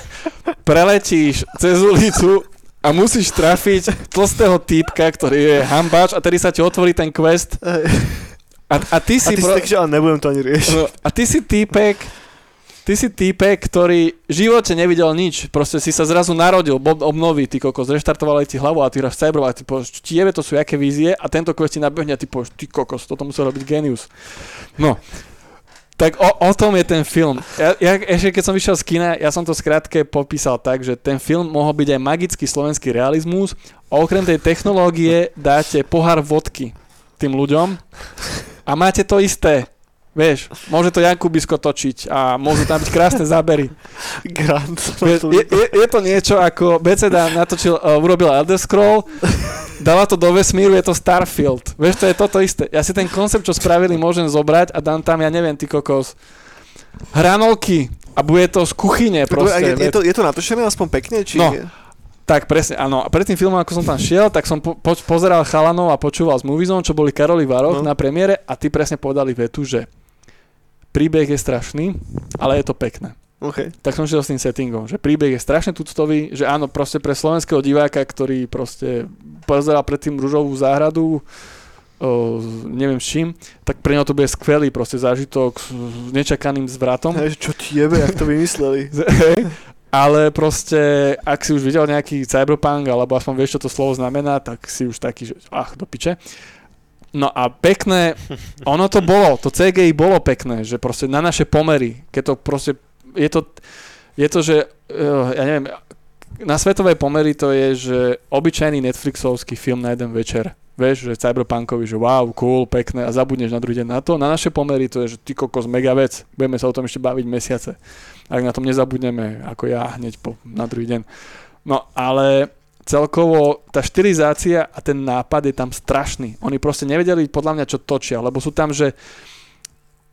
preletíš cez ulicu a musíš trafiť tlstého týpka, ktorý je hambáč a tedy sa ti otvorí ten quest a, a ty A si... ty si pro- tak, že ale nebudem to ani riešiť. No, a ty si týpek, ty si týpek, ktorý v živote nevidel nič. Proste si sa zrazu narodil, bob obnoví, ty kokos, zreštartovali ti hlavu a ty hráš cyber a ty povieš, ti jebe, to sú jaké vízie a tento quest ti nabehne a ty povieš, ty kokos, toto musel robiť genius. No, tak o, o tom je ten film. Ja, ja, ešte keď som vyšiel z kina, ja som to skrátke popísal tak, že ten film mohol byť aj magický slovenský realizmus a okrem tej technológie dáte pohár vodky tým ľuďom a máte to isté. Vieš, môže to Jan Kubisko točiť a môžu tam byť krásne zábery. Grant. Vieš, je, je, je to niečo ako BCD natočil, uh, urobil Elder Scroll, dala to do vesmíru, je to Starfield. Vieš, to je toto isté. Ja si ten koncept, čo spravili, môžem zobrať a dám tam, ja neviem, ty kokos, hranolky a bude to z kuchyne proste. je, je, to, je to natočené aspoň pekne? Či... No. Tak presne, áno. A pred tým filmom, ako som tam šiel, tak som po, po, pozeral chalanov a počúval z Moviezone, čo boli Karoli Varoch No. na premiére a ty presne povedali vetu, že príbeh je strašný, ale je to pekné. OK. Tak som šiel s tým settingom, že príbeh je strašne tuctový, že áno, proste pre slovenského diváka, ktorý proste pozeral predtým Ružovú záhradu, o, neviem s čím, tak pre neho to bude skvelý proste zážitok s s nečakaným zvratom. Hej, čo ti jebe, jak to vymysleli. Ale proste, ak si už videl nejaký cyberpunk, alebo aspoň vieš, čo to slovo znamená, tak si už taký, že ach, do piče. No a pekné, ono to bolo, to CGI bolo pekné, že proste na naše pomery, keď to proste, je to, je to, že, uh, ja neviem, na svetové pomery to je, že obyčajný Netflixovský film na jeden večer. Vieš, že cyberpunkovi, že wow, cool, pekné a zabudneš na druhý deň na to. Na naše pomery to je, že ty kokos, mega vec. Budeme sa o tom ešte baviť mesiace. Ak na tom nezabudneme, ako ja, hneď po, na druhý deň. No ale celkovo tá štilizácia a ten nápad je tam strašný. Oni proste nevedeli podľa mňa, čo točia, lebo sú tam, že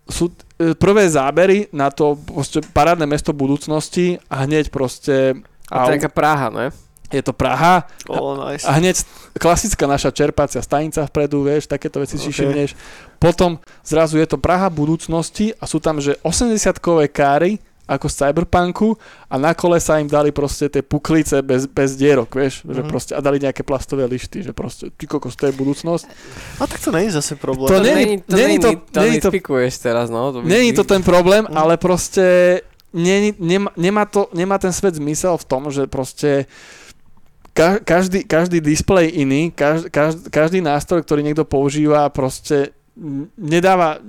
sú e, prvé zábery na to proste parádne mesto budúcnosti a hneď proste A to je taká Praha, ne? je to Praha Oh, nice. a hneď klasická naša čerpacia stanica vpredu, vieš, takéto veci si Ok. všimneš. Potom zrazu je to Praha budúcnosti a sú tam, že 80-kové káry ako z Cyberpunku a na kole sa im dali proste tie puklice bez, bez dierok, vieš, že Mhm. proste, a dali nejaké plastové lišty, že proste, ty kokos, to je budúcnosť. A tak to není zase problém. To není- to není není, to- to, není to- nespikuješ teraz, no. To Není to ten problém, Mm. ale proste nie, nemá, nemá, to, nemá ten svet zmysel v tom, že proste ka, každý, každý displej iný, každý, každý nástroj, ktorý niekto používa, proste nedáva...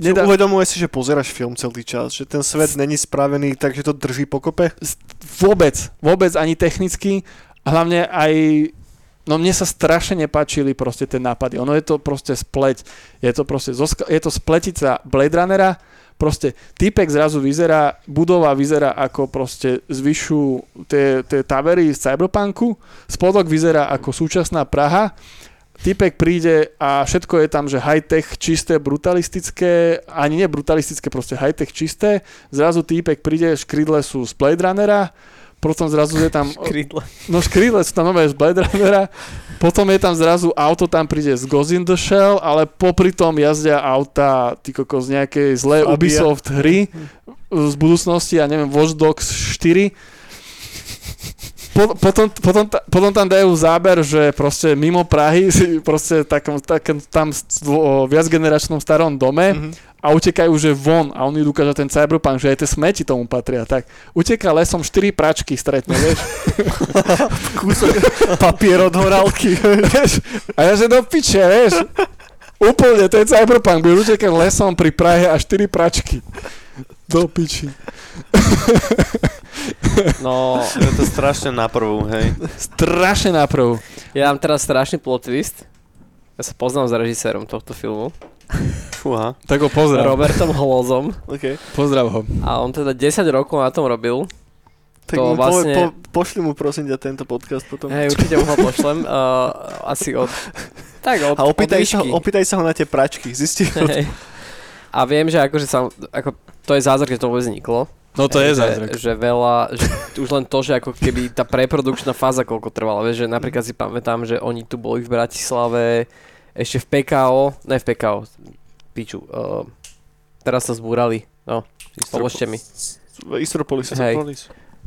Nedá... Uvedomuje si, že pozeráš film celý čas, že ten svet není spravený tak, že to drží pokope. vôbec, vôbec ani technicky, hlavne aj No mne sa strašne nepáčili proste tie nápady. Ono je to proste spleť. Je to proste, zoska- je to spletica Blade Runnera, proste typek zrazu vyzerá, budova vyzerá ako proste zvyšu tie, tie tavery z Cyberpunku, spodok vyzerá ako súčasná Praha, typek príde a všetko je tam, že high-tech, čisté, brutalistické, ani nie brutalistické, proste high-tech čisté, zrazu týpek príde, škrydle sú z Blade Runnera, potom zrazu je tam... Krídla. No škrydle sú tam nové z Blade Runnera, potom je tam zrazu auto, tam príde z Ghost in the Shell, ale popri tom jazdia auta, ty kokos, z nejakej Fabia. Ubisoft hry z budúcnosti, ja neviem, Watch Dogs 4. Po, potom, potom, potom tam dajú záber, že proste mimo Prahy, proste takom, takom, tam v viacgeneračnom starom dome, Mhm. a utekajú, že von a oni ukázať ten cyberpunk, že aj tie smeti tomu patria. Tak uteká lesom 4 pračky stretne, vieš. Kúsok papier od horálky. vieš. A ja že do piče, vieš. Úplne, to je cyberpunk, budeš utekať lesom pri Prahe a 4 pračky. Do piči. No, Je to strašne na prvú, hej. Strašne naprv. ja mám teraz strašný plot twist. Ja sa poznám s režisérom tohto filmu. Fúha. Tak ho pozdrav. Robertom Holozom. okay. Pozdrav ho. A on teda 10 rokov na tom robil. Tak To mu vlastne- po, po, pošli mu prosím ťa tento podcast potom. Hej, určite mu ho pošlem. Uh, asi od... Tak, od, A opýtaj od sa, opýtaj sa ho na tie pračky. Zistí. Hej. A viem, že akože sa, ako, to je zázrak, že to vôbec vzniklo. No to je Hej, zázrak. Že, že veľa, že už len to, že ako keby tá preprodukčná fáza koľko trvala, vieš, že napríklad si pamätám, že oni tu boli v Bratislave ešte v PKO, ne v PKO, piču, uh, teraz sa zbúrali, no, pomôžte mi. Istropolis. Hej.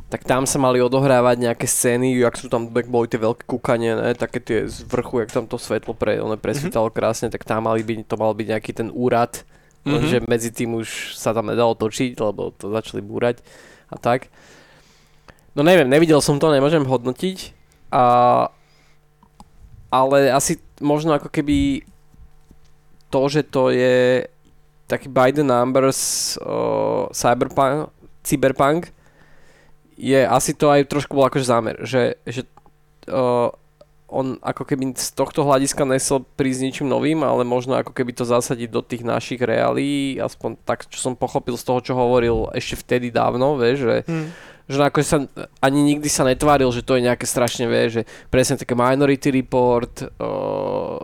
Tak tam sa mali odohrávať nejaké scény, jak sú tam, jak boli tie veľké kúkanie, ne, také tie z vrchu, jak tam to svetlo pre, ono presvítalo krásne, tak tam mali byť, to mal byť nejaký ten úrad, Mhm. lenže medzi tým už sa tam nedalo točiť, lebo to začali búrať a tak. No neviem, nevidel som to, nemôžem hodnotiť, a, ale asi možno ako keby to, že to je taký by the numbers uh, cyberpunk, cyberpunk, je asi to aj trošku bol akože zámer, že, že uh, on ako keby z tohto hľadiska nesol prísť ničím novým, ale možno ako keby to zasadiť do tých našich reálí, aspoň tak, čo som pochopil z toho, čo hovoril ešte vtedy dávno, vieš, že, Hm. že ako sa ani nikdy sa netváril, že to je nejaké strašne, vieš, že presne také Minority Report, uh,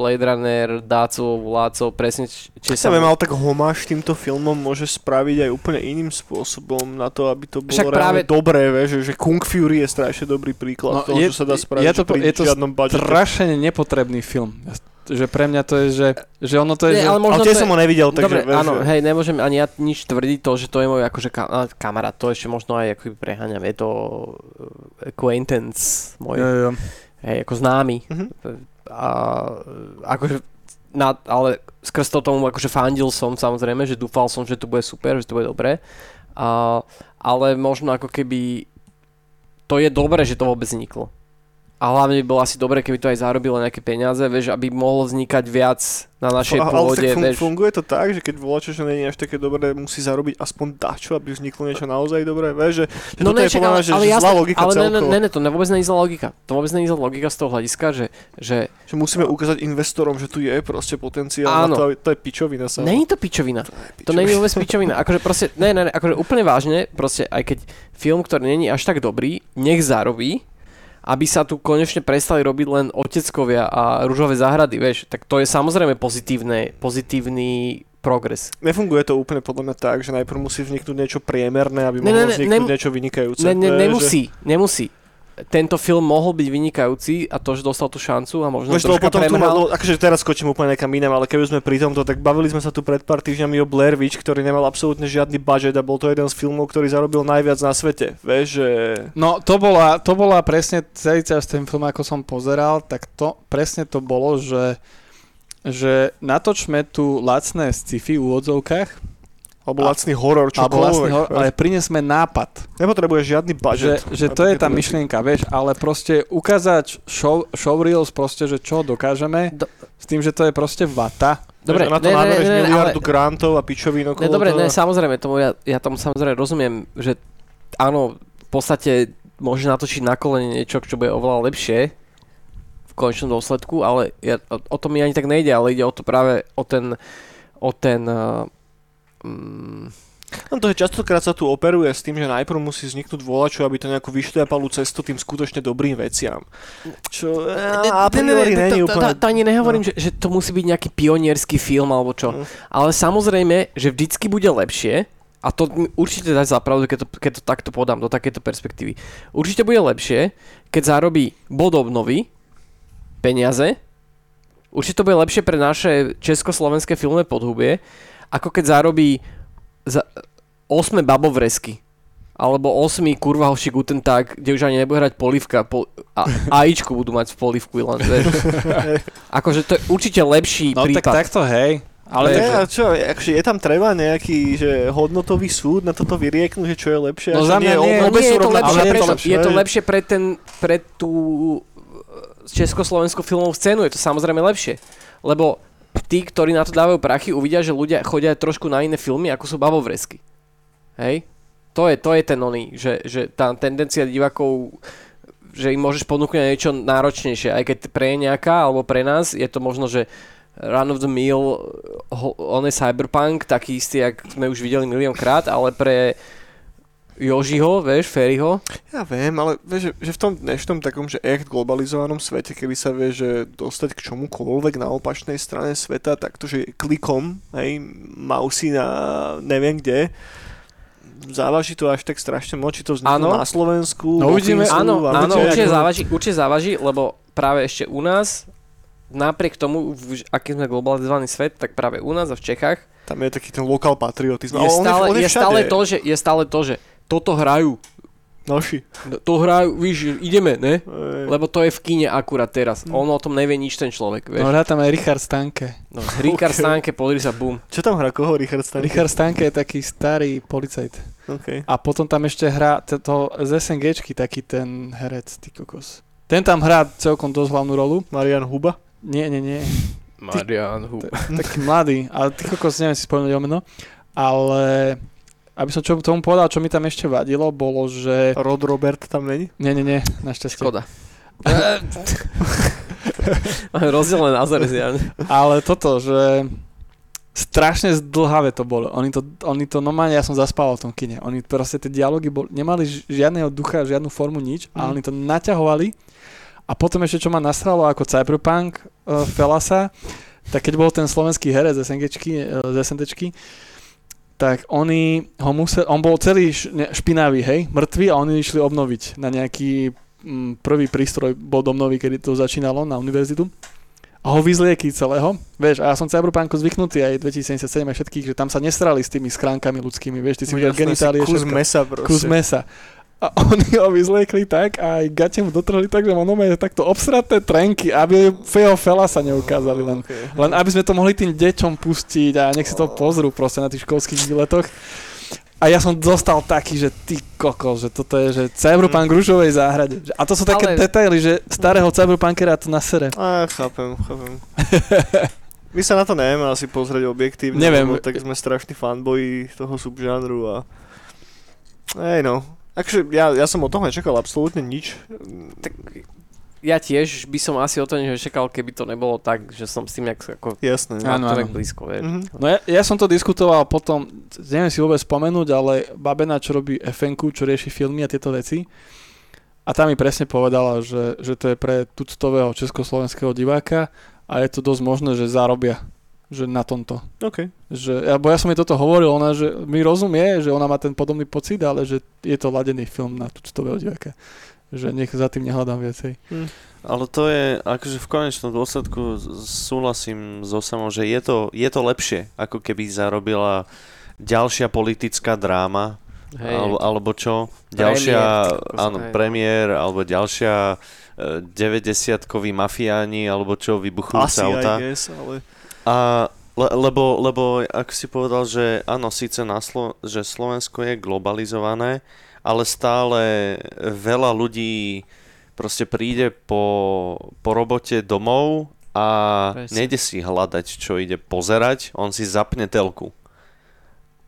Blade Runner, Dácov, Vlácov, presne či, či sa viem, ale tak homáš týmto filmom môže spraviť aj úplne iným spôsobom na to, aby to bolo Však reálne práve- dobré, vieš, že Kung Fury je strašne dobrý príklad No, toho, je- čo sa dá spraviť je to- pri je to žiadnom budžete. Strašne nepotrebný film. Že pre mňa to je, že, že ono to je, Nie, že... ale Ale možno to je- som ho nevidel, takže Dobre, vieš, áno, že... hej, nemôžem ani ja nič tvrdiť to, že to je môj akože ka- a, kamarát, to ešte možno aj ako preháňam, je to uh, acquaintance môj, Jo, jo. hej, ako známy. Mhm. A akože na, ale skrz to tomu akože fandil som samozrejme, že dúfal som, že to bude super, že to bude dobré. A, ale možno ako keby to je dobré, že to vôbec vzniklo. A hlavne by bolo asi dobre, keby to aj zarobilo nejaké peniaze, vieš, aby mohlo vznikať viac na našej ale pôde, tak fun- vieš. funguje to tak, že keď volačo, že nie je až také dobré, musí zarobiť aspoň dačo, aby vzniklo niečo naozaj dobré, vieš, že, že No toto ne, je podľa ale, že, ale že jasné, zlá logika ale ne, ne, celkovo. ne, ne, to vôbec nie je zlá logika. To vôbec nie je zlá logika z toho hľadiska, že, že Že musíme ukázať investorom, že tu je proste potenciál Áno. to, to je pičovina sa. Není to pičovina. To není vôbec pičovina. Akože proste, ne, ne, ne, akože úplne vážne, proste aj keď film, ktorý není až tak dobrý, nech zarobí, aby sa tu konečne prestali robiť len oteckovia a rúžové záhrady, vieš, tak to je samozrejme pozitívne, pozitívny progres. Nefunguje to úplne podľa mňa tak, že najprv musí vzniknúť niečo priemerné, aby Ne, ne, mohlo ne, vzniknúť nem- niečo vynikajúce. Ne, ne, nemusí, nemusí. Tento film mohol byť vynikajúci a to, že dostal tú šancu a možno lebo troška potom tu má, premrhal. no, akože teraz skočím úplne nekam inám, ale keby sme pri tomto, tak bavili sme sa tu pred pár týždňami o Blair Witch, ktorý nemal absolútne žiadny budget a bol to jeden z filmov, ktorý zarobil najviac na svete. Vieš, že... No to bola, to bola presne celý čas ten film, ako som pozeral, tak to presne to bolo, že, že natočme tu lacné sci-fi v úvodzovkách, Alebo lacný horor, čo alebo ale prinesme nápad. Nepotrebuješ žiadny Že, budget. že na to je tá myšlienka, vieš, ale proste ukázať show, showreels, proste, že čo dokážeme, Do- s tým, že to je proste vata. Dobre, na to ne, ne, nabereš ne, ne, miliardu ale- grantov a pičovín okolo Ne, dobre, toho. ne, samozrejme, tomu ja, ja tomu samozrejme rozumiem, že áno, v podstate môže natočiť na kolene niečo, čo bude oveľa lepšie v konečnom dôsledku, ale ja, o, o to mi ani tak nejde, ale ide o to práve o ten, o ten uh, mm, No to je častokrát sa tu operuje s tým, že najprv musí vzniknúť volačo, aby to nejako vyšliapalo cestu tým skutočne dobrým veciam. Čo a priori není úplne... to, ani nehovorím, že, že to musí byť nejaký pionierský film alebo čo. Mm. Ale samozrejme, že vždycky bude lepšie, a to určite dať zapravdu, keď to, keď to takto podám do takéto perspektívy. Určite bude lepšie, keď zarobí bod obnovy, peniaze, určite to bude lepšie pre naše československé filmové podhubie, ako keď zarobí za 8 babovresky alebo 8 kurva hoši Guten Tag, kde už ani nebude hrať polivka pol, a AIčku budú mať v polivku len, vieš. akože to je určite lepší No prípad. tak takto, hej. Ale Ne, a čo, akože je tam treba nejaký že hodnotový súd na toto vyrieknúť, že čo je lepšie? No za mňa nie. No nie, sú je to lepšie, ale pre, je to lepšie, je to lepšie pre, ten, pre tú e, československú filmovú scénu, je to samozrejme lepšie. Lebo tí, ktorí na to dávajú prachy, uvidia, že ľudia chodia trošku na iné filmy, ako sú babovresky. Hej? To je, to je ten oný, že, že tá tendencia divákov že im môžeš ponúknuť niečo náročnejšie, aj keď pre nejaká, alebo pre nás je to možno, že run of the mill, on je cyberpunk, taký istý, jak sme už videli miliónkrát, ale pre Jožiho, vieš, Ferryho, Ja viem, ale vieš, že, v tom dnešnom takom, že echt globalizovanom svete, keby sa vie, že dostať k čomukoľvek na opačnej strane sveta, takto, že klikom, hej, mousy na neviem kde, závaží to až tak strašne moc, či to vzniklo na Slovensku, No uvidíme. Áno, áno, určite ako- závaží, určite závaží, lebo práve ešte u nás, napriek tomu, aký sme globalizovaný svet, tak práve u nás a v Čechách Tam je taký ten lokal patriotizm. je Ale on stále, on je, všade. stále to, že, je stále to, že toto hrajú. Noši. No, To hrajú, víš, ideme, ne? Ej. Lebo to je v kine akurát teraz. On o tom nevie nič ten človek, no, vieš. hrá tam aj Richard Stanke. No, Rikard Ok. Stánke, pozri sa, bum. Čo tam hrá koho, Richard Stanley? Richard Stanke je taký starý policajt. Okay. A potom tam ešte hrá to, z SNGčky taký ten herec, ty kokos. Ten tam hrá celkom dosť hlavnú rolu. Marian Huba. Nie, nie, nie. Marian Hu. Taký mladý, ale ty kokos neviem si spomenúť o meno. Ale aby som čo tomu povedal, čo mi tam ešte vadilo, bolo, že... Rod Robert tam není? Nie, nie, nie, našťastie. Škoda. Máme rozdielne názory zjavne. Ale toto, že strašne zdlhavé to bolo. Oni to, oni to normálne, ja som zaspával v tom kine. Oni proste tie dialógy bol, nemali ži- žiadneho ducha, žiadnu formu, nič. A Mhm. oni to naťahovali. A potom ešte, čo ma nastralo ako Cyberpunk uh, Felasa, tak keď bol ten slovenský herec z SNGčky, uh, z SNTčky, tak oni ho museli, on bol celý špinavý, hej, mŕtvý a oni išli obnoviť na nejaký mm, prvý prístroj bod obnovy, kedy to začínalo na univerzitu a ho vyzlieky celého, vieš, a ja som Cyberpunku zvyknutý aj 2077 a všetkých, že tam sa nesrali s tými skránkami ľudskými, vieš, ty si videl Jasné, genitálie, kus mesa proste. kus mesa. A oni ho vyzliekli tak a aj gate mu dotrhli tak, že ono je takto obsraté trenky, aby jeho fela sa neukázali len. Okay. Len aby sme to mohli tým deťom pustiť a nech si to pozrú proste na tých školských výletoch. A ja som zostal taký, že ty kokos, že toto je, že cyberpunk v rúžovej záhrade. A to sú také Ale- detaily, že starého cyberpunkera to nasere. Á, chápem, chápem. My sa na to nevieme asi pozrieť objektívne, Neviem. lebo tak sme strašní fanboyi toho subžánru a... Ej no, akože ja, ja som od toho nečakal absolútne nič. Tak ja tiež by som asi o to niečo čakal, keby to nebolo tak, že som s tým nejak ako Jasné. Áno, to tak áno. blízko, vieš. Mhm. No ja, ja som to diskutoval potom, neviem si vôbec spomenúť, ale Babena, čo robí fn čo rieši filmy a tieto veci, a tá mi presne povedala, že, že to je pre tuctového československého diváka a je to dosť možné, že zarobia že na tomto. OK. Že, alebo ja som jej toto hovoril, ona, že mi rozumie, že ona má ten podobný pocit, ale že je to ladený film na tuctového diváka. Že nech za tým nehľadám viacej. Ale to je, akože v konečnom dôsledku súhlasím so samou, že je to, je to lepšie, ako keby zarobila ďalšia politická dráma, Hej. alebo, alebo čo, Premiér, ďalšia, kokos, áno, hej. premiér, alebo ďalšia e, 90-koví mafiáni, alebo čo, vybuchujúce Asi, auta. I guess, ale... A le, lebo, lebo ako si povedal, že áno, síce na Slo- že Slovensko je globalizované, ale stále veľa ľudí proste príde po, po robote domov a Presne. nejde si hľadať, čo ide pozerať, on si zapne telku.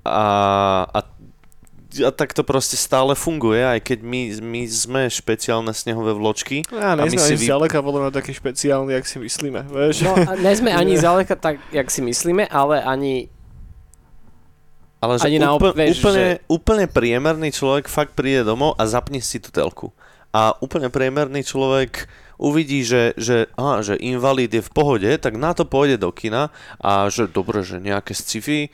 A, a, a tak to proste stále funguje, aj keď my, my sme špeciálne snehové vločky. Ja, my nejsme si ani vy- zďaleka podľa mňa taký špeciálny, jak si myslíme, vieš? No, a sme ani zďaleka tak, jak si myslíme, ale ani... Ale že Ani úplne, vieš, úplne, že- úplne priemerný človek fakt príde domov a zapne si tú telku. A úplne priemerný človek uvidí, že, že, á, že invalid je v pohode, tak na to pôjde do kina a že dobre, že nejaké sci-fi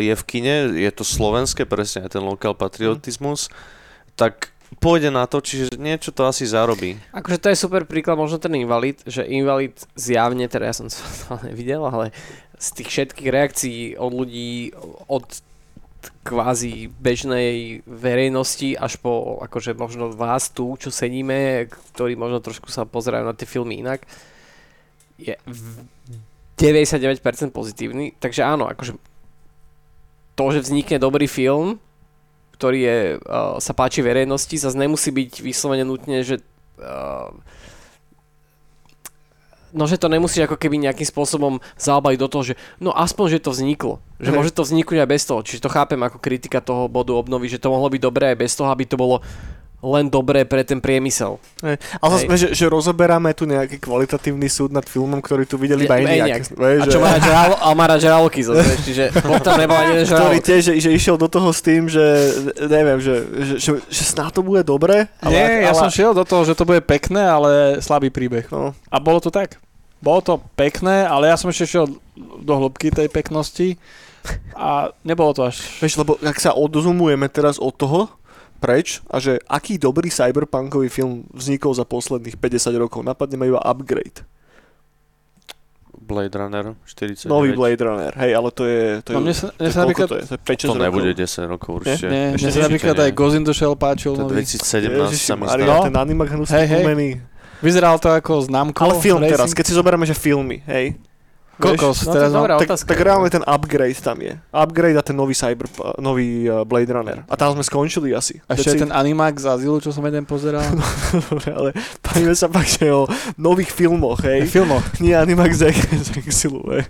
je v kine, je to slovenské, presne aj ten lokál patriotizmus, tak pôjde na to, čiže niečo to asi zarobí. Akože to je super príklad, možno ten invalid, že invalid zjavne, teda ja som to nevidel, ale z tých všetkých reakcií od ľudí, od kvázi bežnej verejnosti až po akože možno vás tu, čo sedíme, ktorí možno trošku sa pozerajú na tie filmy inak, je v 99% pozitívny. Takže áno, akože to, že vznikne dobrý film, ktorý je, uh, sa páči verejnosti, zase nemusí byť vyslovene nutne, že uh, no, že to nemusíš ako keby nejakým spôsobom zaobaliť do toho, že no aspoň, že to vzniklo. Že môže to vzniknúť aj bez toho. Čiže to chápem ako kritika toho bodu obnovy, že to mohlo byť dobré aj bez toho, aby to bolo len dobré pre ten priemysel. Hej. Ale zase, že, že rozoberáme tu nejaký kvalitatívny súd nad filmom, ktorý tu videli iba. Vieš, A čo že- má rád žral, ale má rád žraloky zase, čiže potom nebol ani jeden ktorý tiež, že, že išiel do toho s tým, že neviem, že, že, že, že snáď to bude dobre, ale... Nie, ja ale, som šiel do toho, že to bude pekné, ale slabý príbeh. No, A bolo to tak. Bolo to pekné, ale ja som ešte šiel do hĺbky tej peknosti a nebolo to až... vieš, lebo ak sa odzumujeme teraz od toho preč a že aký dobrý cyberpunkový film vznikol za posledných 50 rokov, napadne ma iba Upgrade. Blade Runner 49. Nový Blade Runner, hej, ale to je... To je No mne sa, to mne sa koľko napríklad... to je? To je 5-6 To rokov. nebude 10 rokov určite. Nie, Ešte mne sa napríklad nie. aj Ghost in the Shell páčil To je nový. 2017 Ježiši sa mi zdá. No. ten animak hnusný Hej, hej. gumený. Vyzeral to ako známko. Ale film racing. teraz, keď si zoberieme, že filmy, hej. Kokos, No to teraz dobrá tak, otázka. tak reálne ten upgrade tam je. Upgrade a ten nový Cyber, nový uh, Blade Runner. A tam sme skončili asi. A ešte ten animák z Azilu, čo som jeden pozeral. it. Dobre, ale bavíme sa fakt, že o nových filmoch, Hej. hej. Filmo. Nie Animax z z Exilu, hej.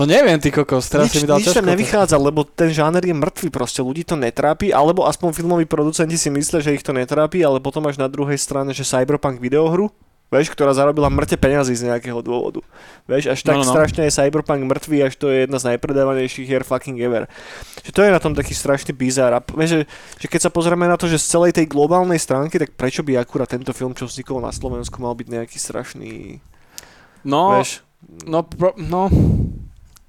No neviem, ty kokos, teraz Nič, si mi dal nič tam nevychádza, lebo ten žáner je mŕtvy, proste ľudí to netrápi, alebo aspoň filmoví producenti si myslia, že ich to netrápi, ale potom až na druhej strane, že Cyberpunk videohru, vieš, ktorá zarobila mŕte peňazí z nejakého dôvodu. Vieš, až tak No, no, no. strašne je Cyberpunk mŕtvý, až to je jedna z najpredávanejších hier fucking ever. Že to je na tom taký strašný bizár. A vieš, že, že keď sa pozrieme na to, že z celej tej globálnej stránky, tak prečo by akurát tento film, čo vznikol na Slovensku, mal byť nejaký strašný, No, vieš, no, pro, no,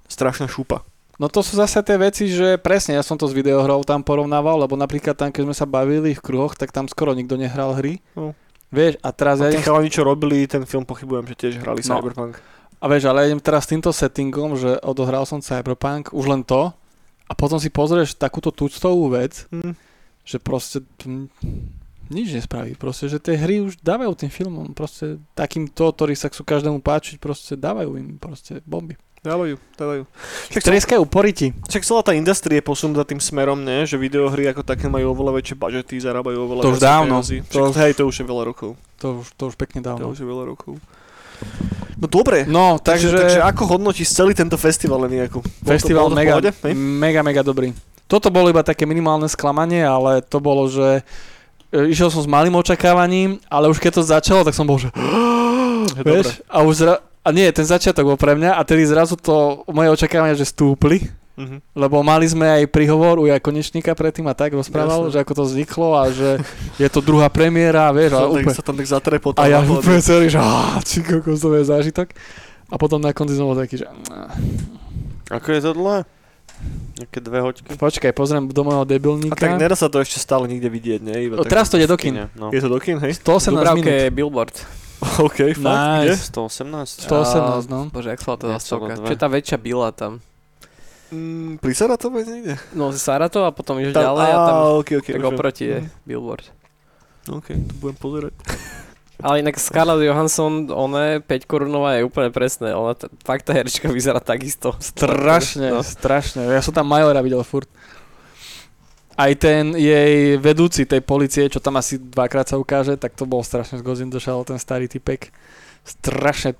strašná šupa. no to sú zase tie veci, že presne, ja som to s videohrou tam porovnával, lebo napríklad tam, keď sme sa bavili v kruhoch, tak tam skoro nikto nehral hry. No. Vieš, a teraz A ja tí chalani, čo robili ten film, pochybujem, že tiež hrali No. Cyberpunk. a vieš, ale ja idem teraz s týmto settingom, že odohral som Cyberpunk, už len to, a potom si pozrieš takúto tuctovú vec, Hm. že proste t- nič nespraví. Proste, že tie hry už dávajú tým filmom. Proste takýmto, ktorí sa chcú každému páčiť, proste dávajú im proste bomby. Dávajú, dávajú. Však, celá, Treskajú poriti. však celá tá industrie posunutá tým smerom, ne? že videohry ako také majú oveľa väčšie budžety, zarábajú oveľa To už dávno. peniazy. To- Však, hej, to už je veľa rokov. To už, to už pekne To dávno. už je veľa rokov. No dobre, No, takže, takže, takže ako hodnotíš celý tento festival, to- festival to mega, pohode, mega, mega dobrý. Toto bolo iba také minimálne sklamanie, ale to bolo, že e, išiel som s malým očakávaním, ale už keď to začalo, tak som bol, že vieš, a už zra- a nie, ten začiatok bol pre mňa a tedy zrazu to moje očakávania, že stúpli, Mhm. lebo mali sme aj príhovor u Jakonečníka predtým a tak rozprával, Jasné. že ako to vzniklo a že je to druhá premiéra, vieš, a, úplne, sa tam tak zatrepol. a ja úplne celý, že či kokos, to je zážitok. A potom na konci som bol taký, že Ako je to dlhé? Nejaké dve hoďky? počkaj, pozriem do môjho A tak debilníka. nedá sa to ešte stále nikde vidieť, nie? Iba O, tak... Teraz to ide do kin. No. Je to do kin, hej? 118 Dubravke minút. je Billboard. OK, fakt, kde? Nice. 118? 118, no. Bože, jak sa zastavka? som Čo je tá väčšia bila tam? Mm, pri Saratove niekde? No, z Saratov a potom ideš Tam, ďalej a tam á, OK, OK. tak oproti je Mhm. Billboard. OK, to budem pozerať. Ale inak Scarlett Johansson, ona 5 korunová je úplne presné. Ona, t- fakt tá herečka vyzerá takisto. Strašne, No. strašne. Ja som tam Majora videl furt. Aj ten jej vedúci tej policie, čo tam asi dvakrát sa ukáže, tak to bol strašne zgozin došal ten starý typek. Strašne.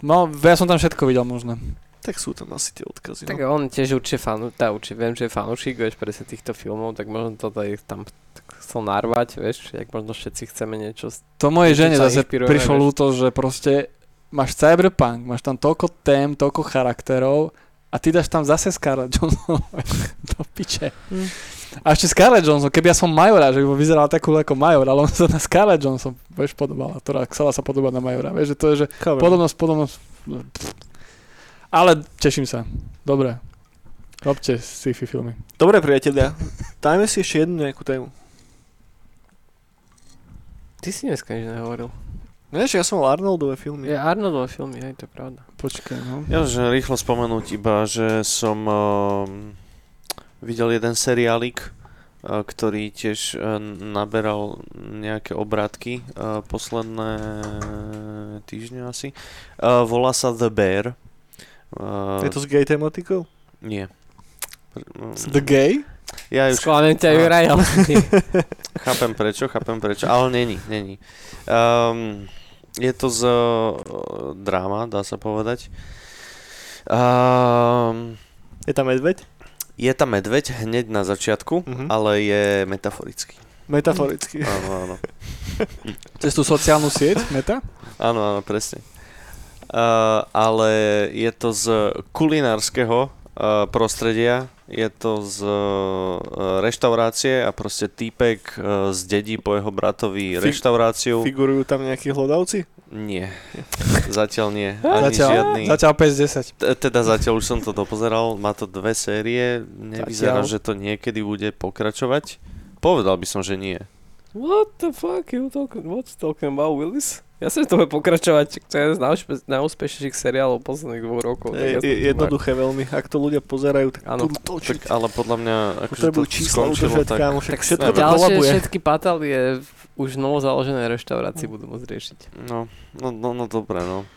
No, ja som tam všetko videl možno. Tak sú tam asi tie odkazy. Tak no. on tiež určite fanu, tá určite viem, že je fanúšik, vieš, presne týchto filmov, tak možno to tady tam chcel narvať, vieš, jak možno všetci chceme niečo To mojej Keď žene zase prišlo ľúto, že proste máš cyberpunk, máš tam toľko tém, toľko charakterov a ty dáš tam zase Scarlett Johansson do piče. Hm. A ešte Scarlett Johansson, keby ja som Majora, že by vyzerala takú ako Major, ale on sa na Scarlett Johansson, vieš, podobala, ktorá chcela sa podobať na Majora, vieš, že to je, že Chápem. podobnosť, podobnosť. no, pff. Ale teším sa. Dobre. Robte sci-fi filmy. Dobre, priatelia, dajme si ešte jednu nejakú tému. Ty si dneska nič nehovoril. Vieš, ja som mal Arnoldové filmy. Je Arnoldové filmy, hej, to je pravda. Počkaj, no. Ja že rýchlo spomenúť iba, že som um, videl jeden seriálik, uh, ktorý tiež uh, naberal nejaké obrátky uh, posledné týždne asi. Volá sa The Bear. Je to s gay tematikou? Nie. The Gay? Ja už Sklánem ťa, Juraj, ale chápem prečo, chápem prečo, ale není, není. Um, je to z uh, dráma, dá sa povedať. Um, Je tam medveď? Je tam medveď hneď na začiatku, Mhm. ale je metaforický. Metaforicky. Áno, áno. Cez tú sociálnu sieť, meta? Áno, áno, presne. Uh, ale je to z kulinárskeho uh, prostredia, je to z uh, reštaurácie a proste týpek uh, zdedí po jeho bratovi Fig- reštauráciu. Figurujú tam nejakí hlodavci? Nie, zatiaľ nie. Ani Zatiaľ, žiadny. zatiaľ 5 z 10. T- Teda zatiaľ už som to dopozeral, má to dve série, nevyzerá, Zatiaľ. že to niekedy bude pokračovať. Povedal by som, že nie. What the fuck you talking, what's talking about Willis? Ja sa to pokračovať, to je z najúspe- najúspešnejších seriálov posledných dvoch rokov. Je, je, jednoduché veľmi. Ak to ľudia pozerajú, tak točiť. Tak, ale podľa mňa, akože to čísla skončilo tak... kámo, však Tak všetko to kolabuje. všetky patálie v už novo založené reštaurácii budú môcť riešiť. No, no, no, no dobre, no.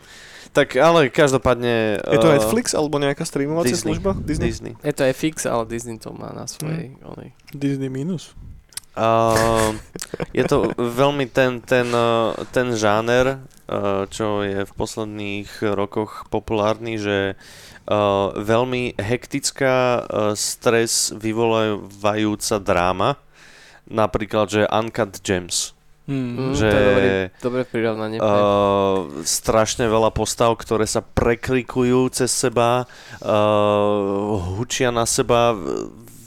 Tak ale každopádne... Je to eh, Netflix alebo nejaká streamovacia Disney. služba? Disney? Disney. Je to FX, ale Disney to má na svojej onej. Disney minus. Uh, je to veľmi ten, ten, uh, ten žáner, uh, čo je v posledných rokoch populárny, že uh, veľmi hektická, stres vyvolávajúca dráma, napríklad, že Uncut Gems. Mm. Mm, že to je dobrý, dobré prirovnanie. Uh, strašne veľa postav, ktoré sa preklikujú cez seba, uh, hučia na seba,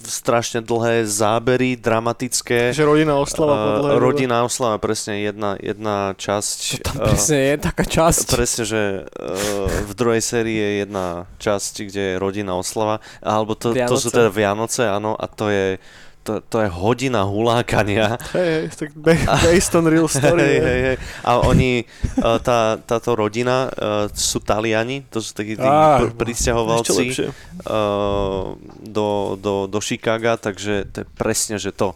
strašne dlhé zábery, dramatické. Že rodina oslava Uh, podľa rodinná oslava, presne jedna, jedna časť. to tam uh, presne je taká časť. Presne, že uh, v druhej sérii je jedna časť, kde je rodinná oslava, alebo to, to sú teda Vianoce, áno, a to je, to, to je hodina hulákania. Hej, hej, tak based on real story. hej, hej. hej. A oni, uh, tá, táto rodina uh, sú Taliani, to sú takí tí pr- Ešte pristahovalci uh, do, do, do Chicaga, takže to je presne, že to.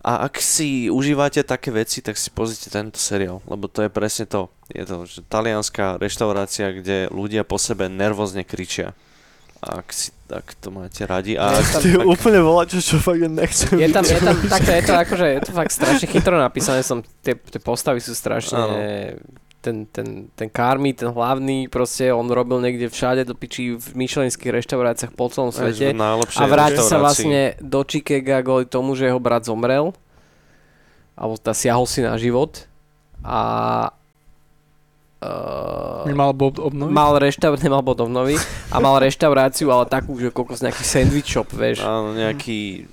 A ak si užívate také veci, tak si pozrite tento seriál, lebo to je presne to. Je to že talianská reštaurácia, kde ľudia po sebe nervózne kričia. A ak si tak to máte radi. A ak, tam- Ty ak, úplne volá, čo, čo fakt nechcem. Je tam, je tam, takto je to akože, je to fakt strašne chytro napísané, som, tie, tie postavy sú strašne, Áno. ten, ten, ten Carmi, ten hlavný, proste on robil niekde všade do piči v myšelinských reštauráciách po celom svete a vráti sa vlastne do Chicaga kvôli tomu, že jeho brat zomrel, alebo tá siahol si na život a uh, Nemal Bob obnoviť? mal reštauráciu, nemal bod obnovy a mal reštauráciu, ale takú, že koľko z nejaký sandwich shop, vieš. Áno, nejaký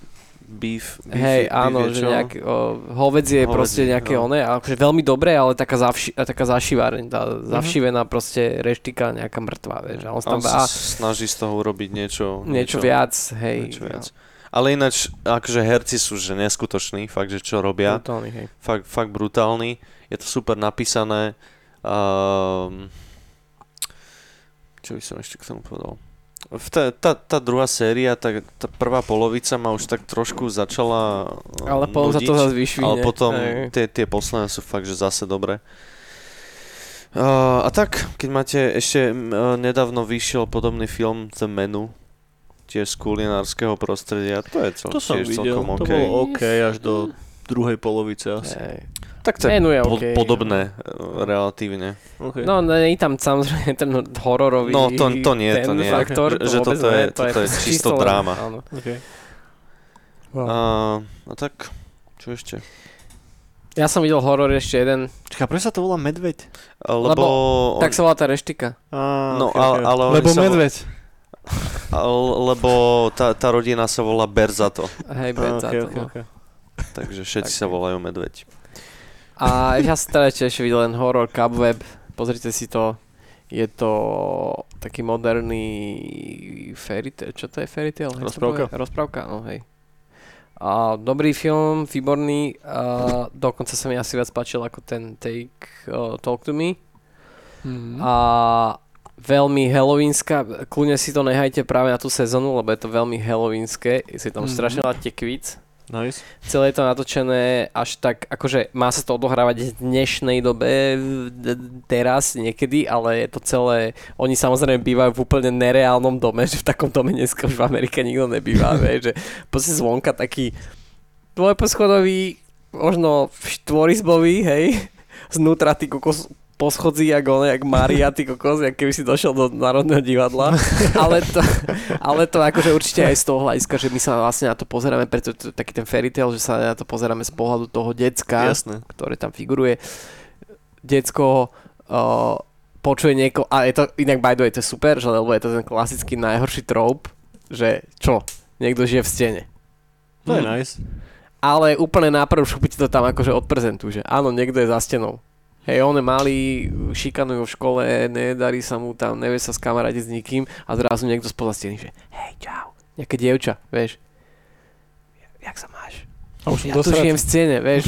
beef. beef Hej, beef áno, že čo? nejak, o, hovedzie je Hovedzie, proste nejaké no. oné, akože veľmi dobré, ale taká, zavši, taká zašiváreň, tá Mhm. zavšivená proste reštika nejaká mŕtva, vieš. A on A on tam sa snaží z toho urobiť niečo, niečo viac, hej. niečo viac. Ale ináč, akože herci sú že neskutoční, fakt, že čo robia. Brutálny, hej. Fakt, fakt brutálny. Je to super napísané. Um, čo by som ešte k tomu povedal? V tá, tá, tá druhá séria, tá, tá prvá polovica ma už tak trošku začala uh, Ale potom sa to zase vyšvihne. Ale potom hej. tie, tie posledné sú fakt, že zase dobré. Uh, a tak, keď máte ešte uh, nedávno vyšiel podobný film The Menu, tiež z kulinárskeho prostredia, to je cel, To som tiež videl, celkom to OK. bolo OK až do druhej polovice asi. Hej. Tak to je je po, OK. podobné uh, relatívne. Okay. No, nie je tam samozrejme ten hororový No, to- to nie, ten to nie. faktor, Že- že toto je- nie, to toto je čisto len- dráma. Áno. Okay. Wow. A, a tak, čo ešte? Ja som videl horor ešte jeden, Čaká, prečo sa to volá medveď? A, Lebo... on, tak sa volá tá reštika. Á, no, okay, ale, okay. ale Lebo medveď. ale, lebo tá, tá rodina sa volá Berzato, Hej, Á, Benza, okay, to, okay, no. okay. Takže všetci Tak. sa volajú medveď. A ja som teda ešte videl len horor Cubweb, pozrite si to. Je to taký moderný fairy tale, čo to je fairy tale? Rozprávka. Rozprávka, no hej. A dobrý film, výborný, a dokonca sa mi asi viac páčil ako ten Take uh, Talk to Me. Mhm. A veľmi halloweenská, kľudne si to nehajte práve na tú sezónu, lebo je to veľmi halloweenské, je tam Mhm. strašne veľa tekvíc. Nice. Celé je to natočené až tak, akože má sa to odohrávať v dnešnej dobe, teraz niekedy, ale je to celé, oni samozrejme bývajú v úplne nereálnom dome, že v takom dome dneska už v Amerike nikto nebýva, vieš, že proste zvonka taký dvojposchodový, možno štvorizbový, hej, znútra ty kokos poschodzí jak on, jak Maria, ty kokos, jak keby si došiel do Národného divadla. ale, to, ale to akože určite aj z toho hľadiska, že my sa vlastne na to pozeráme, preto to je taký ten fairy tale, že sa na to pozeráme z pohľadu toho decka, Jasné. ktoré tam figuruje. Decko uh, počuje nieko, a je to, inak by the way, to je super, že, lebo je to ten klasický najhorší trope, že čo, niekto žije v stene. To je nice. Ale úplne na prvú šupu ti to tam akože odprezentujú, že áno, niekto je za stenou. Hej, on je malý, šikanujú v škole, nedarí sa mu tam, nevie sa skamarátiť s nikým a zrazu niekto spoza steny, že hej, čau, nejaké dievča, vieš. Jak sa máš? A už Ja tu dosratý. žijem v scéne, vieš.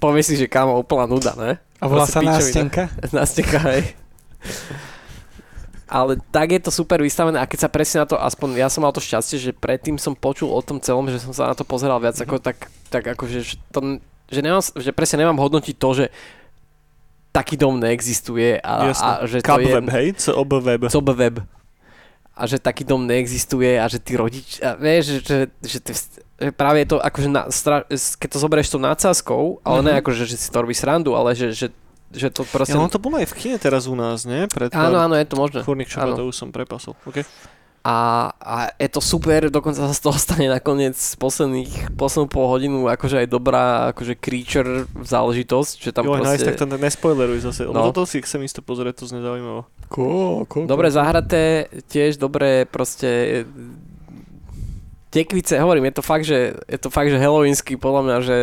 Povie si, že kámo, úplná nuda, ne? A volá sa nástenka? Násteka, hej. Ale tak je to super vystavené a keď sa presne na to, aspoň ja som mal to šťastie, že predtým som počul o tom celom, že som sa na to pozeral viac ako tak, tak akože, že, to, že, nemám, že presne nemám hodnotiť to, že taký dom neexistuje a, a že to Cubweb, je... hej? Web. Co web. A že taký dom neexistuje a že tí rodič... A vieš, že, že, že, ty, že práve je to akože na, stra, keď to zoberieš tou nadsázkou, ale ne Mhm. akože, že si to robí srandu, ale že, že, že to proste... Ja, on to bolo aj v kine teraz u nás, nie? Pred Áno, áno, je to možné. Furnik, čo áno. to už som prepasol. Okay. A, a je to super, dokonca sa z toho stane nakoniec posledných, poslednú pol hodinu akože aj dobrá akože creature záležitosť, že tam jo, nice, proste... tak to nespoileruj zase. No. Toto si chcem isto pozrieť, to znie zaujímavé. Cool, cool. Dobre zahraté, tiež dobre proste tekvice, hovorím, je to fakt, že je to fakt, že halloweensky, podľa mňa, že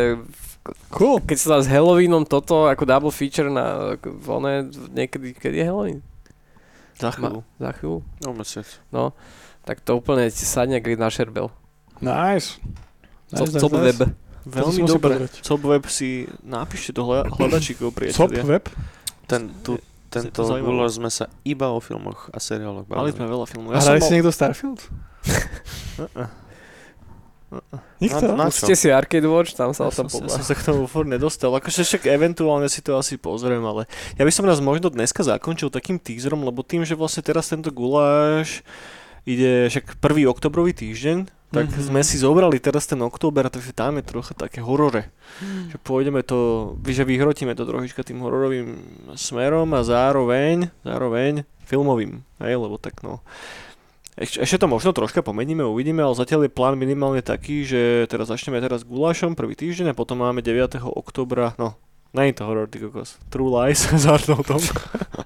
Cool. keď sa dá s Halloweenom toto ako double feature na one, niekedy, keď je Halloween? Za Ma, chvíľu. za chvíľu? No, mesiac. No, tak to úplne ti sadne ako na šerbel. Nice. Co, Nice, co nice, web. Veľmi dobre. Cop web si napíšte do hľa- hľadačíkov, priatelia. web? Ten, tu, tento guláš sme sa iba o filmoch a seriáloch Mali bavili. sme veľa filmov. Ja Hrali si bol... niekto Starfield? Nikto? Na- na- Pustíte si Arcade Watch, tam sa o Ja tom som, ja pobá. som sa k tomu furt nedostal. Akože však eventuálne si to asi pozriem, ale ja by som nás možno dneska zakončil takým teaserom, lebo tým, že vlastne teraz tento guláš ide však prvý oktobrový týždeň, tak Mhm. sme si zobrali teraz ten október, takže tam je trocha také horore. Mhm. Že pôjdeme to, že vyhrotíme to trošička tým hororovým smerom a zároveň, zároveň filmovým, hej, lebo tak no. Ešte, ešte to možno troška pomeníme, uvidíme, ale zatiaľ je plán minimálne taký, že teraz začneme teraz gulášom prvý týždeň a potom máme 9. oktobra, no, je to horor, ty kokos, True Lies s Arnoltom.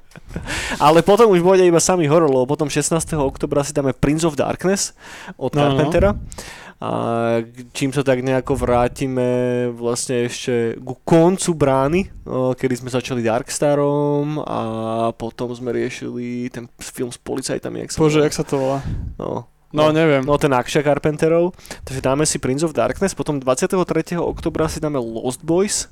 ale potom už bude iba samý horor, lebo potom 16. oktobra si dáme Prince of Darkness od No, no. A čím sa tak nejako vrátime vlastne ešte ku koncu brány, kedy sme začali Darkstarom a potom sme riešili ten film s policajtami, jak sa Bože, jak sa to volá? No, No, neviem. No ten Akša Carpenterov. Takže dáme si Prince of Darkness, potom 23. oktobra si dáme Lost Boys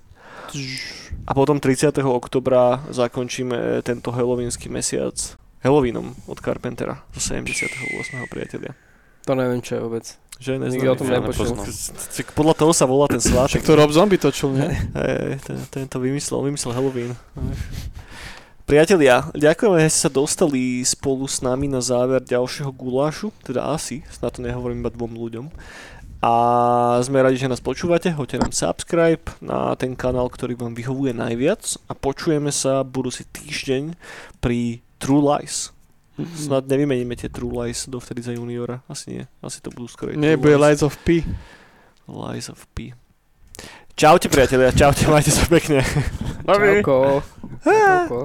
a potom 30. oktobra zakončíme tento halloweenský mesiac Halloweenom od Carpentera zo 78. priatelia. To neviem, čo je vôbec. Že Nikdy o tom nepočul. Podľa toho sa volá ten svátek. Však to Rob Zombie točil, nie? Hej, ten, ten to vymyslel, vymyslel Halloween. Priatelia, ďakujeme, že ste sa dostali spolu s nami na záver ďalšieho gulášu, teda asi, na to nehovorím iba dvom ľuďom. A sme radi, že nás počúvate, hoďte nám subscribe na ten kanál, ktorý vám vyhovuje najviac a počujeme sa budúci týždeň pri True Lies. Snad nevymeníme tie True Lies dovtedy za juniora, asi nie, asi to budú skoro Nie, bude Lights of P. Lies of P. Čaute priatelia, čaute, majte sa pekne. Čauko. Čauko.